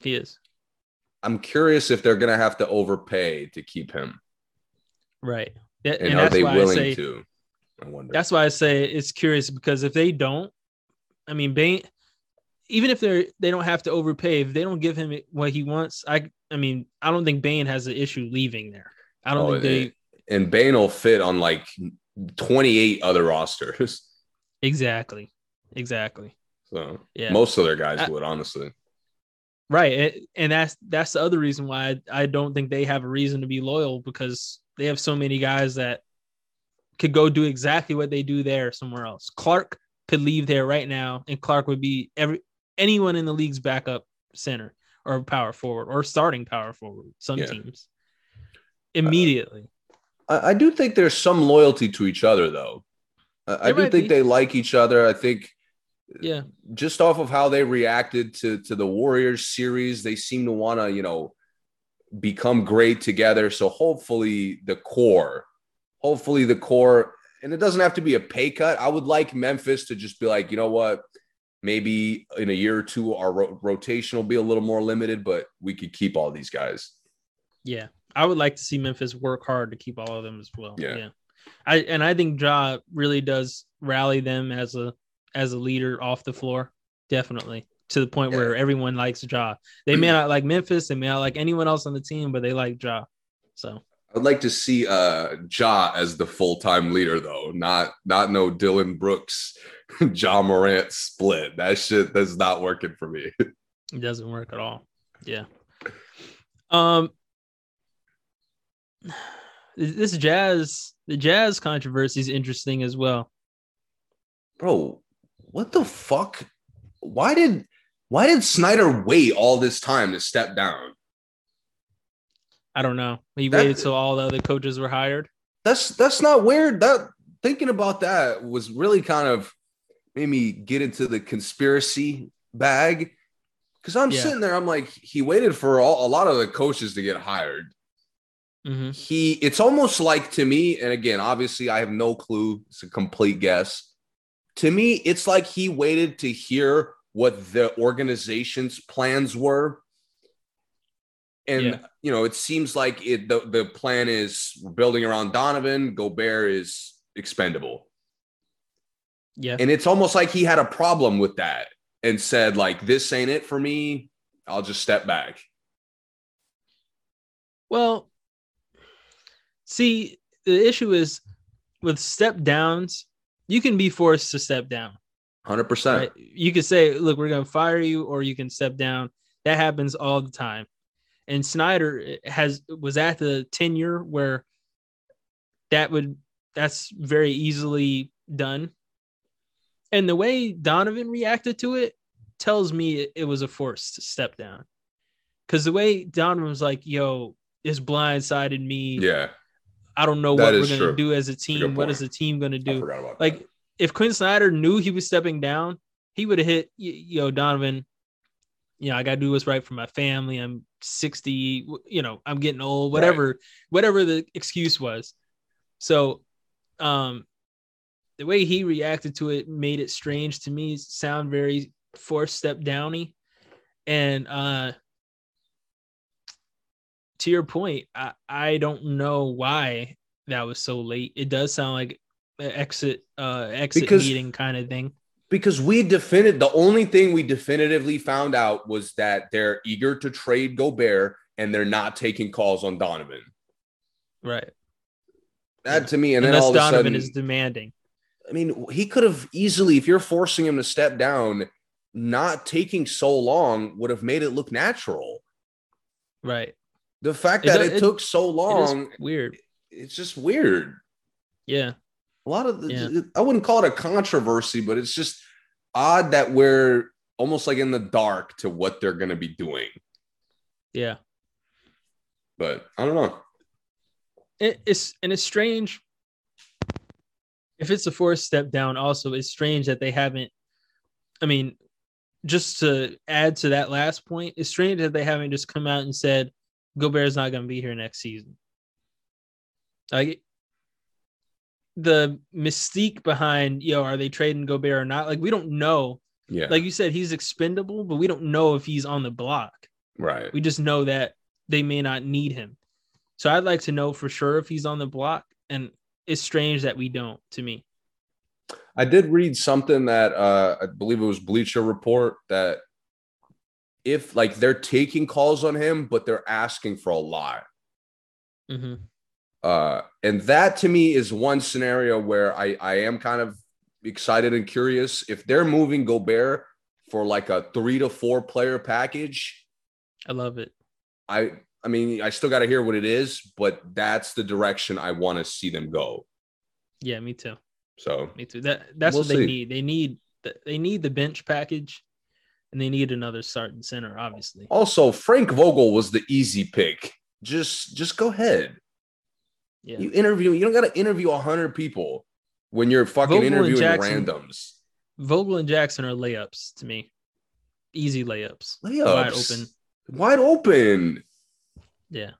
he is. I'm curious if they're gonna have to overpay to keep him. Right. And, And, are they why I willing say to? I wonder. that's why I say it's curious because if they don't, I mean, Bane, even if they're they don't have to overpay, if they don't give him what he wants, I I mean, I don't think Bane has an issue leaving there. I don't Oh, think they and Bane will fit on like 28 other rosters. exactly, exactly. So Yeah. most of their guys I- would honestly. Right, and- and that's that's the other reason why I, I don't think they have a reason to be loyal because they have so many guys that could go do exactly what they do there somewhere else. Clark could leave there right now, and Clark would be every anyone in the league's backup center or power forward or starting power forward. Some Yeah. teams immediately. I, I do think there's some loyalty to each other though. I, I do think be. they like each other. I think yeah, just off of how they reacted to to the Warriors series, they seem to want to, you know, become great together. So hopefully the core, hopefully the core, and it doesn't have to be a pay cut. I would like Memphis to just be like, you know what, maybe in a year or two our ro- rotation will be a little more limited, but we could keep all these guys. yeah. I would like to see Memphis work hard to keep all of them as well. Yeah. yeah. I and I think Ja really does rally them as a as a leader off the floor, definitely to the point where everyone likes Ja. They may not like Memphis, they may not like anyone else on the team, but they like Ja. So I'd like to see uh Ja as the full-time leader though, not not no Dillon Brooks, Ja Morant split. That shit that's not working for me. it doesn't work at all. Yeah. Um this jazz the jazz controversy is interesting as well. Bro, what the fuck? Why did why did Snyder wait all this time to step down? I don't know. He That- waited till all the other coaches were hired. That's that's not weird. That thinking about that was really kind of made me get into the conspiracy bag. Cause I'm Yeah. sitting there, I'm like, he waited for all, a lot of the coaches to get hired. Mhm. he it's almost like to me and again obviously i have no clue it's a complete guess to me it's like he waited to hear what the organization's plans were and Yeah. you know it seems like it the, the plan is building around donovan gobert is expendable Yeah. and it's almost like he had a problem with that and said like this ain't it for me i'll just step back Well, see, the issue is with step downs, you can be forced to step down. 100% Right? You could say, look, we're going to fire you, or you can step down. That happens all the time. And Snyder has was at the tenure where that would that's very easily done. And the way Donovan reacted to it tells me it, it was a forced step down. Cause the way Donovan was like, yo, this blindsided me. yeah I don't know That what we're gonna true. do as a a team. good What is the team gonna I do? Like that. if Quin Snyder knew he was stepping down, he would have hit yo Donovan. You know, I gotta do what's right for my family. I'm 60. You know, I'm getting old. Right. Whatever, whatever the excuse was. So, um, the way he reacted to it made it strange to me. Sound very forced step downy, and uh, to your point, I I don't know why that was so late. It does sound like exit uh exit Because- meeting kind of thing. because we defended the only thing we definitively found out was that they're eager to trade Gobert and they're not taking calls on Donovan. Right. That to me, and then Unless all of a Donovan sudden, is demanding. I mean, he could have easily, if you're forcing him to step down, not taking so long would have made it look natural. Right. The fact that do- it, it- took so It long, weird. it's just weird. Yeah. A lot of the, Yeah. I wouldn't call it a controversy, but it's just odd that we're almost like in the dark to what they're going to be doing. Yeah. But I don't know. It, it's and it's strange. If it's a forced step down, also it's strange that they haven't. I mean, just to add to that last point, it's strange that they haven't just come out and said Gobert's not going to be here next season. Like the mystique behind, yo, are they trading Gobert or not? Like we don't know. Yeah. Like you said, he's expendable, but we don't know if he's on the block. Right. We just know that they may not need him. So I'd like to know for sure if he's on the block. And it's strange that we don't, to me. I did read something that uh, I believe it was Bleacher Report that if like they're taking calls on him, but they're asking for a lot. Mm-hmm. Uh, and that to me is one scenario where I, I am kind of excited and curious. If they're moving Gobert for like a three to four player package, I love it. I I mean, I still got to hear what it is, but that's the direction I want to see them go. Yeah, me too. So Me too. That that's We'll what they see. need. They need the, they need the bench package, and they need another starting center. Obviously, also Frank Vogel was the easy pick. Just just go ahead. yeah. You interview. You don't got to interview a hundred people when you're fucking Vogel interviewing Jackson- randoms. Vogel and Jackson are layups to me. Easy layups. Layups. Wide open. Wide open. Yeah.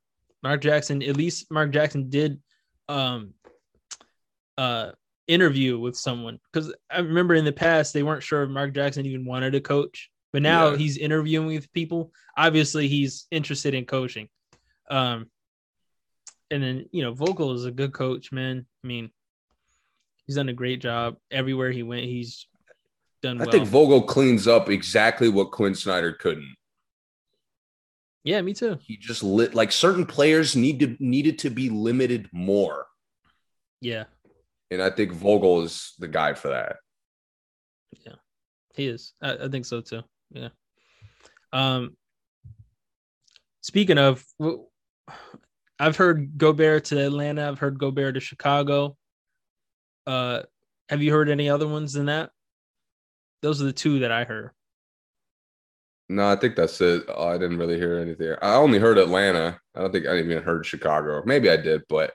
Mark Jackson, at least Mark Jackson did um uh interview with someone because I remember in the past they weren't sure if Mark Jackson even wanted to coach, but now Yeah. he's interviewing with people. Obviously, he's interested in coaching. Um and then you know, Vogel is a good coach, man. I mean, he's done a great job everywhere he went. He's done I well. think Vogel cleans up exactly what Quin Snyder couldn't. Yeah, me too. He just lit like certain players need to needed to be limited more, Yeah, and I think Vogel is the guy for that. Yeah. He is. I, I think so too. Yeah. Um. Speaking of, I've heard Gobert to Atlanta. I've heard Gobert to Chicago. Uh, have you heard any other ones than that? Those are the two that I heard. No, I think that's it. Oh, I didn't really hear anything. I only heard Atlanta. I don't think I even heard Chicago. Maybe I did, but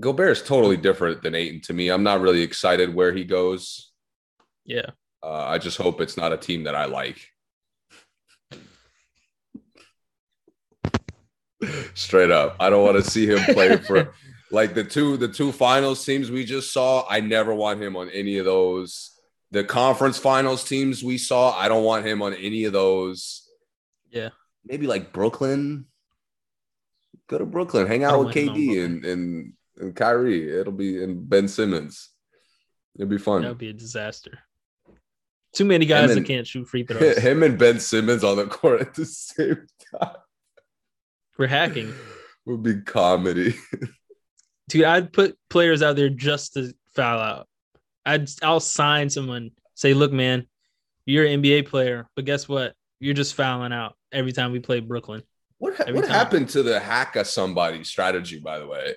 Gobert is totally different than Ayton to me. I'm not really excited where he goes. Yeah. Uh, I just hope it's not a team that I like. Straight up, I don't want to see him play for like the two the two finals teams we just saw. I never want him on any of those. The conference finals teams we saw, I don't want him on any of those. Yeah. maybe like Brooklyn. Go to Brooklyn, hang out with KD and and and Kyrie. It'll be and Ben Simmons. It'll be fun. That would be a disaster. Too many guys and- that can't shoot free throws. Him and Ben Simmons on the court at the same time We're hacking. would be comedy. Dude, I'd put players out there just to foul out. I'd I'll sign someone, say, look, man, you're an NBA player, but guess what? You're just fouling out every time we play Brooklyn. What ha- what time. happened to the hack a somebody strategy? By the way,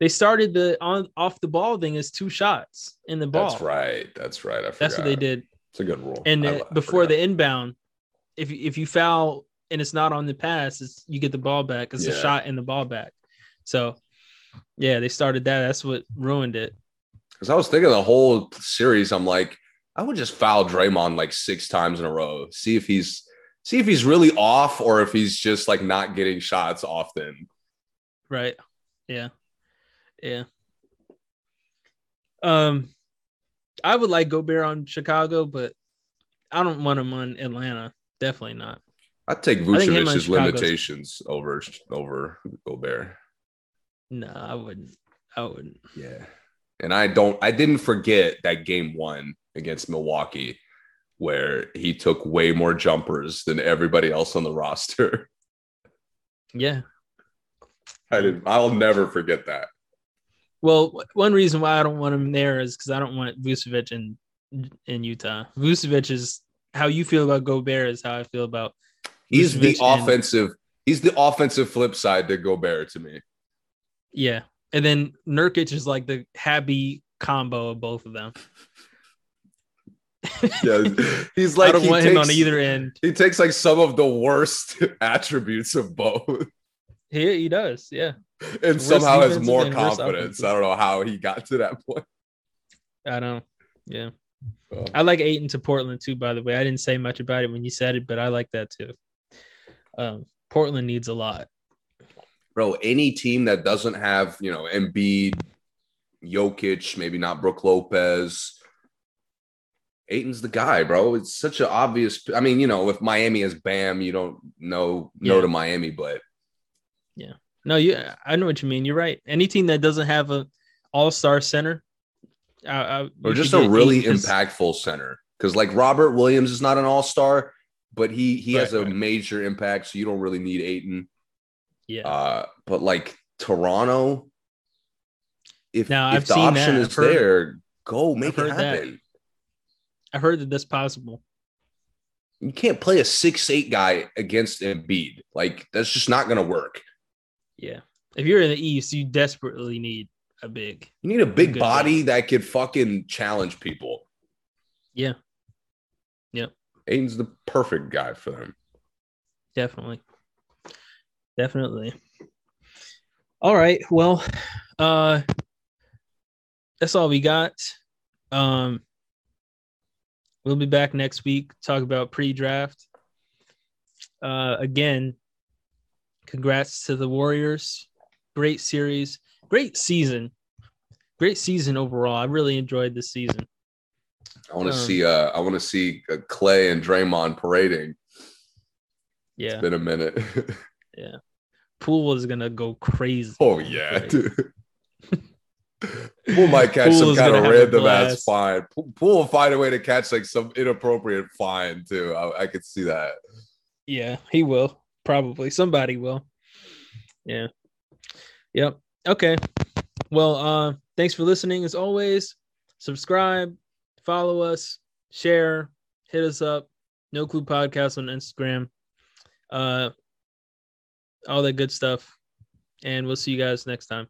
They started the on off the ball thing as two shots in the ball. that's right. That's right. I forgot. That's what they did. It's a good rule. And I- I before the inbound, if if you foul and it's not on the pass, it's, you get the ball back. It's a shot and the ball back. So, yeah, they started that. That's what ruined it. Because I was thinking the whole series, I'm like, I would just foul Draymond like six times in a row. See if he's see if he's really off or if he's just like not getting shots often. Right. Yeah. Yeah. Um, I would like Gobert on Chicago, but I don't want him on Atlanta. Definitely not. I'd take Vucevic's limitations over over Gobert. No, I wouldn't. I wouldn't. Yeah. And I don't I didn't forget that game one against Milwaukee where he took way more jumpers than everybody else on the roster. Yeah. I didn't I'll never forget that. Well, one reason why I don't want him there is because I don't want Vucevic in in Utah. Vucevic is how you feel about Gobert is how I feel about. He's the Vucevic and- offensive, he's the offensive flip side to Gobert to me. Yeah, and then Nurkic is like the happy combo of both of them. Yeah. He's like I don't he want takes, him on either end. He takes like some of the worst attributes of both He he does. Yeah, and Worst somehow has more confidence. I don't know how he got to that point. I don't. Yeah, Oh. I like Ayton to Portland too. By the way, I didn't say much about it when you said it, but I like that too. Um, Portland needs a lot. Bro, any team that doesn't have, you know, Embiid, Jokic, maybe not Brook Lopez, Ayton's the guy, bro. It's such an obvious. I mean, you know, if Miami is Bam, you don't know no Yeah. to Miami, but yeah, No, you. I know what you mean. You're right. Any team that doesn't have a All Star center, uh, uh, or just a really impactful center. Because like Robert Williams is not an All Star, but he he has a right. major impact, so you don't really need Ayton. Yeah. Uh, but like Toronto, if Now, if I've the seen option that. is heard- there, go make I've it heard that. happen. I heard that that's possible. You can't play a six eight guy against Embiid. Like that's just not gonna work. Yeah. If you're in the East, you desperately need a big. You need a big body that could fucking challenge people. Yeah. Yep. Ayton's the perfect guy for them. Definitely. Definitely. All right. Well, uh that's all we got. Um we'll be back next week talk about pre-draft. Uh again, congrats to the Warriors. Great series, great season. Great season overall. I really enjoyed this season. I want to Um, see. Uh, I want to see uh, Clay and Draymond parading. Yeah. It's been a minute. Poole is gonna go crazy. oh yeah, Right. dude. Poole might catch Poole some kind of random ass fine. Poole Poole will find a way to catch like some inappropriate fine too. I, I could see that. Yeah, he will. Probably somebody will. Yeah. Yep. Okay. Well, uh, thanks for listening as always. Subscribe, follow us, share, hit us up. No Clue Podcast on Instagram. Uh all that good stuff. And we'll see you guys next time.